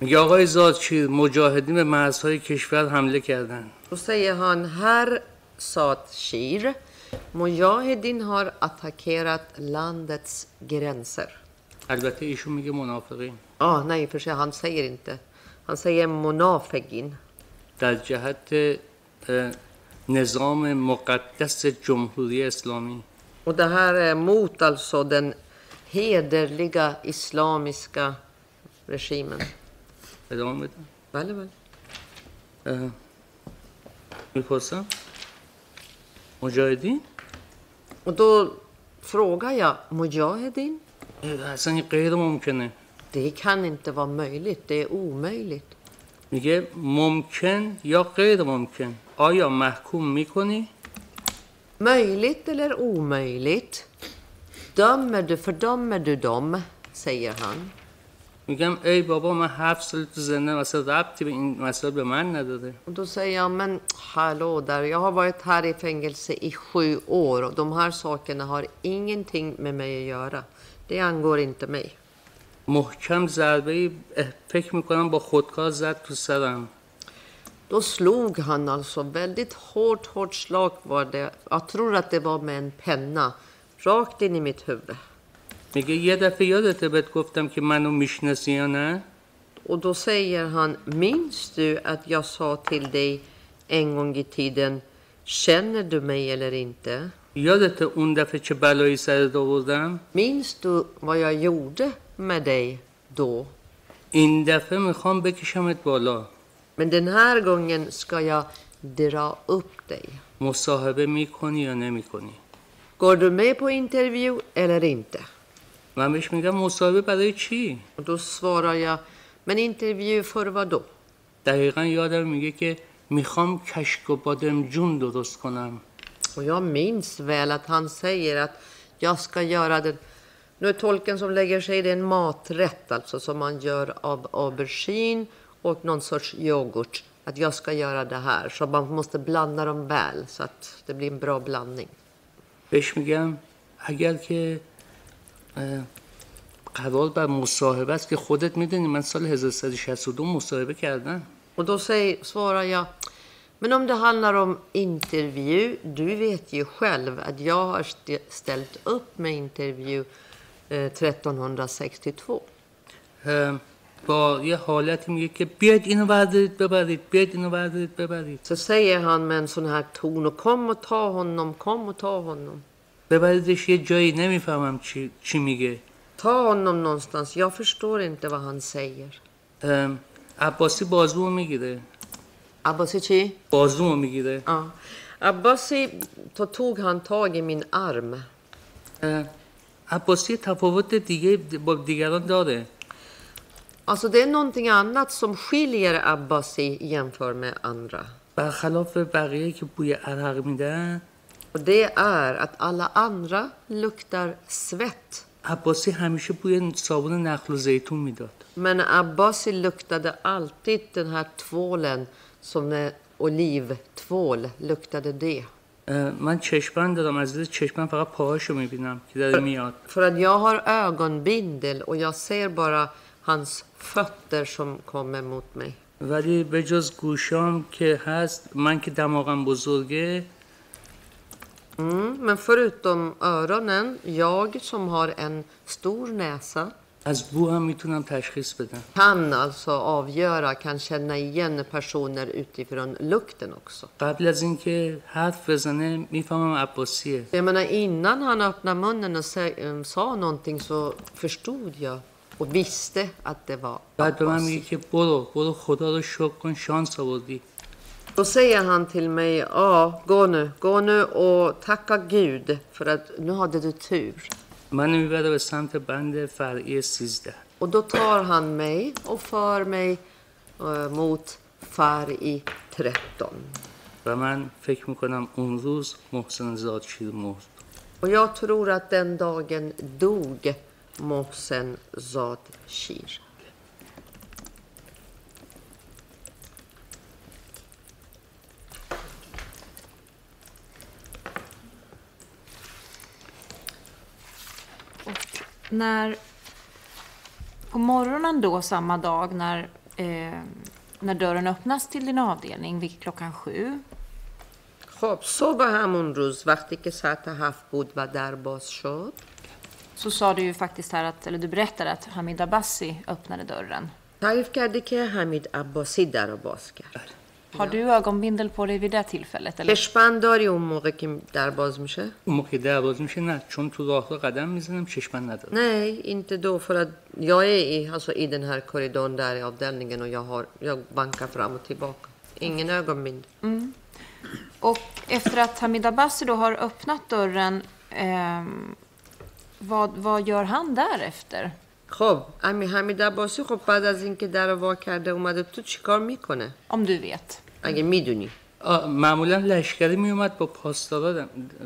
میگه آقای زادشیر مجاهدین به مرزهای کشور حمله کردن
Då säger han Herr Sadshir, Mujahedin har attackerat landets gränser.
البته ایشون میگه منافقین
Ja, nej, för sig, han säger inte. Han säger Monafegin.
در جهت اه، نظام مقدس جمهوری اسلامی
Och det här är mot alltså den hederliga islamiska regimen.
ادامه بدم
Väl, väl.
اه، میپرسم مجاهدین
Och då frågar jag Mujahedin.
اه، اصلا این غیر ممکنه
Det kan inte vara möjligt. Det är omöjligt.
میگه ممکن یا غیر ممکن آیا محکوم میکنی
Möjligt eller omöjligt? Dömer du, fördömer du dem? Säger han.
میگم ای بابا من هفت سال تو زندان اصلا ربطی به این مسائل به من نداره
då säger jag, men hallå där, jag har varit här i fängelse i sju år och de här sakerna har ingenting med mig att göra. Det angår inte mig.
محکم ضربه ای فکر می‌کنم با خودکار زد تو سرم
Då slog han alltså väldigt hårt, hårt slag var det. Jag tror att det var med en penna. Rakt in i mitt huvud.
میگه یه دفعه یادت بهت گفتم که منو می‌شناسی یا نه؟
و دو سیر هان مینس دو ات یا سا تیل دی این گونگ ای تیدن شنر دو می الر اینت
یادت اون دفعه چه بلایی سر دو
بودم مینس دو و یا یورده مد دی دو
این دفعه می‌خوام بکشمت بالا.
من دن هر گونگن سکا یا درا اپ دی
مصاحبه می‌کنی یا نمی‌کنی؟
گردو می پو انترویو الر اینته
من بهش میگم مصاحبه برای چی
Och då svarar jag, men intervju för vad då?
دقیقا یادم میگه که میخوام کشک و بادمجون درست کنم
Och jag minns väl att han säger att jag ska göra den... Nu är tolken som lägger sig i det en maträtt alltså som man gör av aubergine och någon sorts yoghurt. att jag ska göra det här. Så man måste blanda dem väl så att det blir en bra blandning.
بهش میگم اگر که اه، قرار بر مصاحبه است که خودت میدونی من سال 1362 مصاحبه کردم
Och då säger, svarar jag, men om det handlar om intervju, du vet ju själv att jag har st- ställt upp med intervju eh, 1362.
اه، با یه حالتی میگه که بیاید اینو بردارید ببرید بیاید اینو بردارید ببرید
Så säger han med en sån här ton, och kom och ta honom, kom och ta honom.
ببریدش یه جایی نمی‌فهمم چی, چی میگه.
تا آنم نونستانس یا فشتور انت و هن
سیر عباسی بازو می‌گیره.
عباسی چی؟
بازو می‌گیره.
عباسی تا توگ هن تاگ من
ارم. عباسی تفاوت دیگه با دیگران داره.
Alltså det är någonting annat som skiljer Abbasi jämfört med andra.
برخلاف بقیه که بوی عرق میدن
Och det är att alla andra luktar svett.
عباسی همیشه بوی صابون نخل و زیتون میداد
Men Abbasi luktade alltid den här tvålen som är olivtvål, luktade det.
اه، من چشمن دارم از زیر چشمن فقط پاهاشو میبینم که داره میاد
För att jag har ögonbindel och jag ser bara hans fötter som kommer mot mig.
ولی به جز گوشام که هست من که دماغم بزرگه
Mm, men förutom öronen, jag som har en stor näsa
از بو هم میتونم تشخیص بدم
kan alltså avgöra, kan känna igen personer utifrån lukten också.
قبل از اینکه حرف بزنه میفهمم عباسیه
Jag menar innan han öppnade munnen och sä- eh, sa någonting så förstod jag och visste att det var
بعد به من میگه
Abbasi.
که برو برو خدا رو شکر کن شانس آوردی
Då säger han till mig, ja, gå nu, gå nu och tacka Gud för att nu hade du tur.
منو میبره به سمت بند فرعی 13
Och då tar han mig och för mig eh, mot Fari 13.
و من فکر میکنم اون روز محسن زادشیر مرد
Och jag tror att den dagen dog Mohsen Zad
När, på morgonen då samma dag när, eh, när dörren öppnas till din avdelning vid klockan sju
خب صبح همون روز وقتی که ساعت هفت بود و در باز شد
så sa du ju faktiskt här att, eller du berättade att Hamid Abbasi öppnade dörren.
تعریف کرده که حمید عباسی در رو باز کرد
Har du ögonbindel på dig vid det tillfället? Eller?
کشبند داری اون موقع که در باز میشه؟
اون موقع در باز میشه نه چون تو راه رو قدم میزنم چشمن ندارم
Nej, inte då för att jag är i, alltså i den här korridoren där i avdelningen och jag, har, jag bankar fram och tillbaka. Ingen ögonbindel.
Och efter att Hamid Abbasi då har öppnat dörren, ehm, vad, vad gör han därefter?
خب امی حمید عباسی خب بعد از اینکه در وا کرده اومده تو چیکار می‌کنه
Om du vet.
اگه می‌دونی
معمولا لشکری میومد با پاسدارا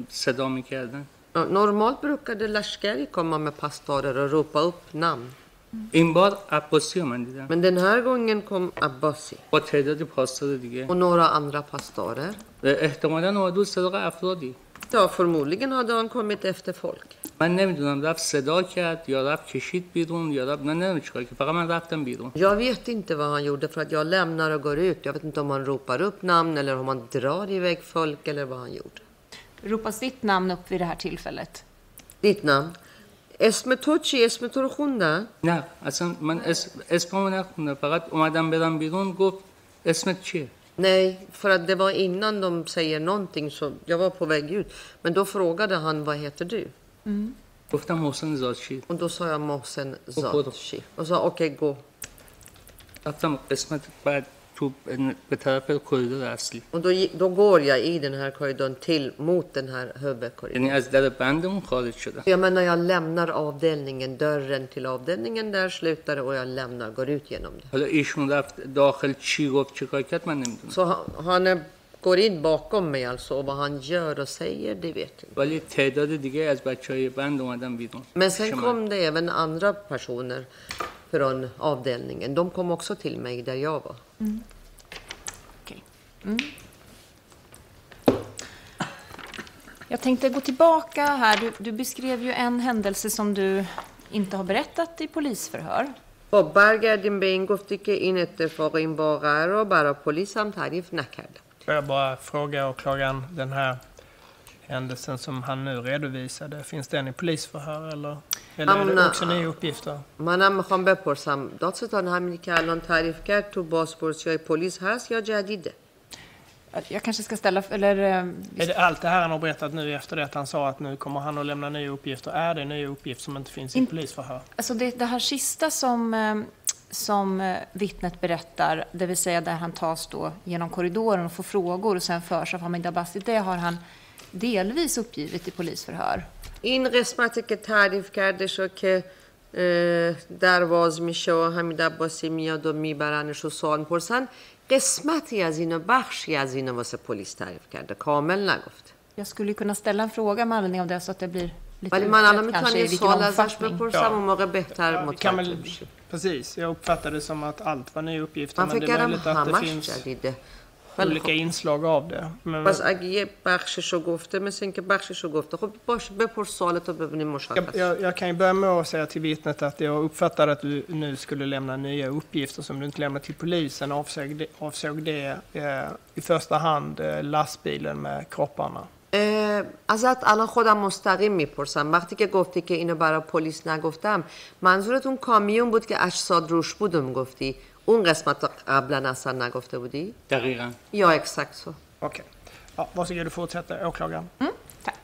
صدا می‌کردن
normalt brukade Lashkari komma med pastorer och ropa upp namn.
این بار عباسی من دیدم
Men den här gången kom Abbasi
با تعداد پاسدار دیگه
och några andra pastorer.
و احتمالا اومده بود صداق افرادی
Ja, förmodligen hade han kommit efter folk.
من نمیدونم رفت صدا کرد یا رفت کشید بیرون یا رفت نه نمیدونم چیکار که فقط من رفتم بیرون
Jag vet inte vad han gjorde för att jag lämnar och går ut. Jag vet inte om han ropar upp namn eller om han drar iväg folk eller vad han gjorde.
Ropas ditt namn upp vid det här tillfället?
Ditt namn? اسم تو چی؟ اسم تو رو خوندن؟
نه اصلا من اسم اسممو نخوندم فقط اومدم برم بیرون گفت اسمت چیه
Nej, för att det var innan de säger någonting så jag var på väg ut. Men då frågade han vad heter du?
گفتم محسن
sa jag Mohsen
خودم.
Zadshi. Och sa okej gå.
رفتم قسمت بعد تو به طرف کریدور اصلی
Och då, då går jag i den här korridoren till mot den här huvudkorridoren.
یعنی از در بندمون خارج شدم
Jag menar jag lämnar avdelningen, dörren till avdelningen där slutar och jag lämnar, går ut genom det.
حالا ایشون رفت داخل چی گفت چه کار کرد من نمی‌دونم
Så han, han är, går in bakom mig alltså och vad han gör och säger det vet jag inte.
ولی تعداد دیگه از بچه های بند اومدن بیرون
Men
پیش
sen
من.
kom det även andra personer från avdelningen. De kom också till mig där jag var.
Jag tänkte gå tillbaka här. Du, du beskrev ju en händelse som du inte har berättat i polisförhör.
خب برگردیم به این گفتی که این اتفاق این واقعه رو برای پلیس هم تعریف نکرده
Får jag bara fråga åklagaren, den här händelsen som han nu redovisade, finns den i polisförhör eller, eller är det
Amna-
också nya uppgifter?
منم میخوام بپرسم دادستان همینی که الان تعریف کرد تو بازپرسی های پلیس هست یا جدیده
Jag kanske ska ställa... Eller, eh,
Är det allt det här han har berättat nu efter det att han sa att nu kommer han att lämna nya uppgifter? Är det nya uppgifter som inte finns i
In-
polisförhör?
alltså det, det här sista som, eh, som eh, vittnet berättar, det vill säga där han tas då genom korridoren och får frågor och sen förs av Hamid Abbasi, det har han delvis uppgivit i polisförhör.
این قسمتی که تعریف کرده شد که اه، در واز میشه و حمید عباسی میاد و میبرنش و سوال پرسن قسمتی از اینو بخشی از اینو واسه پلیس تعریف کرده کامل نگفته
Jag skulle kunna ställa en fråga med anledning av det så att det blir lite
ولی من الان
utrett kanske
میتونم
i
یه
vilken
سوال ازش
omfattning.
بپرسم
Ja.
اون موقع بهتر
Ja, vi kan
متوجه
väl,
میشه
precis, jag uppfattade det som att allt var nya uppgifter
من
men
فکر
det är
کردم
möjligt att det
همش
finns
جدیده ولی
olika
خب
inslag av det. Men
پس اگه یه بخششو گفته مثل اینکه بخششو گفته خب باش بپرس سوالتو ببینیم مشخص
jag, jag, jag kan ju börja med att säga till vittnet att jag uppfattade att du nu skulle lämna nya uppgifter som du inte lämnat till polisen. Avsåg det, avsåg det eh, i första hand eh, lastbilen med kropparna?
اه، ازت الان خودم مستقیم میپرسم وقتی که گفتی که اینو برای پلیس نگفتم منظورت اون کامیون بود که اجساد روش بود و میگفتی اون قسمت رو قبلا اصلا نگفته بودی؟
دقیقا
یا اکسکت så.
Okej. Ja, varsågod, du fortsätter, åklagaren.
Tack.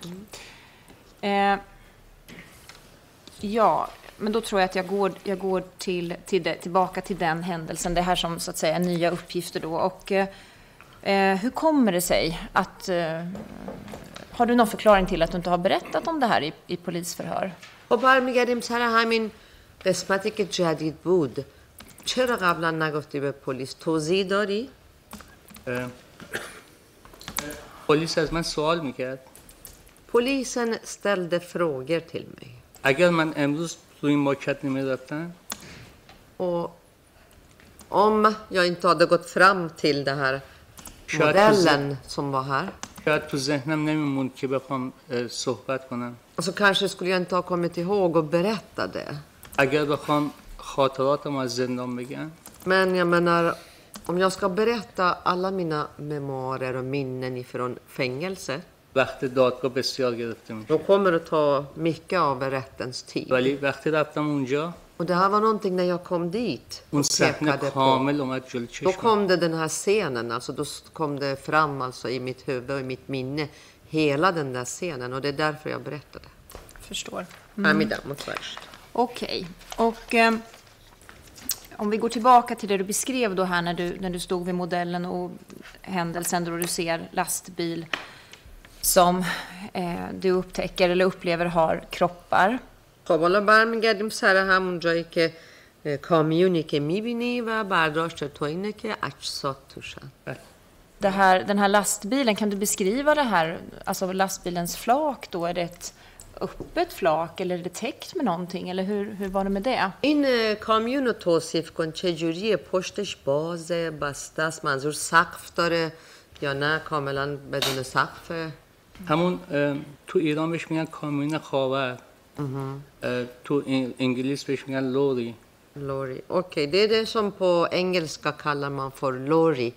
Eh, ja, men då tror jag att jag går, jag går till, till det, tillbaka till den händelsen. Det här som så att säga är nya uppgifter då. Och, eh, eh, hur kommer det sig att... Eh, har du någon förklaring till att du inte har berättat om det här i, i polisförhör?
خب برمیگردیم سر همین قسمتی که جدید بود چرا قبلا نگفتی به پلیس توضیح داری؟
اه، پلیس از من سوال میکرد
Polisen ställde frågor till mig.
اگر من امروز تو این ماکت نمیرفتم
Och om jag inte hade gått fram till den här
شاید تو, ذهن-
modellen som var här
شاید تو ذهنم نمیموند که بخوام صحبت کنم
Och så kanske skulle jag inte ha kommit ihåg att berätta det.
اگر بخوام خاطراتم از زندان بگم
Men jag menar, om jag ska berätta alla mina memoarer och minnen ifrån fängelse,
وقت دادگاه بسیار گرفته میشه
då kommer det ta mycket av rättens tid.
ولی وقتی رفتم اونجا
Och det här var någonting när jag kom dit. Och pekade på. Då kom det den här scenen, alltså då kom det fram alltså i mitt huvud och i mitt minne. Hela den där scenen och det är därför jag berättade.
Förstår.
Mm.
Okej. Okay. Och eh, om vi går tillbaka till det du beskrev då här när du, när du stod vid modellen och händelsen då du ser lastbil som eh, du upptäcker eller upplever har kroppar.
خب حالا برمیگردیم سر همون جایی که کامیونی که می‌بینی و برداشت تو اینه که اجساد توشن
Det här, den här lastbilen, kan du beskriva det här, alltså lastbilens flak då? Är det ett öppet flak eller är det täckt med någonting? Eller hur, hur var det med det?
این اه، کامیون رو توصیف کن چجوریه پشتش بازه بسته است منظور سقف داره یا نه کاملا بدون سقفه
همون تو ایران بهش میگن کامیون خاور اه، تو ای- انگلیس بهش میگن لوری
Lorry. Okej, det är det som på engelska kallar man för lorry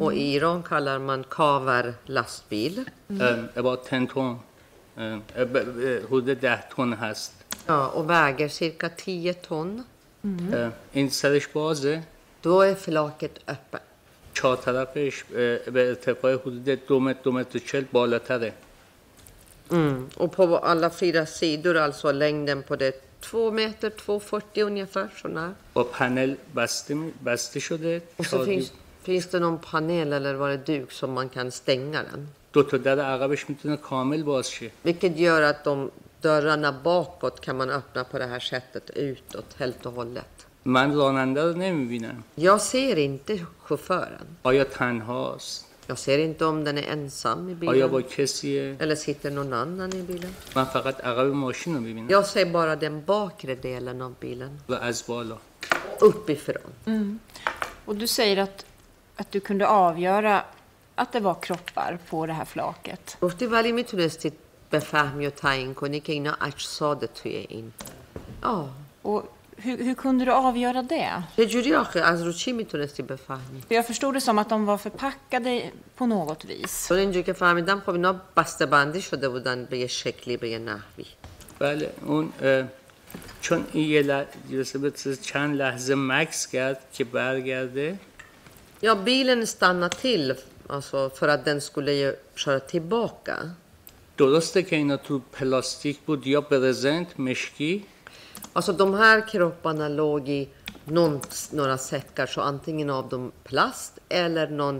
och i Iran kallar man kavar lastbil.
about 10 تن اه، اه، ب- ب- حدود ده تن هست
Ja, och väger cirka 10 ton.
اه، این سرش بازه
Då är flaket öppet.
چهار طرفش اه، به ارتفاع حدود دو متر دو متر و چل بالاتره
Mm. Och på alla fyra sidor, alltså längden på det, 2 meter, 2,40 ungefär. Sådär.
با پنل بسته, می- بسته شده
Och så
چهار
finns, finns det någon panel eller vad det är duk som man kan stänga den.
دو تا در عقبش میتونه کامل باز شه
Vilket gör att de dörrarna bakåt kan man öppna på det här sättet utåt helt och hållet.
من راننده رو نمیبینم
Jag ser inte chauffören.
آیا تنهاست
Jag ser inte om den är ensam i
آیا با
bilen
کسیه
eller sitter någon annan i bilen.
من فقط عقب ماشین رو میبینم
Jag ser bara den bakre delen av bilen.
و از بالا
Uppifrån.
Och du säger att, att du kunde avgöra att det var kroppar på det här flaket.
گفتی ولی میتونستید بفهمی و تعیین کنی که اینا اجساد توی این آه
Och hur, hur kunde du avgöra det?
چجوری آخه از رو چی میتونستی بفهمی
För jag förstod det som att de var förpackade på något vis.
چون اینجوری که فهمیدم خب اینا بسته بندی شده بودن به یه شکلی به یه نحوی
بله اون اه، چون این یه لحظه چند لحظه مکس کرد که برگرده
Ja, bilen stannade till alltså, för att den skulle ju köra tillbaka.
درسته که اینا تو پلاستیک بود یا برزنت مشکی
Alltså de här kropparna låg i någon, några säckar, så antingen av dem plast eller någon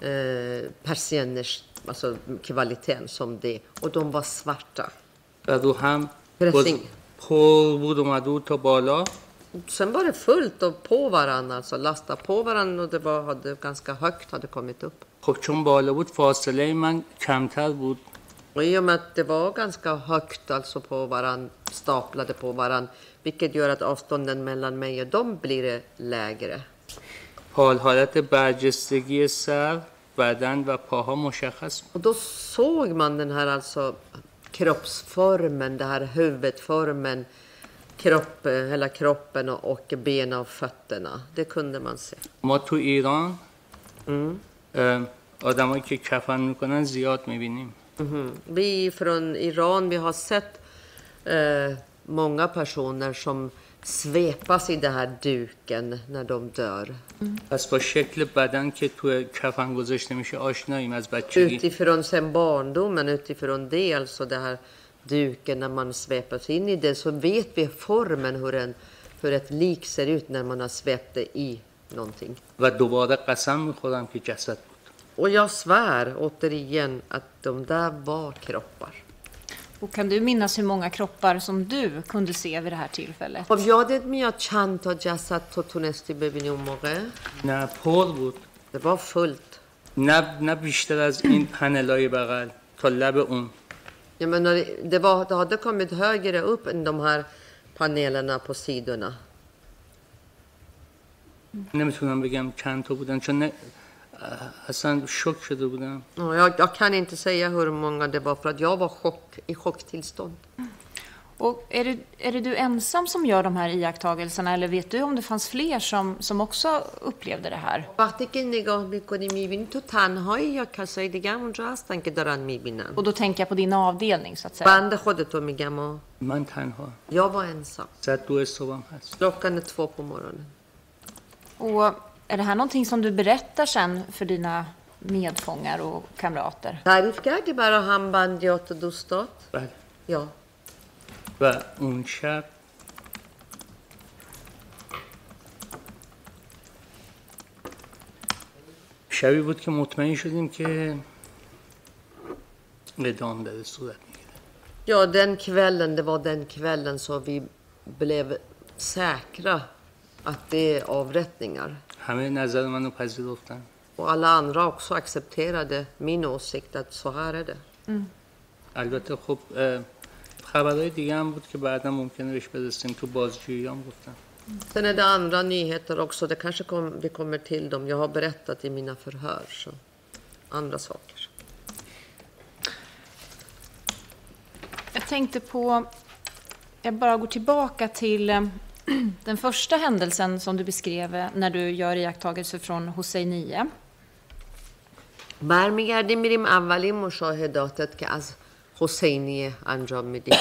eh, persienners, alltså kvaliteten som det. Och de var svarta.
و رو هم
برسینگ.
باز پر بود اومده بود تا بالا
Sen var det fullt och på varandra, alltså lasta på varandra och det var, hade ganska högt hade kommit upp.
خب چون بالا بود فاصله من کمتر بود
Och i och med att det var ganska högt alltså på varandra, staplade på varandra, vilket gör att avstånden mellan mig och dem blir lägre.
حال حالت برجستگی سر بدن و پاها مشخص بود
Och då såg man den här alltså kroppsformen, det här huvudformen, kropp, hela kroppen och, och benen och fötterna. Det kunde man se.
ما تو ایران آدمایی که کفن میکنن زیاد میبینیم
Mhm. Vi från Iran, vi har sett eh, många personer som svepas i den här duken när de dör.
پس با شکل بدن که تو کفن گذاشته میشه آشناییم از بچگی
Utifrån sen barndomen, utifrån det, alltså det här duken, när man svepas in i det, så vet vi formen hur, en, hur ett lik ser ut när man har svept det i någonting.
و دوباره قسم میخورم که جسد بود
Och jag svär återigen att de där var kroppar.
Och kan du minnas hur många kroppar som du kunde se vid det här tillfället?
خب یادت میاد چند تا جسد تو تونستی ببینی اون موقع؟
نه پر بود
Det var fullt.
نه نه بیشتر از این پنلای بغل تا لب اون
Jag menar, det, var, det hade kommit högre upp än de här panelerna på sidorna.
نمیتونم بگم چند تا بودن چون نه اصلا شک شده بودم
Ja, Jag, jag kan inte säga hur många det var för att jag var chock, i chocktillstånd.
Och är det, är det du ensam som gör de här iakttagelserna eller vet du om det fanns fler som, som också upplevde det här?
وقتی که نگاه میکنی میبینی تو تنهایی یا کسای دیگه هم اونجا هستن که دارن میبینن
Och då tänker jag på din avdelning så att säga.
بند خودتو میگم و
من تنها
jag var ensam.
زد دو صبحم هست
Klockan är två på morgonen.
Och är det här någonting som du berättar sen för dina medfångar och kamrater?
تعریف کردی برای هم بندیات و دوستات؟
بله
Ja.
و اون شب شبی بود که مطمئن شدیم که ادام داره صورت میگیره
Ja, den kvällen, det var den kvällen så vi blev säkra att det är avrättningar.
همه نظر منو پذیرفتن
Och alla andra också accepterade min åsikt att så här är det.
البته خب اه، خبرهای دیگه هم بود که بعدا ممکنه بهش برسیم تو بازجویی هم گفتم
Sen är det andra nyheter också. Det kanske kom, vi kommer till dem. Jag har berättat i mina förhör. Så. Andra saker.
Jag tänkte på, jag bara går tillbaka till eh, den första händelsen som du beskrev eh, när du gör iakttagelser från Hosseinie.
برمیگردیم میریم اولین مشاهداتت که از حسینیه انجام میدیم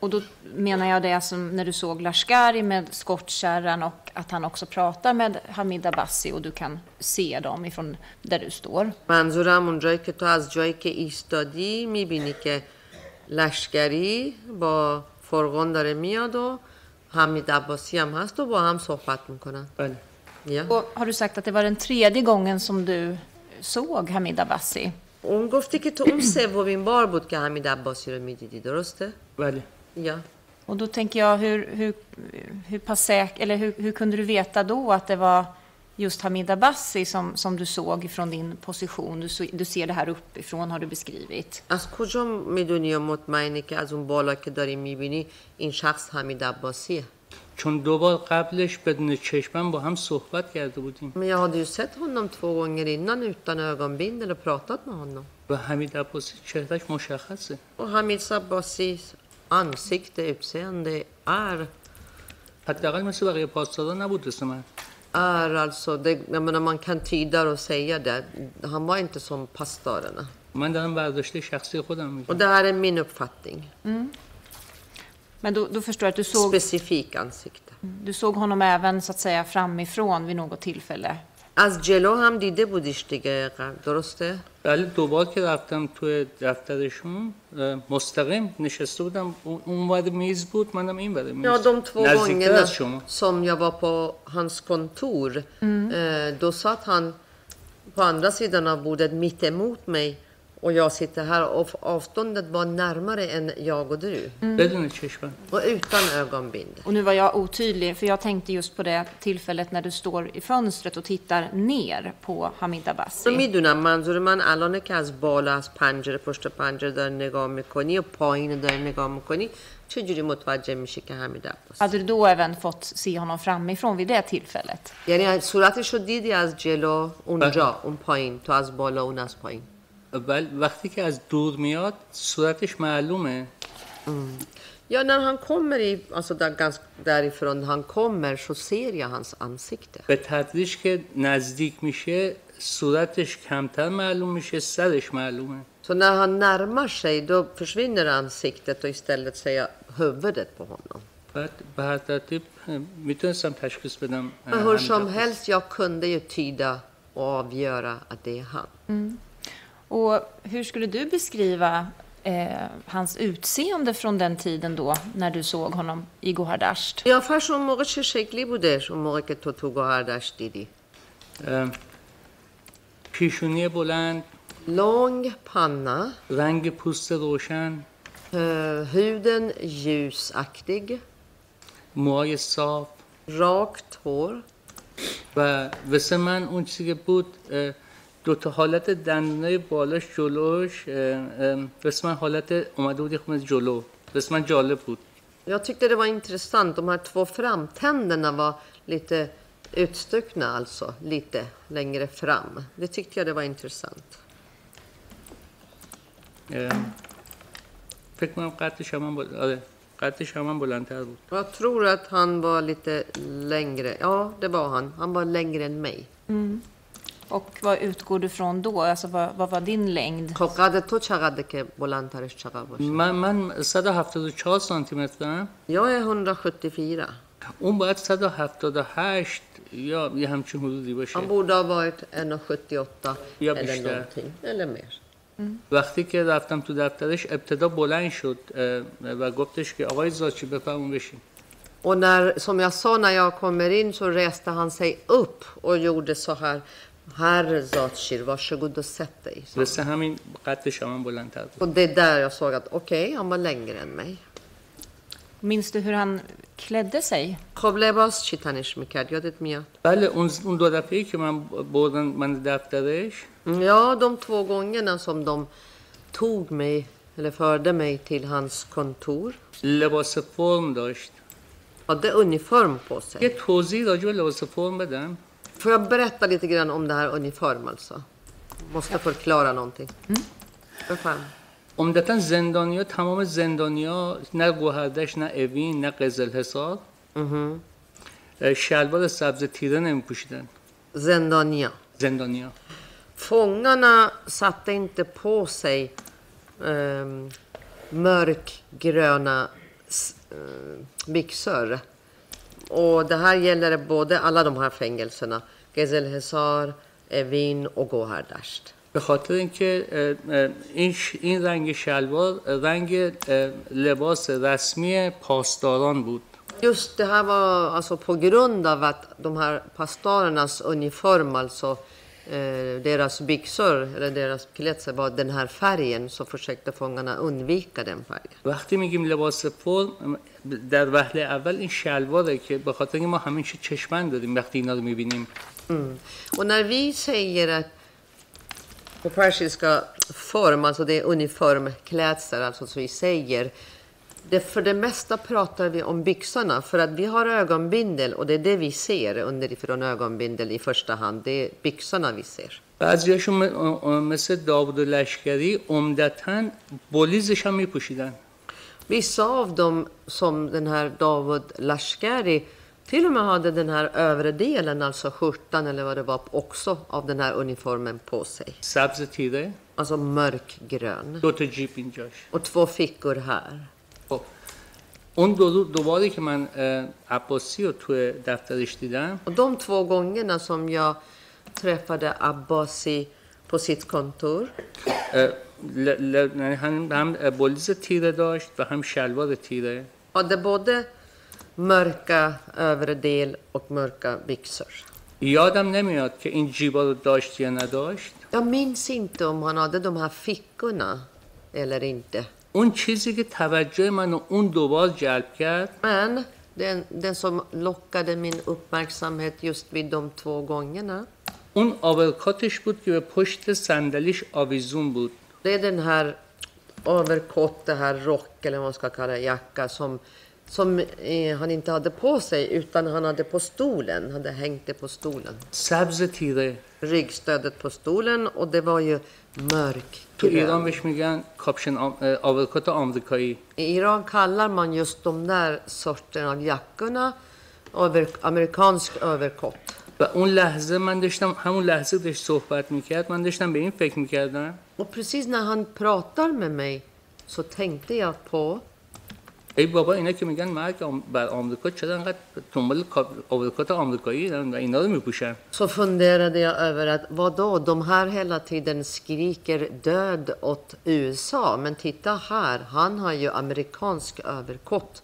Och då menar jag det som när du såg Lashkari med skottkärran och att han också pratar med Hamid Abbasi och du kan se dem ifrån där du står.
منظورم اونجایی که تو از جایی که ایستادی میبینی که لشکری با فرقان داره میاد و حمید عباسی هم هست و با هم صحبت میکنن
بله
ja.
Och har du sagt att det var den tredje gången som du såg Hamid Abbasi?
اون گفتی که تو اون سومین بار بود که حمید عباسی رو میدیدی درسته؟
بله
Ja.
Och då tänker jag, hur, hur, hur pass säk, eller hur, hur kunde du veta då att det var just Hamid Abbasi som, som du såg från din position? Du, så, du ser det här uppifrån har du beskrivit.
از کجا می‌دونی مطمئنی که از اون بالا که داری می‌بینی این شخص حمید عباسیه
چون دو بار قبلش بدون چشمم با هم صحبت کرده بودیم
Men jag hade ju sett honom två gånger innan utan ögonbindel och pratat med honom.
و حمید عباسی چهرهش مشخصه
Och Hamid Sabbasis ansikte, utseende är,
حداقل مثل بقیه پاسدارا نبود مثل من
är alltså, det, jag menar man kan tyda och säga det. Han var inte som pastorerna. Och det här är min uppfattning. Mm.
Men då, då, förstår jag att du såg...
Specifik ansikte. Mm.
Du såg honom även så att säga framifrån vid något tillfälle?
از جلو هم دیده بودیش دیگه درسته؟
بله دوبار که رفتم توی دفترشون مستقیم نشسته بودم. اون ور میز بود منم این ور میز.
de två
نزدیکتر از شما.
som jag var på hans kontor, eh, då satt han på andra sidan av bordet mitt emot mig och jag sitter här och avståndet var närmare än jag och du.
بدون چشمم
Och utan ögonbindel.
Och nu var jag otydlig, för jag tänkte just på det tillfället när du står i fönstret och tittar ner på Hamid
så
Abbasi.
میدونم منظور من الانه که از بالا از پنجره پشت پنجره داری نگاه میکنی و پایین داری نگاه میکنی چجوری متوجه میشه که حمید عباس
Hade du då även fått se honom framifrån vid det tillfället?
یعنی صورتش رو دیدی از جلو اونجا اون پایین تو از بالا اون از پایین
ولی وقتی که از دور میاد صورتش معلومه
Ja, när han kommer i, alltså där, ganska, därifrån han kommer så ser jag hans ansikte.
به تدریج که نزدیک میشه صورتش کمتر معلوم میشه سرش معلومه
Så när han närmar sig då försvinner ansiktet och istället ser jag huvudet på honom.
بعد به هر ترتیب می‌تونستم تشخیص بدم
Men hur som helst, jag kunde ju tyda och avgöra att det är han.
Och hur skulle du beskriva eh, hans utseende från den tiden då, när du såg honom i Gohardasht?
قیافش اون موقع چه شکلی بودش اون موقع که تو تو گوهردشت دیدی
اه، پیشونی بلند
lång panna
رنگ پوست روشن
eh, huden ljusaktig
موهای صاف
rakt hår
و واسه من اون چیزی که بود اه، دو تا حالت دندانه بالاش جلوش اه، اه، واسه من حالت اومده بود یه خورده جلو واسه من جالب بود
Jag tyckte det var intressant. De här två framtänderna var lite utstuckna, alltså lite längre fram. Det tyckte jag det var intressant.
اه، فکر کنم قدش هم بل... آره قدش هم بلندتر بود
Jag tror att han var lite längre. Ja, det var han. Han var längre än mig.
Och vad utgår du från då? Alltså vad, vad var din längd?
خب قد تو چقدر که بلندترش چقدر باشه
من من 174 سانتی مترم
Jag är 174.
اون باید 178 یا یه همچین حدودی باشه
Han borde ha varit 1,78
Ja,
eller
visst, ja.
någonting. Eller mer.
وقتی که رفتم تو دفترش ابتدا بلند شد و گفتش که آقای زاچی بفرمون بشین
Och när, som jag sa när jag kommer in så reste han sig upp och gjorde så här. Herr Zatshir, varsågod och sätt dig. sa han.
واسه همین قدش هم بلندتر بود
Och det är där jag såg att okej, han var längre än mig.
Minns du hur han klädde sig?
خب لباس چی تنش میکرد یادت میاد
بله اون اون دو دفعه که من بردن من دفترش
Ja, de två gångerna som de tog mig eller förde mig till hans kontor
لباس فرم داشت
hade uniform på
یه
sig.
توضیح راجع به لباس فرم بدم
Får jag berätta lite grann om det här uniform alltså? Måste förklara någonting. Befall.
عمدتا زندانیا تمام زندانیا نه گوهردش نه اوین نه قزل حصار شلوار سبز تیره نمی پوشیدن
Zendania.
زندانیا
Fångarna satte inte på sig um, mörkgröna s- eh, byxor. Och det här gäller både alla de här fängelserna. Gezelhesar, Evin och Gohardasht.
به خاطر اینکه اه، اه، این ش- این رنگ شلوار رنگ اه، لباس رسمی پاسداران بود
Just det här var alltså på grund av att de här pastorernas uniform, alltså eh, deras byxor eller deras klädsel var den här färgen så försökte fångarna undvika den färgen.
وقتی میگیم لباس فرم در وهله اول این شلواره که به خاطر ما همیشه چشمند داریم وقتی اینا رو می‌بینیم
Och när vi säger att på persiska form, alltså det är uniformklädsel, alltså så vi säger Det, för det mesta pratar vi om byxorna för att vi har ögonbindel och det är det vi ser underifrån ögonbindel i första hand. Det är byxorna vi ser.
بعضیاشون مثل داوود لشکری عمدتا بلیزش هم میپوشیدن
Vissa av dem, som den här David Lashkari, till och med hade den här övre delen, alltså skjortan eller vad det var, också av den här uniformen på sig.
سبز تیره
Alltså mörkgrön.
دو تا جیپ اینجاش
Och två fickor här.
خب اون دو, دو باری که من اه، عباسی رو توی دفترش دیدم
Och de två gångerna som jag träffade Abbasi på sitt kontor
اه، ل- ل- یعنی هم, هم بولیز تیره داشت و هم شلوار تیره
آده بوده مرکه اوردیل و مرکه بیکسر
یادم نمیاد که این جیبا رو داشت یا نداشت
یا من اینتو من آده دوم هفیکونا ایلر اینته
اون چیزی که توجه منو اون دوبار جلب کرد
من den, den som lockade min uppmärksamhet just vid de två gångerna.
Hon avkottes bort på pushte sandalish آویزون بود.
det är den här överkott, det här rock eller vad man ska kalla det, jacka som, som eh, han inte hade på sig utan han hade på stolen, hade hängt det på stolen.
سبز تیره
Ryggstödet på stolen och det var ju
تو ایران
mörkgrönt.
بهش میگن کاپشن آم... اه، آورکات آمریکایی
I Iran kallar man just de där sorten av jackorna över, amerikansk överkott.
و اون لحظه من داشتم همون لحظه داشت صحبت میکرد من داشتم به این فکر میکردم
Och precis när han pratar med mig så tänkte jag på
ای بابا اینا که میگن مرگ آم- بر آمریکا چرا انقدر دنبال کاپ- آورکات آمریکایی و اینا رو میپوشن
så funderade jag över att vad då de här hela tiden skriker död åt USA. Men titta här, han har ju amerikansk överkott.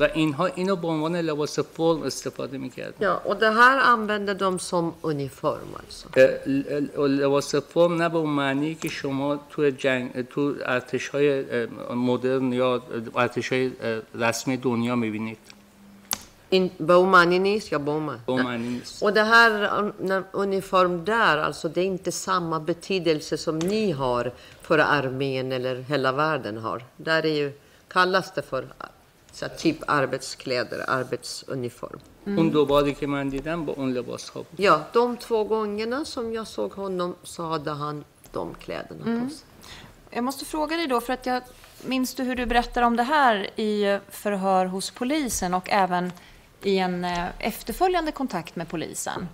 و اینها اینو به عنوان لباس فرم استفاده می‌کردن
Ja, och det här använder de som uniform alltså.
لباس فرم نه به اون معنی که شما تو جنگ تو ارتش های مدرن یا ارتش های رسمی دنیا می‌بینید
In, Bowmaninis, ja Bowman.
به اون معنی نیست
Och det här um, uniform där, alltså det är inte samma betydelse som ni har för armén eller hela världen har. Där är ju, kallas det för så här, typ arbetskläder, arbetsuniform.
اون دو باری که من دیدم با اون لباس ها بود
Ja, de två gångerna som jag såg honom så hade han de kläderna på sig.
Jag måste fråga dig då, för att jag minns du hur du berättar om det här i förhör hos polisen och även i en eh, efterföljande kontakt med polisen?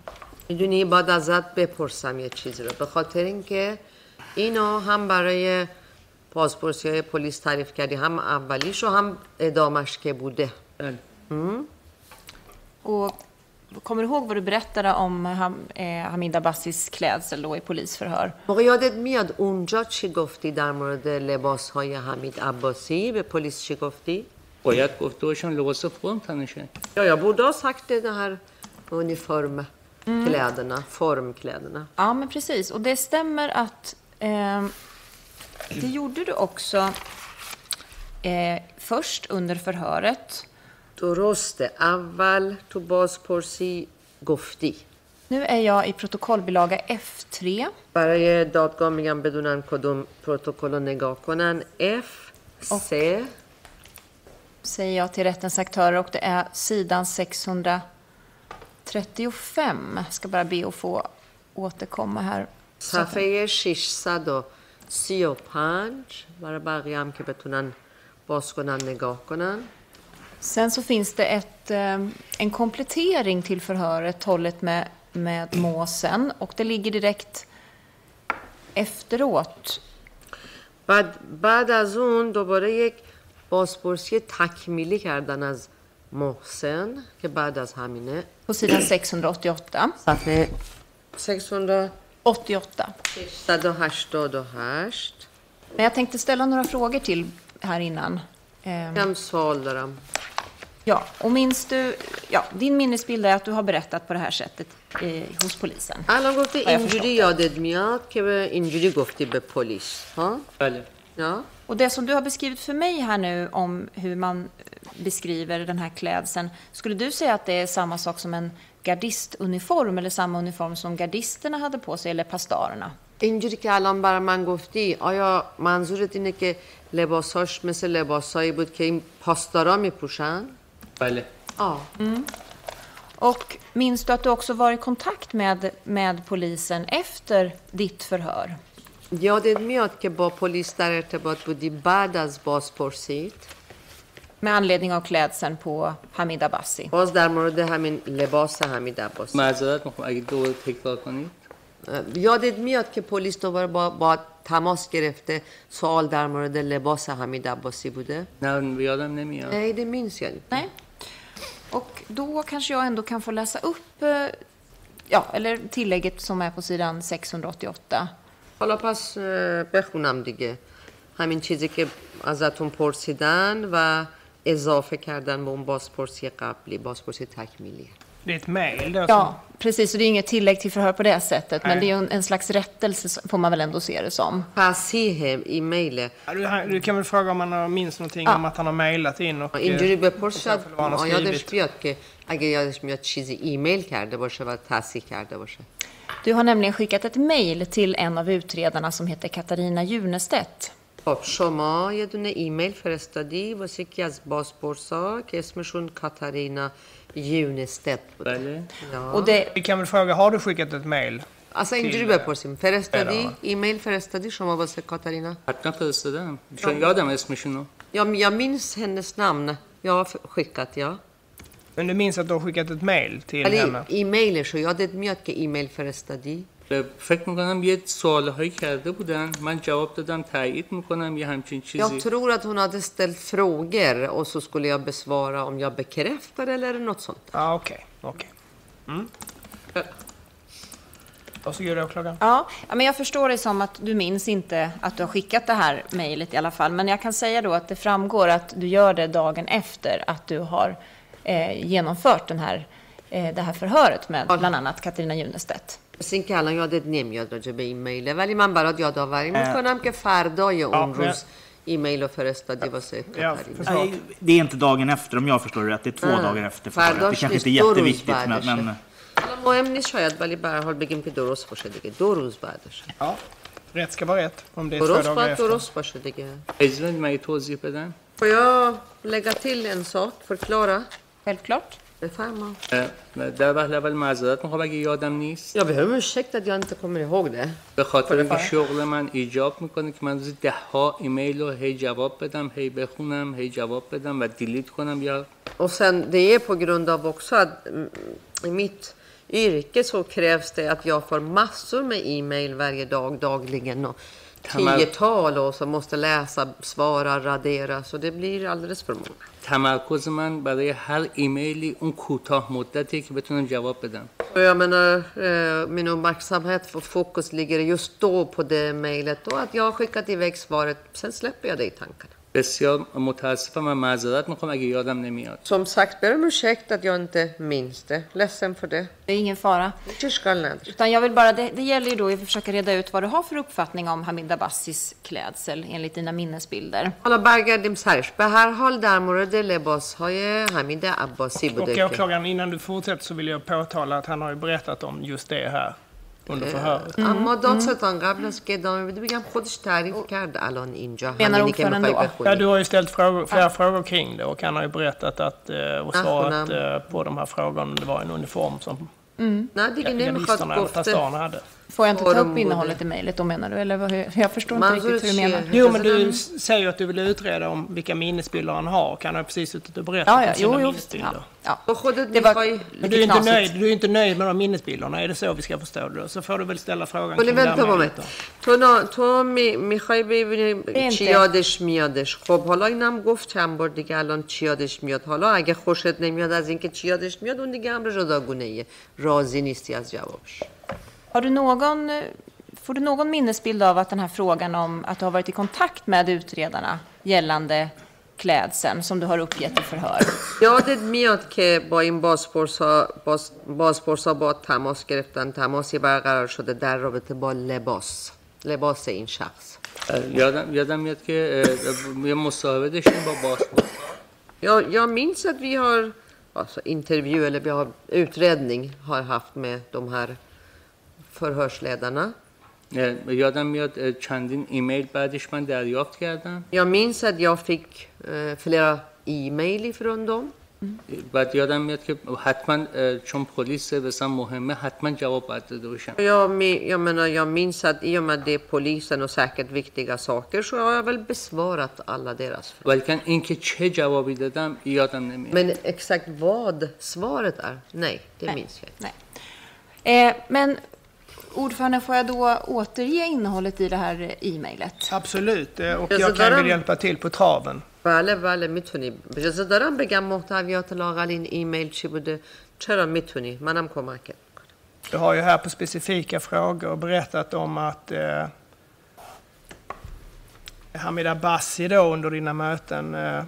میدونی باید ازت بپرسم یه چیزی رو به خاطر اینکه اینو هم برای پاسپورسی های پلیس تعریف کردی هم اولیش و هم ادامش که بوده
بله.
Och kommer du ihåg vad du berättade om Ham, eh, Hamid Abbassis klädsel då i polisförhör?
موقع یادت میاد اونجا چی گفتی در مورد لباس های حمید عباسی به پلیس چی گفتی؟
باید گفته باشم لباس فرم تنشه
Ja, jag borde ha sagt det, de här uniformkläderna, formkläderna.
Ja, men precis. Och det stämmer att eh, det gjorde du också eh, först under förhöret.
درسته اول تو بازپرسی گفتی
Nu är jag i protokollbilaga F3.
برای دادگاه میگم بدونن کدوم پروتکل رو نگاه کنن F, C,
säger jag till rättens aktörer och det är sidan 635. Jag ska bara be att få återkomma här.
صفحه 635 برای بقیه هم که بتونن باز کنن نگاه کنن
Sen så finns det ett, eh, en komplettering till förhöret hållet med, med måsen och det ligger direkt efteråt.
بعد بعد از اون دوباره یک بازپرسی تکمیلی کردن از محسن که بعد از همینه
På sidan 688.
صفحه 600
88.
188
Men jag tänkte ställa några frågor till här innan. Eh,
هم سوال دارم
Ja, och minns du... Ja, din minnesbild är att du har berättat på det här sättet eh, hos polisen.
الان گفتی
آیا
اینجوری
فرصت
یادت میاد که به اینجوری گفتی به پلیس ها
بله
ja
Och det som du har beskrivit för mig här nu om hur man eh, beskriver den här klädseln, skulle du säga att det är samma sak som en gardistuniform eller samma uniform som gardisterna hade på sig eller pastarerna?
اینجوری که الان بر من گفتی آیا منظورت اینه که لباساش مثل لباسایی بود که این پاسدارا میپوشن؟
بله
آه
Och minns du att du också var i kontakt med, med polisen efter ditt förhör?
یادت میاد که با پلیس در ارتباط بودی بعد از بازپرسید
Med anledning av klädseln på Hamid Abbasi.
باز در مورد همین لباس حمید عباسی
معذرت میخوام اگه دوباره تکرار کنید
یادت میاد که پلیس دوباره با, با تماس گرفته سوال در مورد لباس حمید عباسی بوده
نه یادم نمیاد
Nej, det minns jag inte.
Nej. Och då kanske jag ändå kan få läsa upp, eh, ja, eller tillägget som är på sidan 688.
حالا پس اه، بخونم دیگه همین چیزی که ازتون پرسیدن و اضافه کردن به اون بازپرسی قبلی بازپرسی تکمیلی
Det är ett mejl då? som-
Ja, precis. Så det är inget tillägg till förhör på det sättet, men
Nej.
det är ju en, en slags rättelse, får man väl ändå se det som.
تصحیح ایمیل
Ja, du, han- du kan väl fråga om han har- minns någonting
Ja.
om att han har mejlat in och... eh,
اینجوری بپرس
och
شاید
så vad han har
یادش
skrivit.
بیاد که اگه یادش میاد چیزی ایمیل کرده باشه و تصحیح کرده باشه
Du har nämligen skickat ett mejl till en av utredarna som heter Katarina Junestedt.
خب شما یه دونه ایمیل فرستادی واسه یکی از بازپرسا که اسمشون کاتارینا یونستت بود
بله
ja.
Och det,
Vi kan väl fråga, har du skickat ett mejl?
اصلا اینجوری
till-
بپرسیم فرستادی
برا.
ایمیل فرستادی شما واسه کاتارینا
حتما فرستادم چون یادم اسمشونو
Ja, jag minns hennes namn. Jag har f- skickat, ja.
Men du minns att du har skickat ett mejl till
ولی
henne?
ایمیلش رو یادت میاد که ایمیل فرستادی
فکر میکنم یه سوال هایی کرده بودن من جواب دادم تایید میکنم یه همچین چیزی
Jag tror att hon hade ställt frågor och så skulle jag besvara om jag bekräftar eller något sånt.
Ja, okej. okej. Mm. Varsågod åklagaren.
ja, ja, men jag förstår det som att du minns inte att du har skickat det här mejlet i alla fall. Men jag kan säga då att det framgår att du gör det dagen efter att du har eh, genomfört den här, eh, det här förhöret med bland annat Katarina Junestedt.
مثل اینکه الان یادت نمیاد راجع به ایمیله ولی من برات یادآوری میکنم که فردای اون
Ja,
روز ایمیل رو فرستادی واسه
Ja,
کاتارینا
förstår.
Nej, det är inte dagen efter om jag förstår det rätt. Det är två
Nej.
dagar efter förhöret. Det
Fardars
kanske inte är
nyss, då
jätteviktigt
Rosberg
men,
är
men
حالا مهم نیست شاید ولی به هر حال بگیم که درست باشه دیگه دو روز بعدش
Ja. Rätt ska vara rätt. Om det är två
درست
dagar
باید
efter.
درست باشه دیگه
اجازه بدید من یه توضیح بدم
får jag lägga till en sak förklara
Självklart.
بفرما.
در وحل اول معذرت می‌خوام اگه یادم نیست.
یا به همون شکل دادی انت کمیلی حق ده.
به خاطر اینکه شغل من ایجاب می‌کنه که من روزی ده ها ایمیل رو هی جواب بدم هی بخونم هی جواب بدم و دیلیت کنم یا
و سن ده یه پا گروند آب اکساد میت ایرکه سو کرفسته ات یا فر محصول می ایمیل ورگ داگ داگ لگن
و
tiotal och så måste läsa, svara, radera så det blir alldeles för många.
تمرکز من برای هر ایمیلی اون کوتاه مدتیه که بتونم جواب بدم
Och jag menar, eh, min uppmärksamhet och fokus ligger just då på det mejlet och att jag har skickat iväg svaret, sen släpper jag det i tankarna.
بسیار متاسفم و معذرت میخوام اگه یادم نمیاد
Som sagt, ber om ursäkt att jag inte minns det. Ledsen för det.
Det är ingen fara.
Tyskland
Utan jag vill bara, det, det gäller ju då att försöka reda ut vad du har för uppfattning om Hamid Abbassis klädsel enligt dina minnesbilder.
حالا برگردیم سرش به هر حال در مورد لباس های حمید عباسی
Och
بوده که
åklagaren, innan du fortsätter så vill jag påtala att han har ju berättat om just det här under förhöret.
اما دادستان قبل از که ادامه بده بگم خودش تعریف کرد الان اینجا
Menar
همینی که
ordföranden
میخوای
då?
Ja,
بخونی
du har ju ställt frågor, flera frågor kring det och han har ju berättat att, eh, och
Ja,
svarat
hon har-
eh, på de här frågorna. Det var en uniform som
نه دیگه نمیخواد
gardisterna eller
گفته
pastorerna hade.
Får jag inte ta upp
borde-
innehållet i mejlet då menar du? Eller vad, jag förstår inte riktigt hur du menar.
Jo, men du säger ju att du vill utreda om vilka minnesbilder han har. Kan han ha precis suttit och berättat
Ja, ja,
om sina
jo,
minnesbilder?
Ja, ja.
تو
Det var
Men du är, inte nöjd, du är inte nöjd med de minnesbilderna, är det så vi ska förstå det? Så får du väl ställa frågan
ولی
kring det här
vänta på mig.
mejlet då.
تو, نا... تو می... می‌خوای ببینی
inte.
چی یادش میادش خب حالا اینم گفت چند بار دیگه الان چی یادش میاد حالا اگه خوشت نمیاد از اینکه چی یادش میاد اون دیگه امر جداگونه ایه راضی نیستی از جوابش
Har du någon, eh, får du någon minnesbild av att den här frågan om att du har varit i kontakt med utredarna gällande klädseln som du har uppgett i förhör?
یادت میاد که با این بازپرسا باز... بازپرسا با تماس گرفتن تماسی برقرار شده در رابطه با لباس لباس این شخص
اه، یادم یادم میاد که اه، یه مصاحبه داشتیم با باسپورت
Jag, jag minns att vi har alltså intervju eller vi har utredning har haft med de här förhörsledarna.
اه، یادم میاد اه، چندین ایمیل بعدش من دریافت کردم
Jag minns att jag fick eh, flera e-mail ifrån dem.
بعد یادم میاد که حتما اه، چون پلیس بسن مهمه حتما جواب باید داده باشم
Jag, mi- jag, menar, jag minns att i och med det är polisen och säkert viktiga saker så har jag väl besvarat alla deras frågor.
ولیکن اینکه چه جوابی دادم یادم نمیاد
Men exakt vad svaret är, nej, det minns jag inte.
Nej. Eh, men ordförande, får jag då återge innehållet i det här e-mailet?
Absolut, eh, och
Jag
jag
så där
kan väl
de-
hjälpa till på traven.
بله بله میتونی اجازه دارم بگم محتویات لاقل این ایمیل چی بوده چرا میتونی منم کمکت میکنم
Du har ju här på specifika frågor berättat om att eh, Hamid Abbasi då under dina möten eh,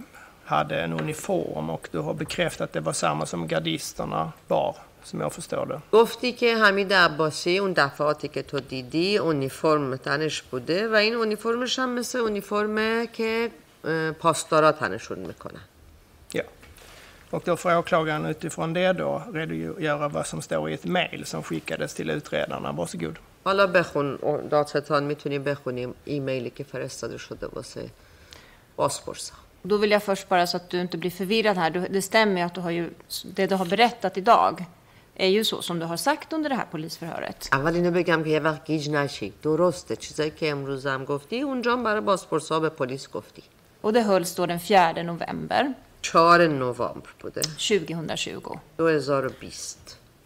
hade en uniform och du har bekräftat att det var samma som gardisterna bar, som jag förstår det.
گفتی که حمید عباسی اون دفعاتی که تو دیدی اونیفرم تنش بوده و این اونیفرمش هم مثل اونیفرمه که اه، پاسدارا تنشون میکنن
Ja. Och då får åklagaren utifrån det då redogöra vad som står i ett mejl som skickades till utredarna. Varsågod.
حالا بخون و دادستان میتونی بخونیم ایمیلی که فرستاده شده واسه بازپرسا
Då vill jag först bara så att du inte blir förvirrad här. Du- Det stämmer ju att du har ju, det du har berättat idag är ju så som du har sagt under det här polisförhöret.
اول اینو بگم که یه وقت گیج نشی درسته چیزایی که امروز هم گفتی اونجا هم برای بازپرسا به پلیس گفتی
Och det hölls då den 4 november
4 نوامبر بوده
2020.
2020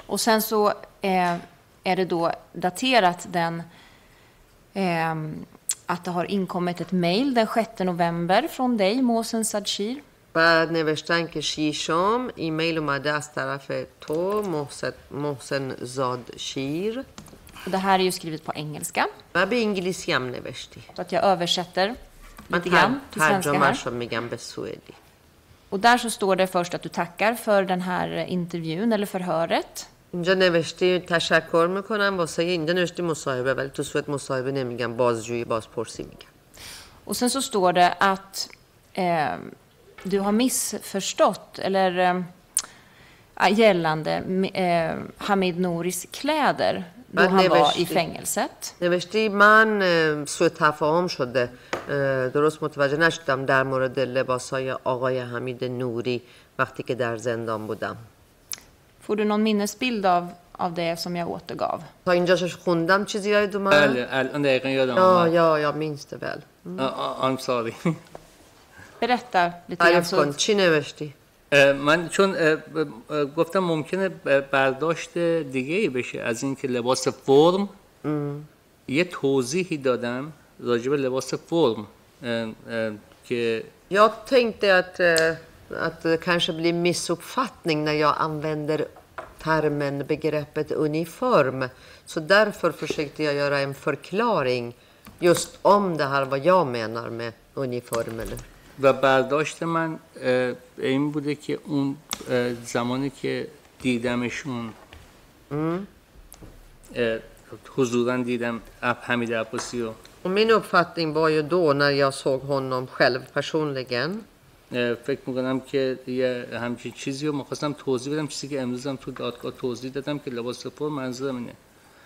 Och sen så eh, är det då daterat den ehm, att det har inkommit ett mejl den 6 november från dig, Mohsen Sadshir.
بعد نوشتن که شیشم ایمیل اومده از طرف تو محسن, محسن زاد شیر
Och det här är ju skrivet på engelska,
و به انگلیسی هم نوشتی
så att jag översätter
من
lite grann till svenska här.
ترجمهش رو میگم به سوئدی
Och där så står det först att du tackar för den här intervjun eller förhöret.
اینجا نوشتی تشکر میکنم واسه اینجا نوشتی مصاحبه ولی تو سوئد مصاحبه نمیگم بازجویی بازپرسی میگم
Och sen så står det att eh, du har missförstått eller eh, gällande eh, Hamid Nouris kläder då
Men
han
det
var
värsta-
i fängelset.
نوشتی من اه، سوء تفاهم شده اه، درست متوجه نشدم در مورد لباس های آقای حمید نوری وقتی که در زندان بودم
Får du någon minnesbild av, av det som jag återgav?
تا اینجاشش خوندم چیزی یاد اومد
بله الان دقیقا یادم
یا
اومد
یا یا minns det väl
I'm sorry
Berätta lite grann.
تعریف کن
Så,
چی نوشتی
من چون گفتم ممکنه برداشت دیگه ای بشه از اینکه لباس فرم یه توضیحی دادم راجع به لباس فرم که
Jag tänkte att, eh, att det kanske blir missuppfattning när jag använder termen, begreppet uniform. Så därför försökte jag göra en förklaring just om det här, vad jag menar med uniformen.
و برداشت من این بوده که اون زمانی که دیدمشون حضورا دیدم اب حمید عباسی رو
Och min uppfattning var ju då när jag såg honom själv personligen
فکر می‌کنم که یه همچین چیزی رو می‌خواستم توضیح بدم چیزی که امروزم تو دادگاه توضیح دادم که لباس فرم منظورم اینه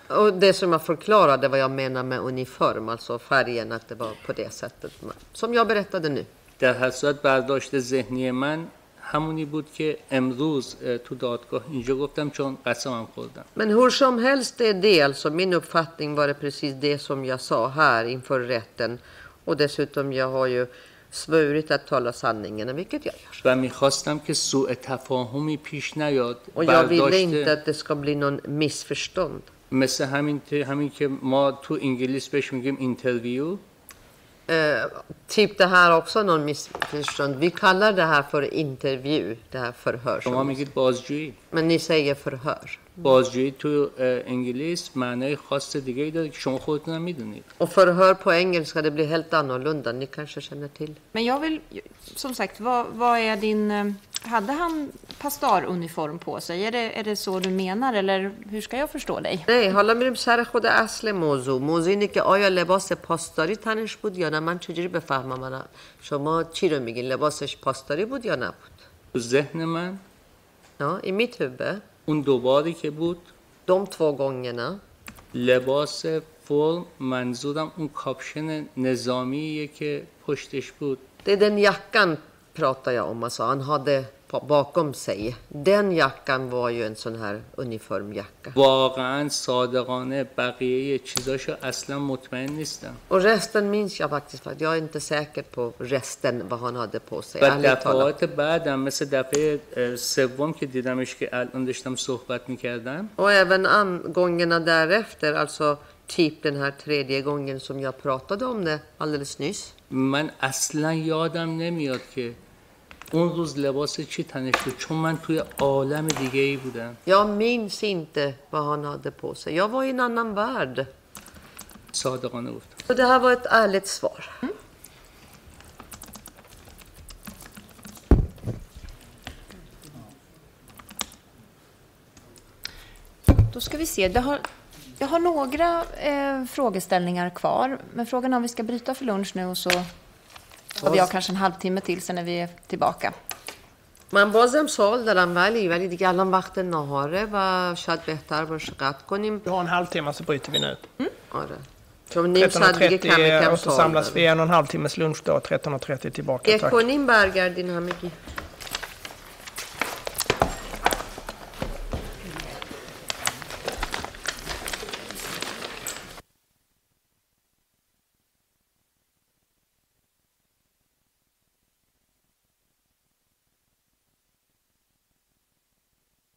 Och det som jag förklarade vad jag menar med uniform, alltså färgen, att det var på det sättet. Som jag berättade nu.
در هر صورت برداشت ذهنی من همونی بود که امروز تو دادگاه اینجا گفتم چون قسمم خوردم
Men hur som helst, det är det. Alltså min uppfattning var det precis det som jag sa här inför rätten. Och dessutom, jag har ju svurit att tala sanningen, vilket jag gör.
و می‌خواستم که سوء تفاهمی پیش نیاد
Och jag ville inte att det ska bli någon missförstånd.
مثل همین همین که ما تو انگلیس بهش میگیم اینترویو
Eh, typ det här också någon missförstånd. Vi kallar det här för intervju, det här förhör.
شما
som-
میگید بازجویی
Men ni säger förhör.
بازجویی تو اه، انگلیس معنای خاص دیگه ای داره که شما خودتون هم میدونید
Och förhör på engelska, det blir helt annorlunda. Ni kanske känner till.
men jag vill, som sagt, vad, vad är din... eh, Hade han pastaruniform på sig? Är det, är det så du menar eller hur ska jag förstå dig?
نه حالا میریم سر خود اصل موضوع. موضوع اینه که آیا لباس پاسداری تنش بود یا نه؟ من چجوری بفهمم من شما چی رو میگین؟ لباسش پاسداری بود یا نبود؟
تو ذهن من
ja, i mitt huvud
اون دوباری که بود
de två gångerna
لباس فرم منظورم اون کاپشن نظامیه که پشتش بود.
Det är den jackan pratar jag om. Alltså, han hade bakom sig. Den jackan var ju en sån här uniformjacka.
واقعا صادقانه بقیه چیزاشو اصلا مطمئن نیستم
Och resten minns jag faktiskt. För jag är inte säker på resten vad han hade på sig.
و. دفعات بعدم مثل دفعه سوم که دیدمش که الان داشتم صحبت می‌کردم
Och även gångerna därefter, alltså typ den här tredje gången som jag pratade om det alldeles nyss.
من اصلا یادم نمیاد که اون روز لباس چی تنش بود چون من توی عالم دیگه ای بودم
Jag minns inte vad han hade på sig. Jag var i en annan värld.
صادقانه گفتم
Så det här var ett ärligt svar.
Då ska vi se. Det har, jag har några eh, frågeställningar kvar. Men frågan är om vi ska bryta för lunch nu och så har vi har kanske en halvtimme till sen när vi är tillbaka.
من بازم سوال دارم ولی ولی دیگه الان وقت نهاره و شاید بهتر باشه قطع کنیم
Vi har en halvtimme så bryter vi nu.
آره چون نیم ساعت دیگه کم
13.30
کم سوال
återsamlas vi
دارم
en och en halv timmes lunch då. 13.30 tillbaka.
یک
Tack.
و نیم برگردین همگی